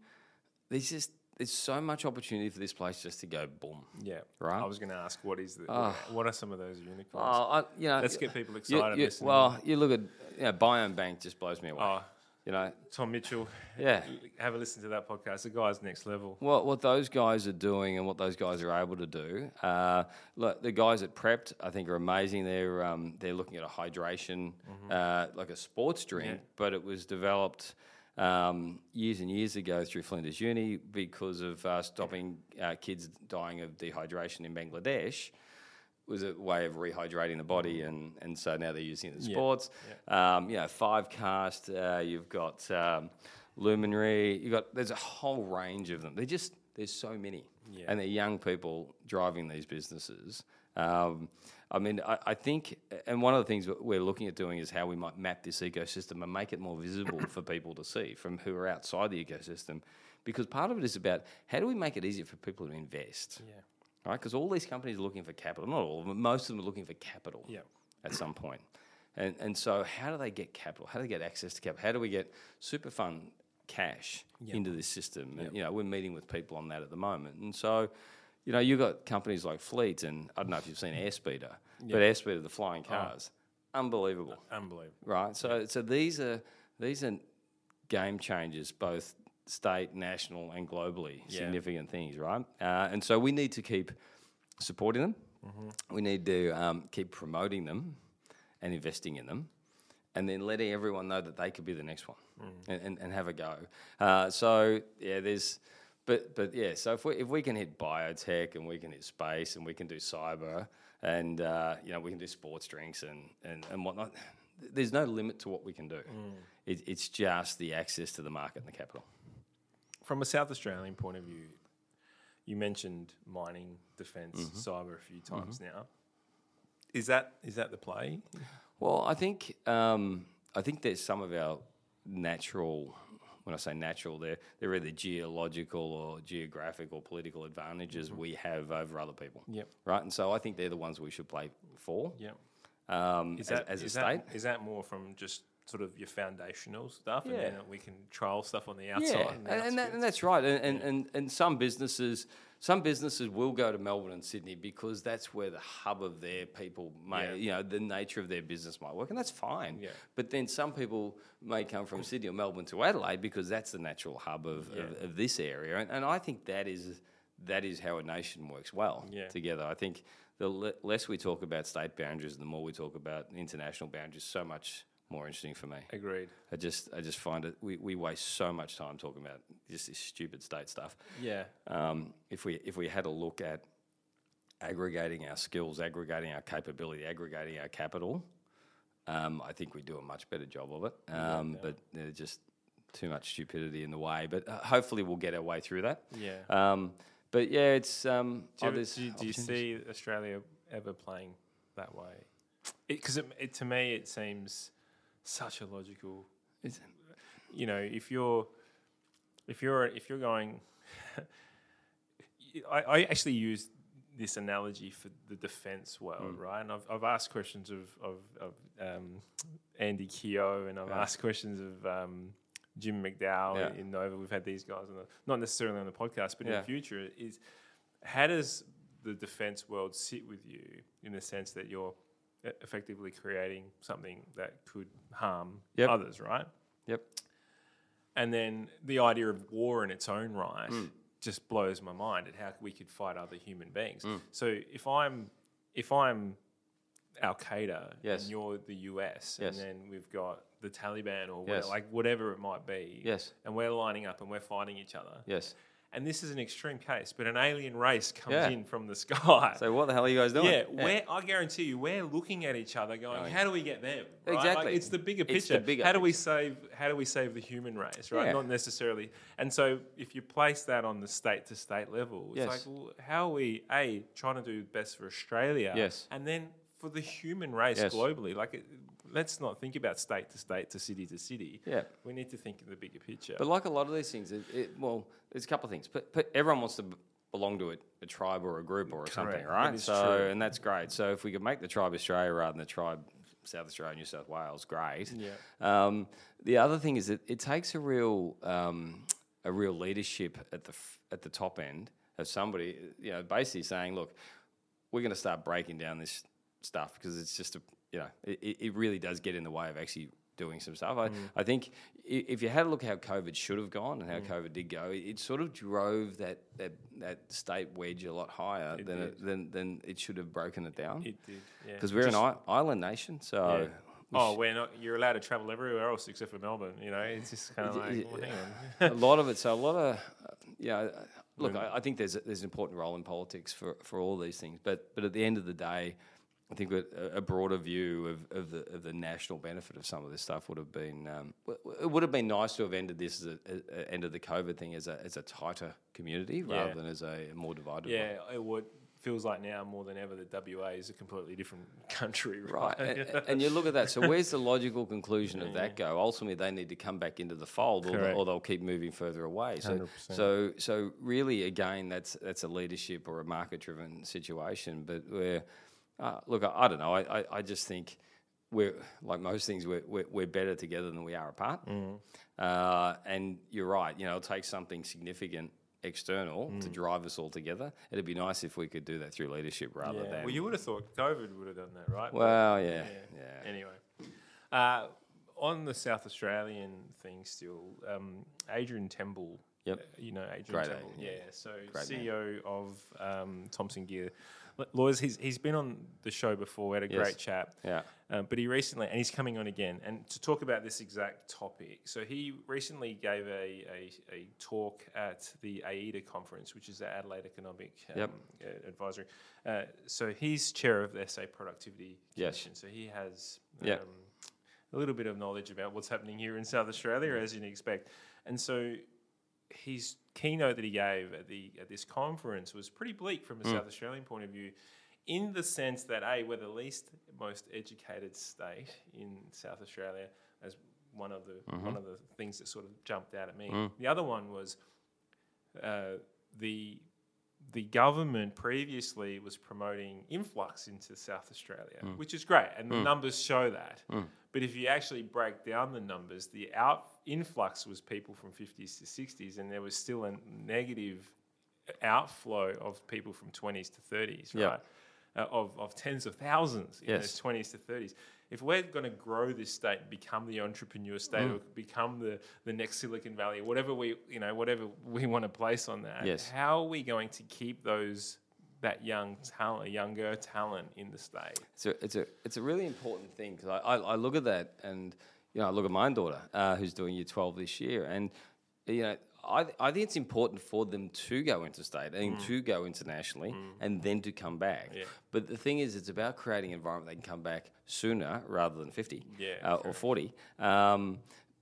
there's just there's so much opportunity for this place just to go boom. Yeah. Right. I was going to ask what is the Ah. what are some of those unicorns? Oh, I, you know, Let's get people excited. you- listening. well, you look at you know, Biome Bank just blows me away. oh, You know, Tom Mitchell. Yeah. Have a listen to that podcast. The guy's next level. What what those guys are doing and what those guys are able to do. Uh, look, the guys at Prepped, I think, are amazing. They're um, they're looking at a hydration, uh, like a sports drink, Yeah. but it was developed um, years and years ago through Flinders Uni because of uh, stopping uh, kids dying of dehydration in Bangladesh. Was a way of rehydrating the body, and, and so now they're using it in Yeah. sports. Um, you know, Fivecast. Uh, you've got um, luminary. You got there's a whole range of them. They're just there's so many, Yeah. and they're young people driving these businesses. Um, I mean, I, I think, and one of the things we're looking at doing is how we might map this ecosystem and make it more visible for people to see from who are outside the ecosystem, because part of it is about how do we make it easier for people to invest Yeah. Right? Because all these companies are looking for capital. Not all of them, most of them are looking for capital Yeah. at some point. And, and so, how do they get capital? How do they get access to capital? How do we get super fund cash into this system? And, you know, we're meeting with people on that at the moment. And so, you know, you've got companies like Fleet, and I don't know if you've seen Airspeeder, but Airspeeder, the flying oh. cars, unbelievable Unbelievable. right? So, so these are these are game changers, both state, national, and globally Yeah. significant things, right? Uh, and so we need to keep supporting them. Mm-hmm. We need to um, keep promoting them and investing in them, and then letting everyone know that they could be the next one Mm. and, and, and have a go. Uh, so yeah, there's. But, but yeah, so if we, if we can hit biotech and we can hit space and we can do cyber and uh, you know we can do sports drinks and, and, and whatnot, there's no limit to what we can do. Mm. It, it's just the access to the market and the capital. From a South Australian point of view, you mentioned mining, defense Mm-hmm. cyber a few times now. Is that is that the play? Well, I think um, I think there's some of our natural. When I say natural, they're they're either geological or geographic or political advantages we have over other people. Yep. Right, and so I think they're the ones we should play for. Yeah. Um, Is as, that as a is state. that is that more from just sort of your foundational stuff, and Yeah. then we can trial stuff on the outside? Yeah, and the and, and, that, and that's right. And, and, and, and some businesses, some businesses will go to Melbourne and Sydney because that's where the hub of their people may, Yeah. you know, the nature of their business might work, and that's fine. Yeah. But then some people may come from Sydney or Melbourne to Adelaide because that's the natural hub of, of, Yeah. of this area, and, and I think that is that is how a nation works well Yeah. together. I think the less we talk about state boundaries, the more we talk about international boundaries. So much more interesting for me. Agreed. I just I just find it we, we waste so much time talking about just this stupid state stuff. Yeah. Um, if we if we had a look at aggregating our skills, aggregating our capability, aggregating our capital, um, I think we do a much better job of it. Um, But there's just too much stupidity in the way. But uh, hopefully we'll get our way through that. Yeah. Um, but yeah, it's um, Do you, do, do you see Australia ever playing that way? Because it, it, to me, it seems such a logical. It's- You know, if you're, if you're, if you're going, I, I actually use this analogy for the defence world, Mm. right? And I've, I've asked questions of of, of um, Andy Keough, and I've Yeah. asked questions of um, Jim McDowell Yeah. in Nova. We've had these guys on the, not necessarily on the podcast, but in the future, is how does the defence world sit with you in the sense that you're effectively creating something that could harm Yep. others, right? Yep. And then the idea of war in its own right Mm. just blows my mind at how we could fight other human beings. Mm. So if I'm if I'm Al Qaeda Yes. and you're the US, Yes. and then we've got the Taliban or Yes. whatever, like whatever it might be, Yes. and we're lining up and we're fighting each other. Yes. And this is an extreme case, but an alien race comes Yeah. in from the sky. So what the hell are you guys doing? yeah, we're, I guarantee you, we're looking at each other, going, "How do we get them?" Right? Like, Exactly. it's the bigger It's picture. the bigger how do we save? How do we save the human race? Right? Yeah. Not necessarily. And so, if you place that on the state to state level, it's Yes. like, well, how are we a trying to do best for Australia? Yes. and then for the human race Yes. globally. Like, it, let's not think about state to state to city to city. Yeah. we need to think of the bigger picture. But like a lot of these things, it, it, well, there's a couple of things. But, but everyone wants to belong to a, a tribe or a group or something, right? So, true. and that's great. So if we could make the tribe Australia rather than the tribe South Australia, New South Wales, great. Yeah. Um, the other thing is that it takes a real, um, a real leadership at the f- at the top end of somebody, you know, basically saying, look, we're going to start breaking down this stuff because it's just a, you know, it, it really does get in the way of actually doing some stuff. I, Mm. I think if you had a look how COVID should have gone and how Mm. COVID did go, it, sort of drove that, that, that state wedge a lot higher It than, it, than than it should have broken it down. it did, yeah. Because we're Just- an island nation, so. Yeah. we Oh, sh- we're not. You're allowed to travel everywhere else except for Melbourne. You know, it's just kind of like, well, a lot of it. So a lot of, uh, yeah. Look, I, I think there's a, there's an important role in politics for, for all these things, but but at the end of the day, I think a, a broader view of, of the of the national benefit of some of this stuff would have been um, it would have been nice to have ended this as a, a the COVID thing as a as a tighter community rather Yeah. than as a more divided one. Yeah, it would feels like now more than ever that WA is a completely different country, Right, right? and, and you look at that. So where's the logical conclusion of that go? Ultimately, they need to come back into the fold, or, or they'll keep moving further away. So, 100%. so, so really, again, that's that's a leadership or a market-driven situation. But we're uh, look, I, I don't know. I, I, I just think we're like most things. We're, we're we're better together than we are apart. Uh, and you're right. You know, it'll take something significant external to drive us all together. It'd be nice if we could do that through leadership rather Yeah. than. Well, you would have thought COVID would have done that, right? well, yeah, yeah. yeah. Anyway, uh, on the South Australian thing still, um, Adrian Tembel. Yep. uh, You know Adrian Great Tembel. name, Yeah. yeah. So Great name. CEO of um, Thomson Geer. Lawyers, he's, he's been on the show before. We had a Yes. great chat. Yeah. Um, but he recently, and he's coming on again, and to talk about this exact topic. So he recently gave a, a, a talk at the AEDA conference, which is the Adelaide Economic um, Yep. uh, Advisory. Uh, so he's chair of the SA Productivity Yes. Commission. So he has um, Yep. a little bit of knowledge about what's happening here in South Australia, as you'd expect. And so his keynote that he gave at the at this conference was pretty bleak from a Mm. South Australian point of view, in the sense that a we're the least most educated state in South Australia, as one of the Mm-hmm. one of the things that sort of jumped out at me. Mm. The other one was uh, the the government previously was promoting influx into South Australia, Mm. which is great, and the numbers show that. But if you actually break down the numbers, the out influx was people from 50s to 60s, and there was still a negative outflow of people from 20s to 30s, Yeah. right? Uh, of, of tens of thousands in Yes. those 20s to 30s. If we're going to grow this state become the entrepreneur state Mm. or become the, the next Silicon Valley, whatever we you know whatever we want to place on that, Yes. how are we going to keep those that young talent, younger talent in the state? It's a, it's a, it's a really important thing because I, I, I look at that and, you know, I look at my own daughter uh, who's doing year 12 this year. And, you know, I, I think it's important for them to go interstate and to go internationally and then to come back. Yeah. But the thing is, it's about creating an environment they can come back sooner rather than 50 Yeah, uh, or 40. Um,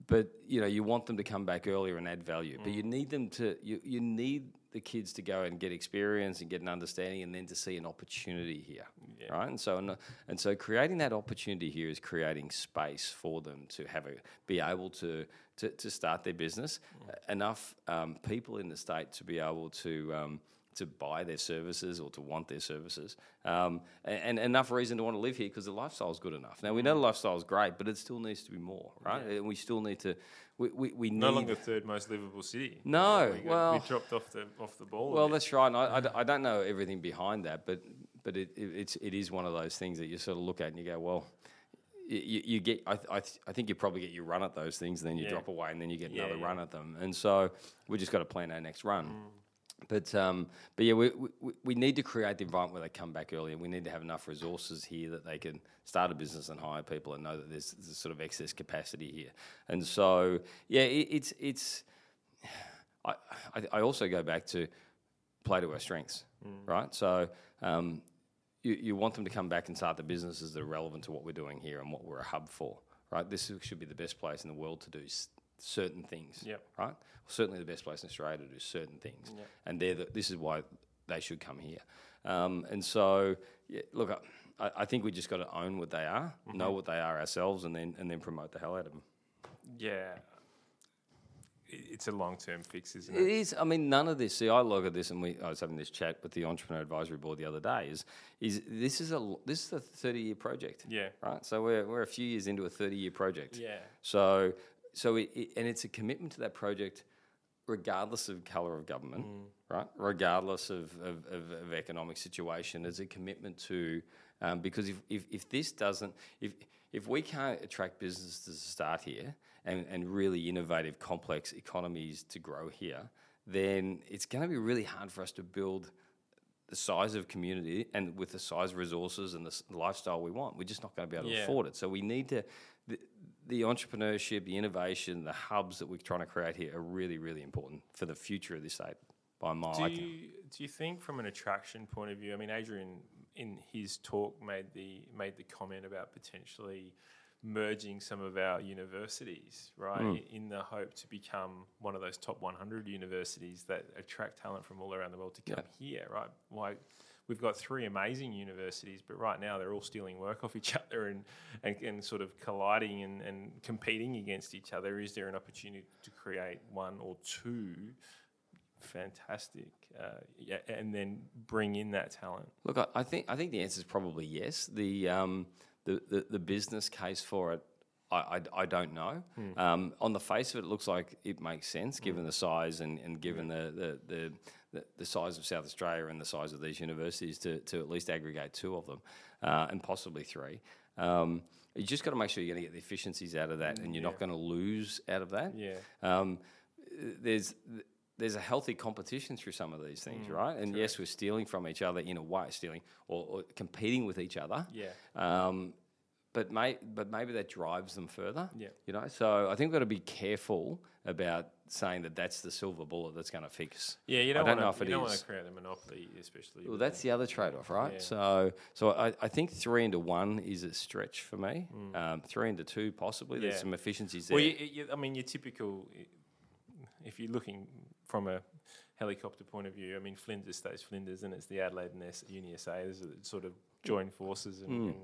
but you know, you want them to come back earlier and add value. But you need them to you, you need the kids to go and get experience and get an understanding, and then to see an opportunity here, right? And so and, and so creating that opportunity here is creating space for them to have a be able to to, to start their business. Enough um, people in the state to be able to. Um, to buy their services or to want their services, um, and, and enough reason to want to live here because the lifestyle is good enough. Now we know the lifestyle is great, but it still needs to be more, right? And we still need to. We, we, we need No longer third most livable city. No, we, got- well- we dropped off the off the ball. Well, that's right. And I, I d- I don't know everything behind that, but but it, it, it's it is one of those things that you sort of look at and you go, well, you, you you get. I, I, th- I think you probably get your run at those things, and then you Yeah. drop away, and then you get Yeah, another yeah. run at them. And so we just got to plan our next run. Mm. But um, but yeah, we, we we need to create the environment where they come back early, and we need to have enough resources here that they can start a business and hire people, and know that there's, there's sort of excess capacity here. And so yeah, it, it's it's. I, I also go back to play to our strengths, right? So um, you, you want them to come back and start the businesses that are relevant to what we're doing here and what we're a hub for, right? This should be the best place in the world to do certain things, Yep. right? Certainly the best place in Australia to do certain things, and they're the, this is why they should come here. Um, and so, yeah, look, I, I think we just got to own what they are, know what they are ourselves, and then and then promote the hell out of them. yeah, it's a long term fix, isn't It it? is. I mean, none of this. See, I look at this, and we. I was having this chat with the entrepreneur advisory board the other day. Is is this is a this is a thirty year project? Yeah. Right. So we're we're a few years into a thirty year project. Yeah. So so it, it, and it's a commitment to that project, regardless of colour of government, right? Regardless of, of, of, of economic situation, it's a commitment to um, because if, if if this doesn't if if we can't attract businesses to start here and, and really innovative, complex economies to grow here, then it's going to be really hard for us to build the size of community and with the size of resources and the lifestyle we want. We're just not going to be able to Yeah. afford it. So we need to, the, entrepreneurship, the innovation, the hubs that we're trying to create here are really, really important for the future of this state by my. Do you do you think from an attraction point of view? I mean, Adrian in his talk made the made the comment about potentially merging some of our universities, right, Hmm. in the hope to become one of those top 100 universities that attract talent from all around the world to come here, right? Like we've got three amazing universities, but right now they're all stealing work off each other and, and, and sort of colliding and, and competing against each other. Is there an opportunity to create one or two fantastic, uh, yeah, and then bring in that talent. Look, I, I think I think the answer is probably yes. The um, the, the the business case for it, I, I, I don't know. Um, on the face of it, it looks like it makes sense given the size and, and given the, the, the, the the size of South Australia and the size of these universities to, to at least aggregate two of them uh, and possibly three. Um, You just got to make sure you're going to get the efficiencies out of that, and you're not going to lose out of that. Yeah. Um, there's there's a healthy competition through some of these things, right? And yes, we're stealing from each other in a way, stealing or, or competing with each other. Yeah. Um, but may, but maybe that drives them further. Yeah. You know, so I think we've got to be careful about saying that that's the silver bullet that's going to fix. Yeah, you I don't, don't want know if to, it don't want to create a monopoly, especially. Well, that's the other trade-off, right? Yeah. So, so I, I think three into one is a stretch for me. Um, three into two, possibly. There's Mm. Some efficiencies there. Well, you, you, I mean, your typical, if you're looking from a helicopter point of view, I mean, Flinders stays Flinders, and it's the Adelaide and S- Uni SA that sort of join forces. And, and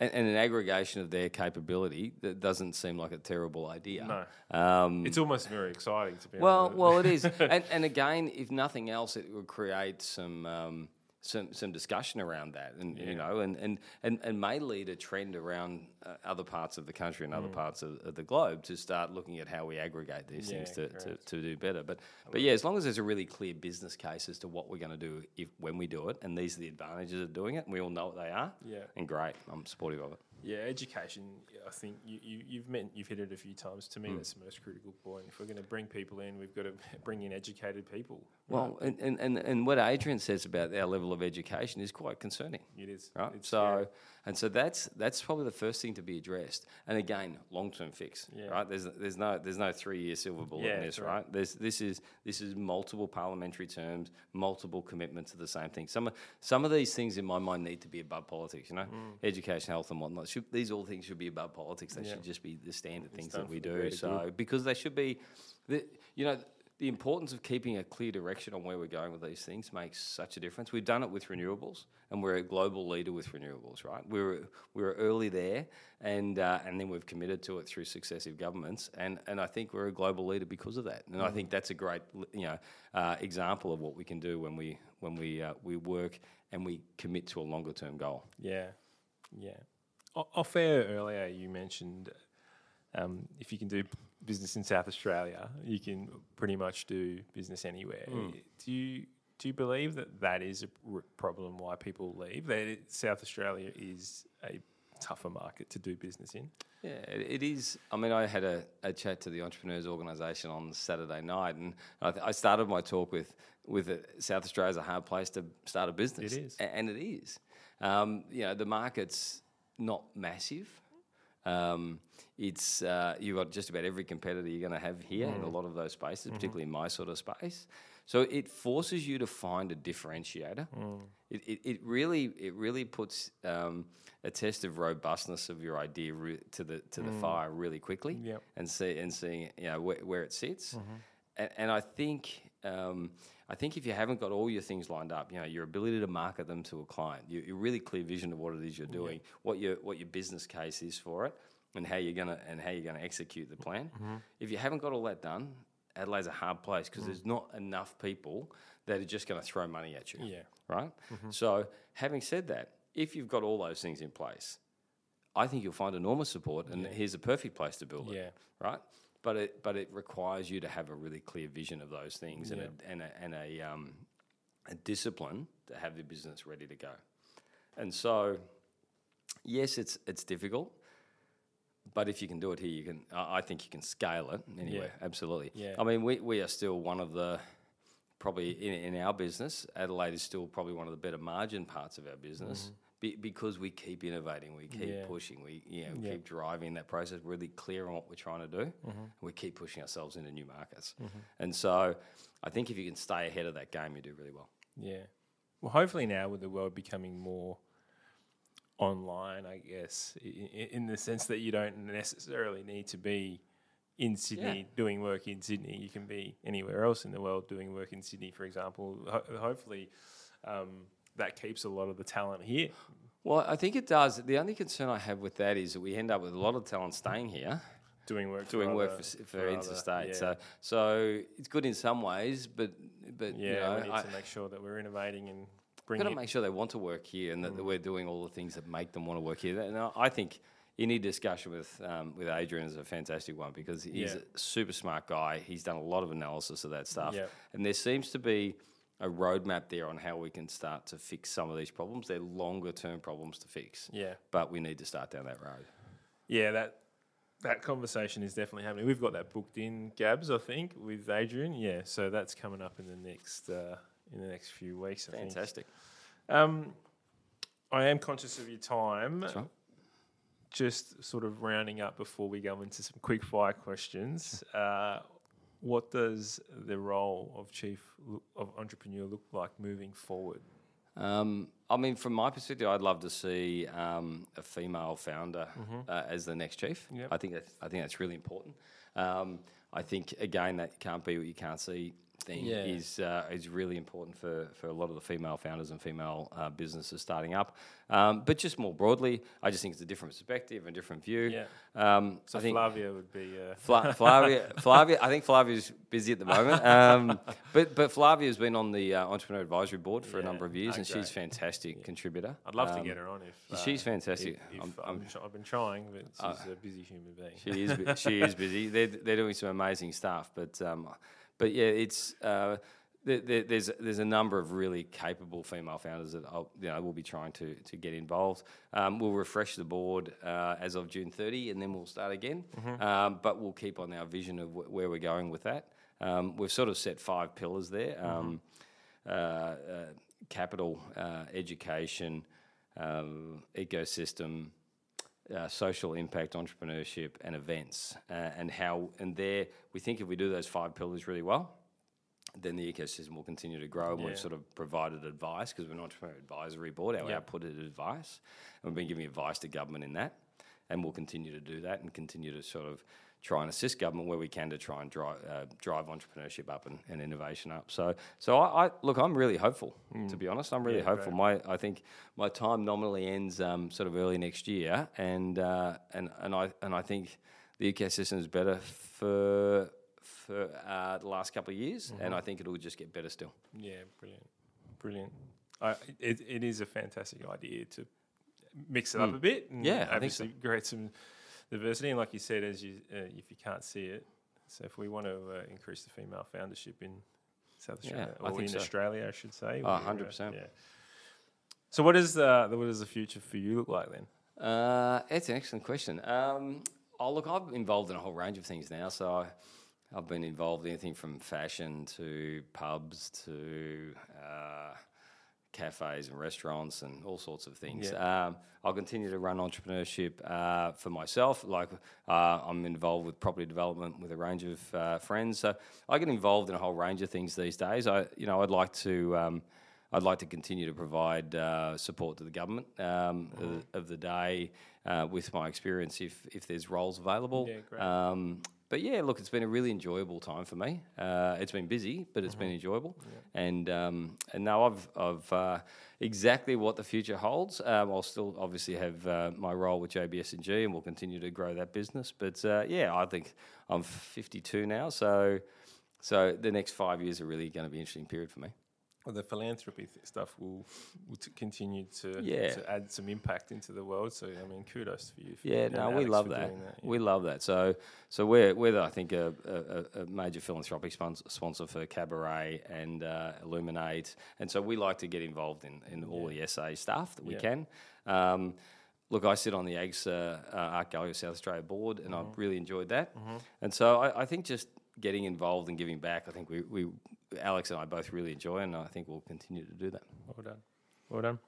and, and an aggregation of their capability that doesn't seem like a terrible idea. no, Um, it's almost very exciting to be well, honest. well, it is, and, and again, if nothing else, it would create some um, some some discussion around that, and you know, and, and, and, and may lead a trend around uh, other parts of the country and other parts of, of the globe to start looking at how we aggregate these Yeah, things to, to, to do better. But but yeah, as long as there's a really clear business case as to what we're going to do if when we do it, and these are the advantages of doing it, and we all know what they are. Yeah. and great, I'm supportive of it. Yeah, education. I think you, you you've meant you've hit it a few times. To me, Hmm. that's the most critical point. If we're going to bring people in, we've got to bring in educated people. Well, and, and, and, and what Adrian says about our level of education is quite concerning. It is right? It's so, and so that's that's probably the first thing to be addressed. And again, long term fix, Yeah. right? There's there's no there's no three year silver bullet Yeah, in this, correct. right? There's this is this is multiple parliamentary terms, multiple commitments to the same thing. Some of- some of these things in my mind need to be above politics. You know, Mm. education, health, and whatnot. Should, these all things should be about politics. They Yeah. should just be the standard things that we do. So because they should be, the, you know. The importance of keeping a clear direction on where we're going with these things makes such a difference. We've done it with renewables, and we're a global leader with renewables, right? We were we were early there, and uh, and then we've committed to it through successive governments, and, and I think we're a global leader because of that. And I think that's a great you know uh, example of what we can do when we when we uh, we work and we commit to a longer term goal. Yeah, yeah. Off air earlier, you mentioned um, if you can do business in South Australia, you can pretty much do business anywhere. Do you do you believe that that is a problem why people leave? That it, South Australia is a tougher market to do business in. Yeah, it it is. I mean, I had a, a chat to the Entrepreneurs Organisation on Saturday night, and I, th- I started my talk with with South Australia's a hard place to start a business. It is. A- and it is. Um, you know, the market's not massive. Um, it's uh, you've got just about every competitor you're going to have here in a lot of those spaces, particularly in my sort of space. So it forces you to find a differentiator. It, it, it really it really puts um, a test of robustness of your idea re- to the to the fire really quickly, Yep. and see and seeing you know where, where it sits. And, and I think um, I think if you haven't got all your things lined up, you know your ability to market them to a client, your, your really clear vision of what it is you're doing, what your what your business case is for it, and how you're gonna and how you're gonna execute the plan. Mm-hmm. If you haven't got all that done, Adelaide's a hard place because mm. there's not enough people that are just going to throw money at you. Yeah. Right. Mm-hmm. So having said that, if you've got all those things in place, I think you'll find enormous support, and here's a perfect place to build it. Yeah. Right. But it but it requires you to have a really clear vision of those things and a, and a, and a, um, a discipline to have the business ready to go. And so, yes, it's it's difficult, but if you can do it here, you can. I think you can scale it anyway. Yeah. Absolutely. Yeah. I mean, we, we are still one of the probably in, in our business. Adelaide is still probably one of the better margin parts of our business. Be, because we keep innovating, we keep Mm-hmm. Yeah. pushing, we you know, Yeah. keep driving that process, really clear on what we're trying to do. Mm-hmm. and We keep pushing ourselves into new markets, and so I think if you can stay ahead of that game, you do really well. Yeah. Well, hopefully now with the world becoming more online, I guess, in, in the sense that you don't necessarily need to be in Sydney doing work in Sydney. You can be anywhere else in the world doing work in Sydney, for example. Ho- hopefully, um, that keeps a lot of the talent here. Well, I think it does. The only concern I have with that is that we end up with a lot of talent staying here, Doing work, doing for work other- for, for, other- interstate. yeah. So, so it's good in some ways, but but yeah, you know, we need I, to make sure that we're innovating and bringing got to make sure they want to work here and that, Mm. that we're doing all the things that make them want to work here. And I- think any discussion with um, with Adrian is a fantastic one because he's Yeah. a super smart guy. He's done a lot of analysis of that stuff, Yeah. and there seems to be a roadmap there on how we can start to fix some of these problems. They're longer term problems to fix, Yeah. but we need to start down that road. yeah, that that conversation is definitely happening. We've got that booked in, Gabs, I think, with Adrian. Yeah, so that's coming up in the next uh, in the next few weeks. I think. Fantastic. Um, I am conscious of your time. Right. Just sort of rounding up before we go into some quick fire questions. Uh, what does the role of chief of entrepreneur look like moving forward? Um, I mean, from my perspective, I'd love to see um, a female founder uh, as the next chief. Yep. I think that's, I think that's really important. Um, I think again that can't be what you can't see thing Yeah. is uh, is really important for, for a lot of the female founders and female uh, businesses starting up. Um, but just more broadly, I just think it's a different perspective and different view. Yeah. Um, So I think Flavia would be. Uh, Fla- Flavia, Flavia, I think Flavia's busy at the moment. Um, but but Flavia's been on the uh, entrepreneur advisory board for a number of years, Oh, and she's great. fantastic contributor. I'd love to Um, get her on if. she's uh, fantastic. If, if I'm, I've been trying, but she's a busy human being. She is she is busy. They're they're doing some amazing stuff, but um, but yeah, it's. Uh, there, there, there's there's a number of really capable female founders that I'll, you know will be trying to to get involved. Um, we'll refresh the board uh, as of June 30, and then we'll start again. Um, but we'll keep on our vision of wh- where we're going with that. Um, we've sort of set five pillars there: um, uh, uh, capital, uh, education, um, ecosystem, uh, social impact, entrepreneurship, and events, uh, and how and there we think if we do those five pillars really well, then the ecosystem will continue to grow. And Yeah. we've sort of provided advice because we're an entrepreneur advisory board. Our Yep. output is advice, and we've been giving advice to government in that, and we'll continue to do that and continue to sort of try and assist government where we can to try and drive uh, drive entrepreneurship up and, and innovation up. So so I, I look, I'm really hopeful to be honest. I'm really Yeah, hopeful. My I think my time nominally ends um, sort of early next year, and uh, and and I and I think the ecosystem is better for for uh, the last couple of years, and I think it'll just get better still. Yeah, brilliant, brilliant. I, it, it is a fantastic idea to mix it up a bit. And. Yeah, I think obviously create some diversity. And like you said, as you uh, if you can't see it, so if we want to uh, increase the female foundership in South Australia I or in so. Australia, I should say. Oh, we're, uh, 100%. Yeah. So what is the what does the future for you look like then? Uh, it's an excellent question. Um, oh, look, I'm involved in a whole range of things now. So I, I've been involved in anything from fashion to pubs to uh, cafes and restaurants and all sorts of things. Um, I'll continue to run entrepreneurship uh, for myself. Like uh, I'm involved with property development with a range of uh, friends. So I get involved in a whole range of things these days. I, you know, I'd like to. Um, I'd like to continue to provide uh, support to the government um, of, of the day uh, with my experience if, if there's roles available. Yeah. Um, but yeah, look, it's been a really enjoyable time for me. Uh, it's been busy, but it's been enjoyable. And um, and now I've I've uh, exactly what the future holds. Um, I'll still obviously have uh, my role with JBS and G, and we'll continue to grow that business. But uh, yeah, I think I'm 52 now, so so the next five years are really going to be an interesting period for me. Well, the philanthropy th- stuff will, will t- continue to Yeah. to add some impact into the world. So I mean, kudos for you. For, Yeah, no, we love for that. yeah. We love that. So, so we're we're I think a, a, a major philanthropic sponsor, sponsor for Cabaret and uh, Illuminate, and so we like to get involved in, in all the SA stuff that we Yeah. can. Um, look, I sit on the AGS uh, uh, Art Gallery of South Australia board, and Mm-hmm. I've really enjoyed that. And so I, I think just getting involved and giving back, I think we, we Alex and I both really enjoy, and I think we'll continue to do that. Well done. Well done.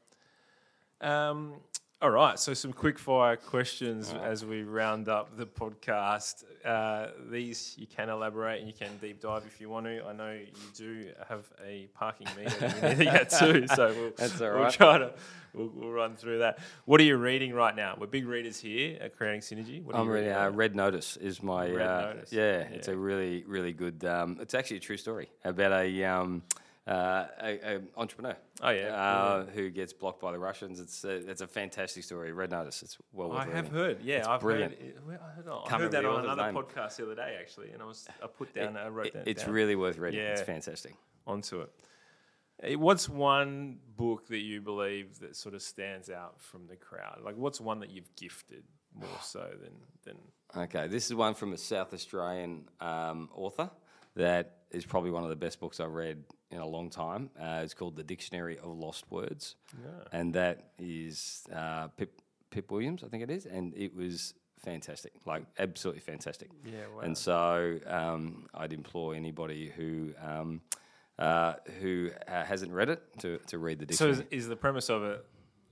Um, all right. So, some quick fire questions as we round up the podcast. Uh, these you can elaborate and you can deep dive if you want to. I know you do have a parking meter you need to get to, so we'll, That's all we'll try to we'll, we'll run through that. What are you reading right now? We're big readers here at Creating Synergy. What are I'm you reading. reading? Uh. Red Notice is my. Red uh, Notice. Yeah, it's a really, really good. Um, it's actually a true story about a um, uh, a, a entrepreneur. Oh, yeah, uh, who gets blocked by the Russians. It's a, it's a fantastic story. Red Notice. It's well worth I have heard, yeah, I've brilliant. heard. It, I heard that on another podcast the other day, actually, and I was I put down, I wrote It- that it's down. really worth reading. It's Yeah. fantastic. onto it. What's one book that you believe that sort of stands out from the crowd? Like, what's one that you've gifted more so than than? Okay, this is one from a South Australian um, author that is probably one of the best books I've read in a long time. Uh, it's called The Dictionary of Lost Words, and that is uh, Pip, Pip Williams, I think it is, and it was fantastic, like absolutely fantastic. Yeah, wow. And so um, I'd implore anybody who um, uh, who uh, hasn't read it to, to read the So dictionary. is, is the premise of it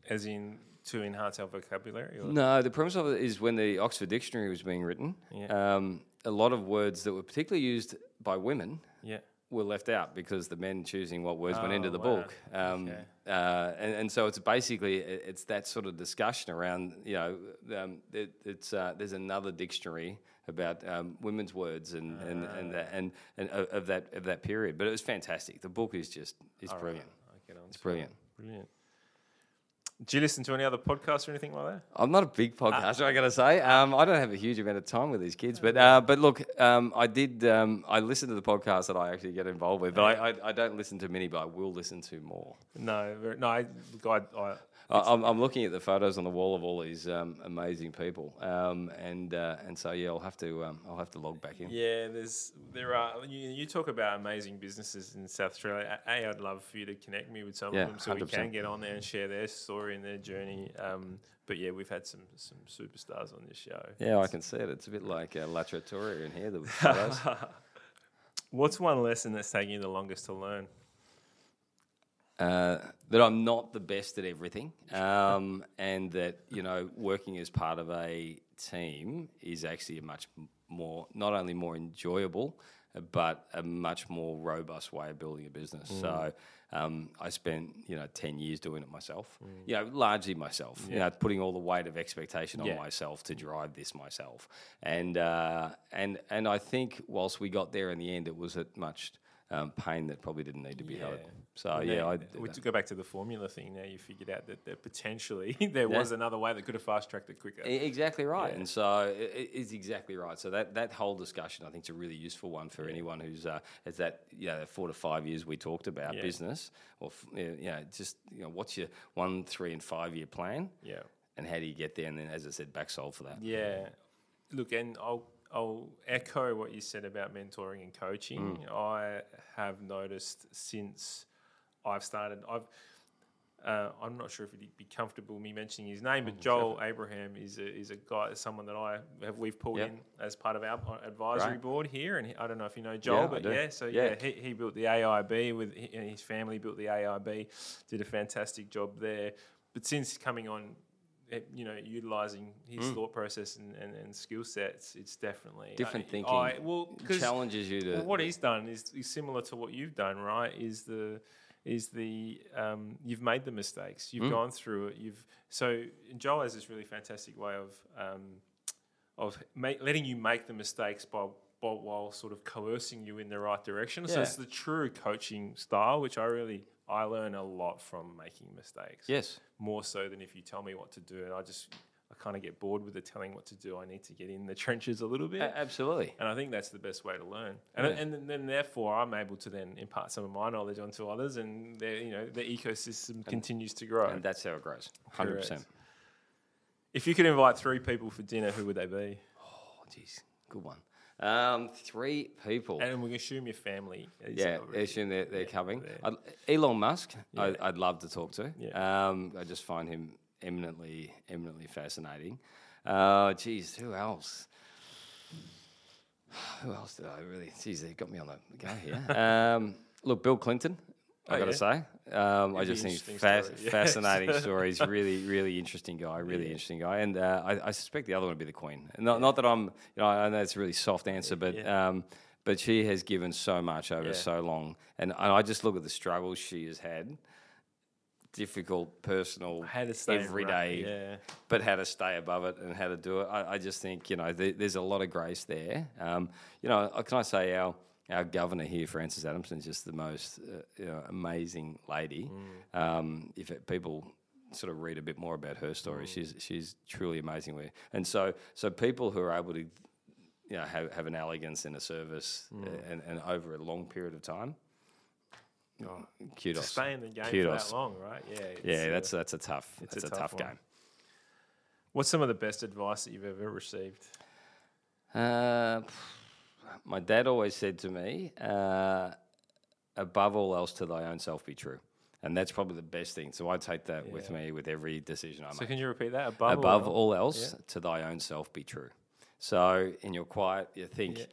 as in to enhance our vocabulary? Or? No, the premise of it is when the Oxford Dictionary was being written, Yeah. um, a lot of words that were particularly used by women Yeah. were left out because the men choosing what words went into Oh, the wow. book. Um, Okay. uh, and, and so it's basically it's that sort of discussion around you know um, it, it's uh, there's another dictionary about um, women's words and and and, that, and and of that of that period. But it was fantastic. The book is just is brilliant. On It's brilliant. Brilliant. Do you listen to any other podcasts or anything like that? I'm not a big podcaster, I got to say. Um, I don't have a huge amount of time with these kids, but uh, but look, um, I did. Um, I listen to the podcasts that I actually get involved with, but I, I, I don't listen to many, but I will listen to more. No, no. I, I, I, I'm, I'm looking at the photos on the wall of all these um, amazing people, um, and uh, and so yeah, I'll have to um, I'll have to log back in. yeah. There's there are you, you talk about amazing businesses in South Australia. A, I'd love for you to connect me with some Yeah, of them so we 100%. can get on there and share their story and their journey. Um, but yeah, we've had some some superstars on this show. Yeah, I can see it. It's a bit like uh, La Trattoria in here. The photos. What's one lesson that's taking you the longest to learn? Uh, that I'm not the best at everything, um, and that you know working as part of a team is actually a much more not only more enjoyable, uh, but a much more robust way of building a business. So. Um, I spent, you know, ten years doing it myself. You know, largely myself. You know, putting all the weight of expectation on Yeah. myself to drive this myself. And uh, and and I think whilst we got there in the end, it was at much um, pain that probably didn't need to be had. So Well, yeah, I, we to go back to the formula thing. Now you figured out that, that potentially there was another way that could have fast tracked it quicker. Exactly right, and so i- i- it's exactly right. So that, that whole discussion, I think, is a really useful one for anyone who's uh, has that you know four to five years we talked about Yeah. business, or you know, just you know, what's your one, three, and five year plan, yeah. and how do you get there? And then, as I said, back solve for that. Yeah. Look, and I'll I'll echo what you said about mentoring and coaching. Mm. I have noticed since I've started, I've uh, I'm not sure if it'd be comfortable me mentioning his name, Mm, but Joel Abraham is a, is a guy, someone that I have we've pulled Yep. in as part of our advisory Right. board here, and he, I don't know if you know Joel, I but yeah, so Yeah. yeah, he, he built the AIB with he, his family built the AIB, did a fantastic job there. But since coming on, you know, utilizing his thought process and, and, and skill sets, it's definitely Mm. Different I- thinking I, well, Challenges you to well, what he's done is, is similar to what you've done, right? Is the is the um, you've made the mistakes, you've gone through it. You've so Joel has this really fantastic way of um, of ma- letting you make the mistakes by, by while sort of coercing you in the right direction. So it's the true coaching style, which I really I learn a lot from making mistakes. yes, More so than if you tell me what to do, and I just I kind of get bored with the telling what to do. I need to get in the trenches a little bit. a- absolutely. And I think that's the best way to learn. And, Yeah. and then therefore I'm able to then impart some of my knowledge onto others and you know, the ecosystem continues to grow. And that's how it grows. Hundred percent. Correct. if you could invite three people for dinner, who would they be? Oh, jeez, good one. Um, three people. And we assume your family. is Yeah, already- assume they're, they're coming. they're- I'd, Elon Musk, I, I'd love to talk to. Yeah. Um, I just find him eminently, eminently fascinating. Uh, geez, who else? Who else did I really? Geez, they got me on the go here. um, look, Bill Clinton. I Oh, got to yeah? say, um, I just think fa- story, fascinating stories. Really, really interesting guy. Really interesting guy, and uh, I, I suspect the other one would be the Queen. Not, not that I'm, you know, I know it's a really soft answer, but Yeah. um, but she has given so much over Yeah. so long, and, and I just look at the struggles she has had, difficult, personal, How to stay every right, day, Yeah. but how to stay above it and how to do it. I, I just think you know there, there's a lot of grace there. Um, you know, uh, can I say our our governor here, Frances Adamson, is just the most uh, you know, amazing lady. Mm. Um, if it, people sort of read a bit more about her story, Mm. she's she's truly amazing. And so so people who are able to you know have, have an elegance in a service Mm. uh, and, and over a long period of time. Oh, Kudos. stay in the game Kudos. for that long, right? Yeah. Yeah, uh, that's that's a tough it's that's a a, tough tough, game. What's some of the best advice that you've ever received? Uh, my dad always said to me, uh, above all else, to thy own self be true. and that's probably the best thing. So I take that with me with every decision I So make. So can you repeat that? Above, Above or- all else, to thy own self be true. So in your quiet, you think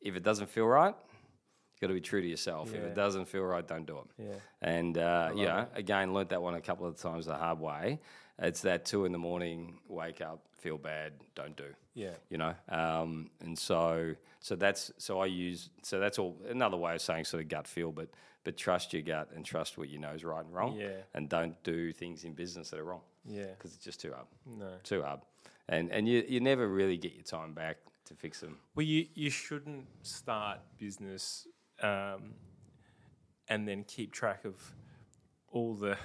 if it doesn't feel right, you got to be true to yourself. If it doesn't feel right, don't do it. Yeah. And uh, yeah, again, learnt that one a couple of times the hard way. It's that two in the morning, wake up, feel bad, don't do. Yeah. You know, um, and so so that's so I use so that's all another way of saying sort of gut feel, but but trust your gut and trust what you know is right and wrong. Yeah. And don't do things in business that are wrong Yeah. because it's just too hard. No. Too hard. And and you you never really get your time back to fix them. Well, you, you shouldn't start business um, and then keep track of all the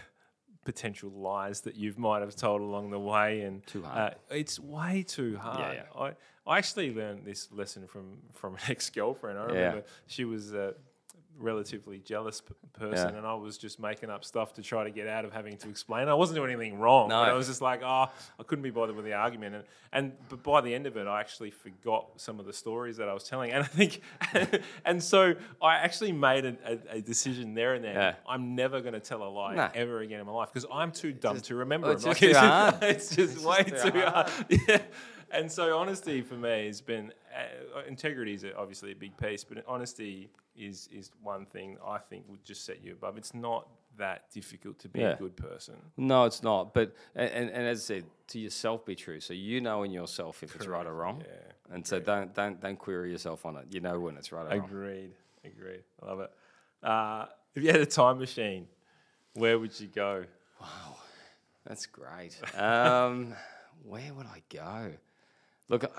potential lies that you might have told along the way. And Too hard. Uh, it's way too hard. yeah. I, I actually learned this lesson from, from an ex girlfriend. I remember she was a relatively jealous p- person, Yeah. and I was just making up stuff to try to get out of having to explain. I wasn't doing anything wrong. No. but I was just like, oh, I couldn't be bothered with the argument. And, and but by the end of it, I actually forgot some of the stories that I was telling. And I think, and so I actually made a, a, a decision there and then. Yeah. I'm never going to tell a lie No. ever again in my life because I'm too dumb to remember. it's them. just too hard. it's just It's way just too too hard. Yeah. And so honesty for me has been uh, integrity is obviously a big piece, but honesty is is one thing I think would just set you above. It's not that difficult to be Yeah. a good person. No, it's not. But and, and, as I said, to yourself be true. So you know in yourself if it's right or wrong. Yeah. And so don't don't don't query yourself on it. You know when it's right or wrong. Agreed. Agreed. I love it. Uh, if you had a time machine, where would you go? Wow. That's great. Um, where would I go? Look,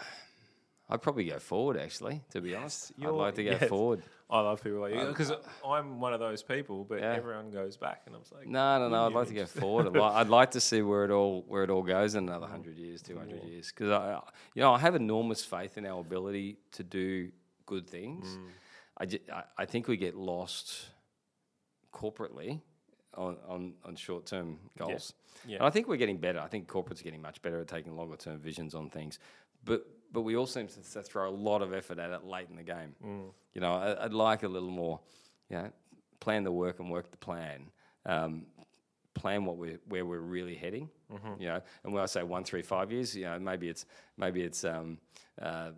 I'd probably go forward. Actually, to be honest, I'd like to go yes. forward. I love people like you um, because I'm one of those people, but Yeah. everyone goes back, and I was like, No, no, no. I'd like to go forward. I'd, li- I'd like to see where it all where it all goes in another mm. hundred years, two hundred mm. years. Because I, you know, I have enormous faith in our ability to do good things. Mm. I, I, I think we get lost corporately on on, on short term goals. Yeah. And I think we're getting better. I think corporate's are getting much better at taking longer term visions on things. But but we all seem to, throw a lot of effort at it late in the game. Mm. You know, I, I'd like a little more, you know, plan the work and work the plan. Um, plan what we're where we're really heading. Mm-hmm. You know, and when I say one, three, five years, you know, maybe it's maybe it's um, uh,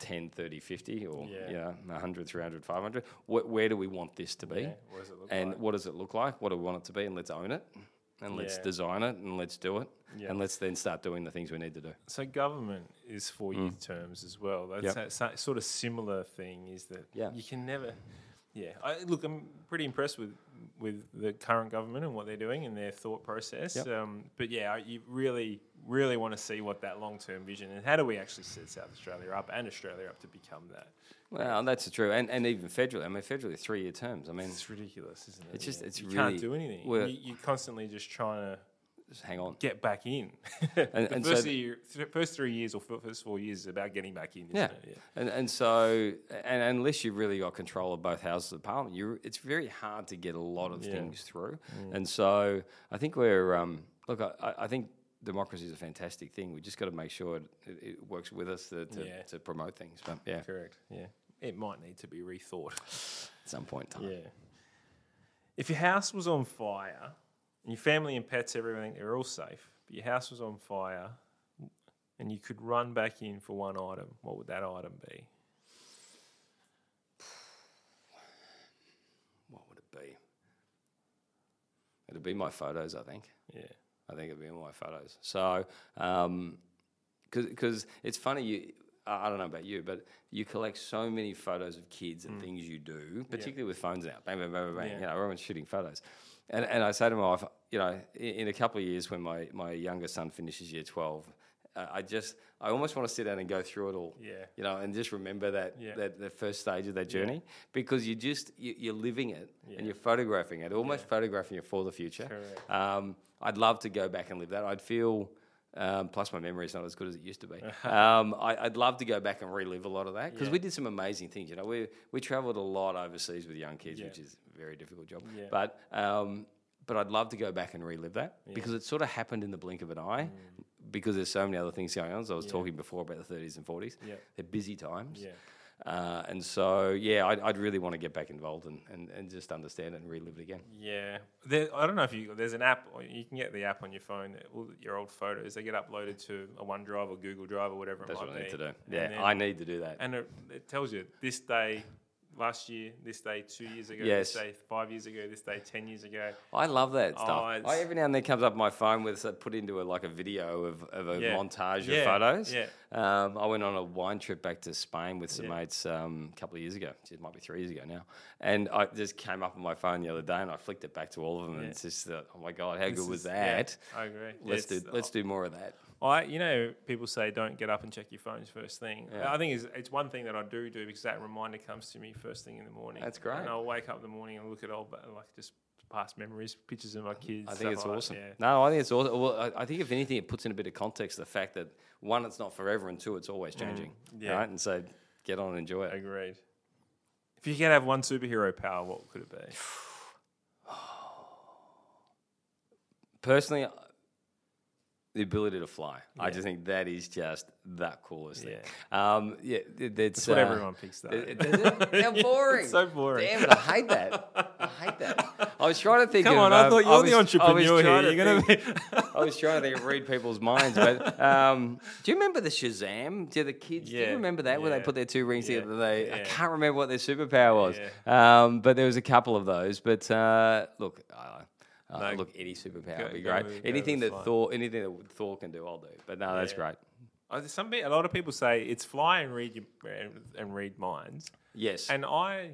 10, 30, 50 or Yeah. you know, 100, 300, 500. Wh- where do we want this to be? Yeah, what does it look and like? what does it look like? What do we want it to be? And let's own it. And let's Yeah. design it and let's do it. Yeah. And let's then start doing the things we need to do. So government is four year terms as well. That's Yep. a, so- sort of similar thing. Is that Yeah. you can never. Yeah, I, look, I'm pretty impressed with with the current government and what they're doing and their thought process. Yep. Um, but yeah, you really, really want to see what that long term vision and how do we actually set South Australia up and Australia up to become that. Well, that's true. And, and even federally, I mean, federally, three year terms. I mean, It's ridiculous, isn't it? It's just- it's you really- can't do anything. you, you're constantly just trying to just hang on. get back in. And- and so first, th- year, th- first three years or f- first four years is about getting back in. Isn't Yeah. It? yeah. And, and so, and unless you've really got control of both houses of parliament, you it's very hard to get a lot of Yeah. things through. And so, I think we're um, look. I- I think democracy is a fantastic thing. We just got to make sure it, it, works with us to, to, Yeah. to promote things. But yeah, Correct. Yeah. It might need to be rethought. at some point in time. Yeah. If your house was on fire, and your family and pets, everything, they're all safe, but your house was on fire, and you could run back in for one item, what would that item be? What would it be? It'd be my photos, I think. Yeah. I think it'd be all my photos. So, because it's funny, you, I don't know about you, but you collect so many photos of kids and things you do, particularly with phones out. Bang, bang, bang, bang. Mm. Yeah. You know, everyone's shooting photos. And, and I say to my wife, you know, in, in a couple of years when my, my younger son finishes year 12, uh, I just, I almost want to sit down and go through it all. Yeah. You know, and just remember that, Yeah. that the first stage of that journey because you're just, you, you're living it Yeah. and you're photographing it, almost photographing it for the future. Correct. Um, I'd love to go back and live that. I'd feel, um, plus my memory is not as good as it used to be. um, I, I'd love to go back and relive a lot of that because Yeah. we did some amazing things. You know, we we travelled a lot overseas with young kids, Yeah. which is a very difficult job. Yeah. But um, but I'd love to go back and relive that because it sort of happened in the blink of an eye. Because there's so many other things going on. As I was Mm. Talking before about the 30s and 40s, Yeah. they're busy times. Uh, and so, yeah, I'd, I'd really want to get back involved and, and, and just understand it and relive it again. Yeah, there, I don't know if you there's an app you can get the app on your phone. All your old photos they get uploaded to a OneDrive or Google Drive or whatever That's it what might I need be. to do. Yeah, then- I need to do that. and it, it tells you this day last year, this day two years ago, Yes. this day five years ago, this day ten years ago. I love that Oh, stuff. I, every now and then comes up on my phone with uh, put into a, like a video of, of a Yeah. montage Yeah, of photos. yeah. Um, I went on a wine trip back to Spain with some Yeah. mates um, a couple of years ago. It might be three years ago now. And I just came up on my phone the other day and I flicked it back to all of them. And it's just, uh, oh my God, how This good was is- yeah, that? I agree. Let's do let's do more of that. I, you know, people say don't get up and check your phones first thing. Yeah. I think it's, it's one thing that I do do because that reminder comes to me first thing in the morning. That's great. And I'll wake up in the morning and look at old, like just past memories, pictures of my kids. I think it's like awesome. Yeah. No, I think it's awesome. Well, I, I think if anything, it puts in a bit of context the fact that one, it's not forever, and two, it's always changing. Mm, yeah. Right? And so get on and enjoy it. Agreed. If you could have one superhero power, what could it be? Personally, the ability to fly. I just think that is just that coolest thing. Um, yeah, it- it's That's what uh, everyone picks, though. it- it- it- How boring! It's so boring. Damn it! I hate that. I hate that. I was trying to think. Come of, on, I um, thought you're the was- I entrepreneur here. You're gonna think- I was trying to think of read people's minds, but um, do you remember the Shazam? Do the kids? Do you remember that where they put their two rings yeah, together? They I can't remember what their superpower was. Um, but there was a couple of those. But uh, look. Uh, uh, No. look, any superpower Go- would be great. with- go anything that. Thor, anything that Thor can do, I'll do. But no, that's Yeah. great. Uh, Some a lot of people say it's fly and read your, and, and read minds, Yes, and I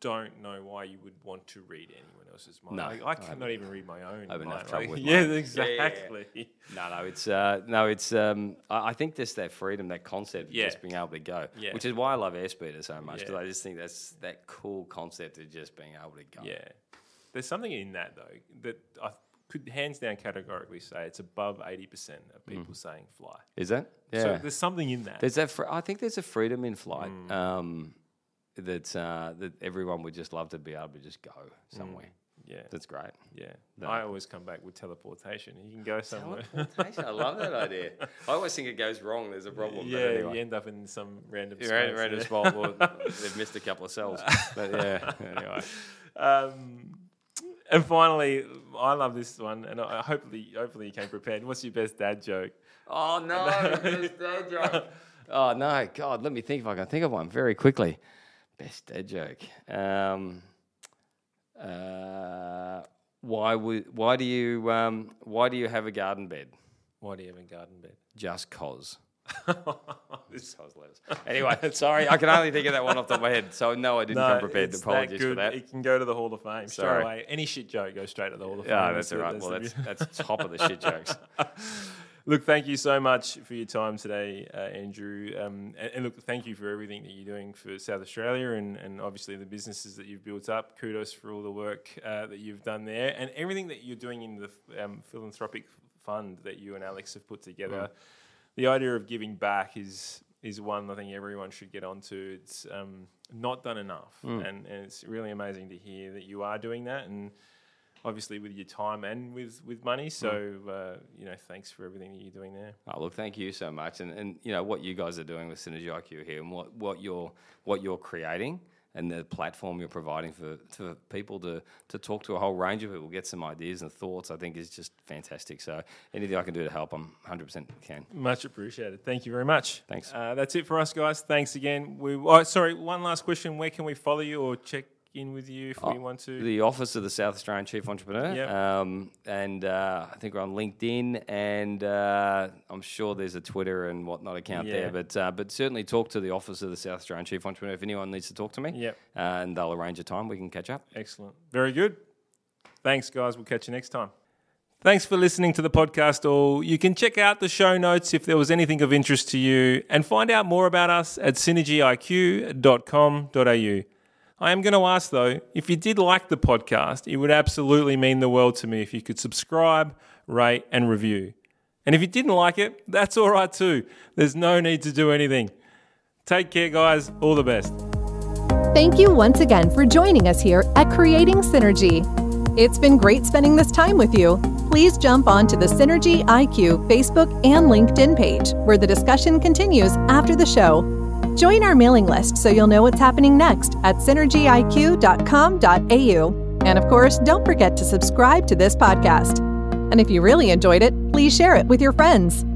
don't know why you would want to read anyone else's mind. No, Like, I cannot even read my own. I have enough mind. trouble Like, with yeah, mine. Yeah, yeah, yeah. exactly. No, no, it's uh, no, it's. Um, I, I think just that freedom, that concept of just being able to go, Yeah. which is why I love airspeeder so much because. I just think that's that cool concept of just being able to go. Yeah. There's something in that though that I could hands down categorically say it's above eighty percent of people saying fly. Is that? Mm. Yeah. So there's something in that. there's that. Fr- I think there's a freedom in flight Mm. um, that uh, that everyone would just love to be able to just go somewhere. yeah. That's great. Yeah. No. I always come back with teleportation. You can go somewhere. Teleportation. I love that idea. I always think it goes wrong. There's a problem. yeah, anyway. you end up in some random You're space. random yeah. spot. Well, they've missed a couple of cells. But yeah, anyway. Um, and finally, I love this one, and I, hopefully, hopefully you came prepared. What's your best dad joke? Oh no, best dad joke. Oh no, God, let me think if I can think of one very quickly. Best dad joke. Um, uh, why would why do you um, why do you have a garden bed? Why do you have a garden bed? Just cause. This- Cause letters. Anyway, sorry, I can only think of that one off the top of my head. So no, I didn't come prepared. Apologies that for that. It can go to the Hall of Fame straight Sorry. away. Any shit joke goes straight to the Hall of Fame. Yeah, that's all right. Well, that's that's top of the shit jokes. Look, thank you so much for your time today, uh, Andrew. Um, and, and look, thank you for everything that you're doing for South Australia and, and obviously the businesses that you've built up. Kudos for all the work uh, that you've done there and everything that you're doing in the um, philanthropic fund that you and Alex have put together. The idea of giving back is is one I think everyone should get onto. It's um, not done enough, and, and it's really amazing to hear that you are doing that and obviously with your time and with with money. So uh, you know, thanks for everything that you're doing there. Oh, look, thank you so much, and and you know what you guys are doing with Synergy IQ here, and what, what you're what you're creating, and the platform you're providing for, for people to to talk to a whole range of people, get some ideas and thoughts. I think is just fantastic. So anything I can do to help, I'm 100 percent can. Much appreciated. Thank you very much. Thanks. Uh, that's it for us, guys. Thanks again. We oh, sorry. One last question: Where can we follow you or check in with you if we want to? The office of the South Australian Chief Entrepreneur, Yep. um, and uh, I think we're on LinkedIn, and uh, I'm sure there's a Twitter and whatnot account Yeah. there. But uh, but certainly talk to the office of the South Australian Chief Entrepreneur if anyone needs to talk to me. Yep. uh, and they'll arrange a time we can catch up. Excellent. Very good. Thanks, guys. We'll catch you next time. Thanks for listening to the podcast, all. You can check out the show notes if there was anything of interest to you and find out more about us at synergyiq.com.au. I am going to ask, though, if you did like the podcast, it would absolutely mean the world to me if you could subscribe, rate, and review. And if you didn't like it, that's all right too. There's no need to do anything. Take care, guys. All the best. Thank you once again for joining us here at Creating Synergy. It's been great spending this time with you. Please jump onto the Synergy IQ Facebook and LinkedIn page, where the discussion continues after the show. Join our mailing list so you'll know what's happening next at synergyiq.com.au. And of course, don't forget to subscribe to this podcast. And if you really enjoyed it, please share it with your friends.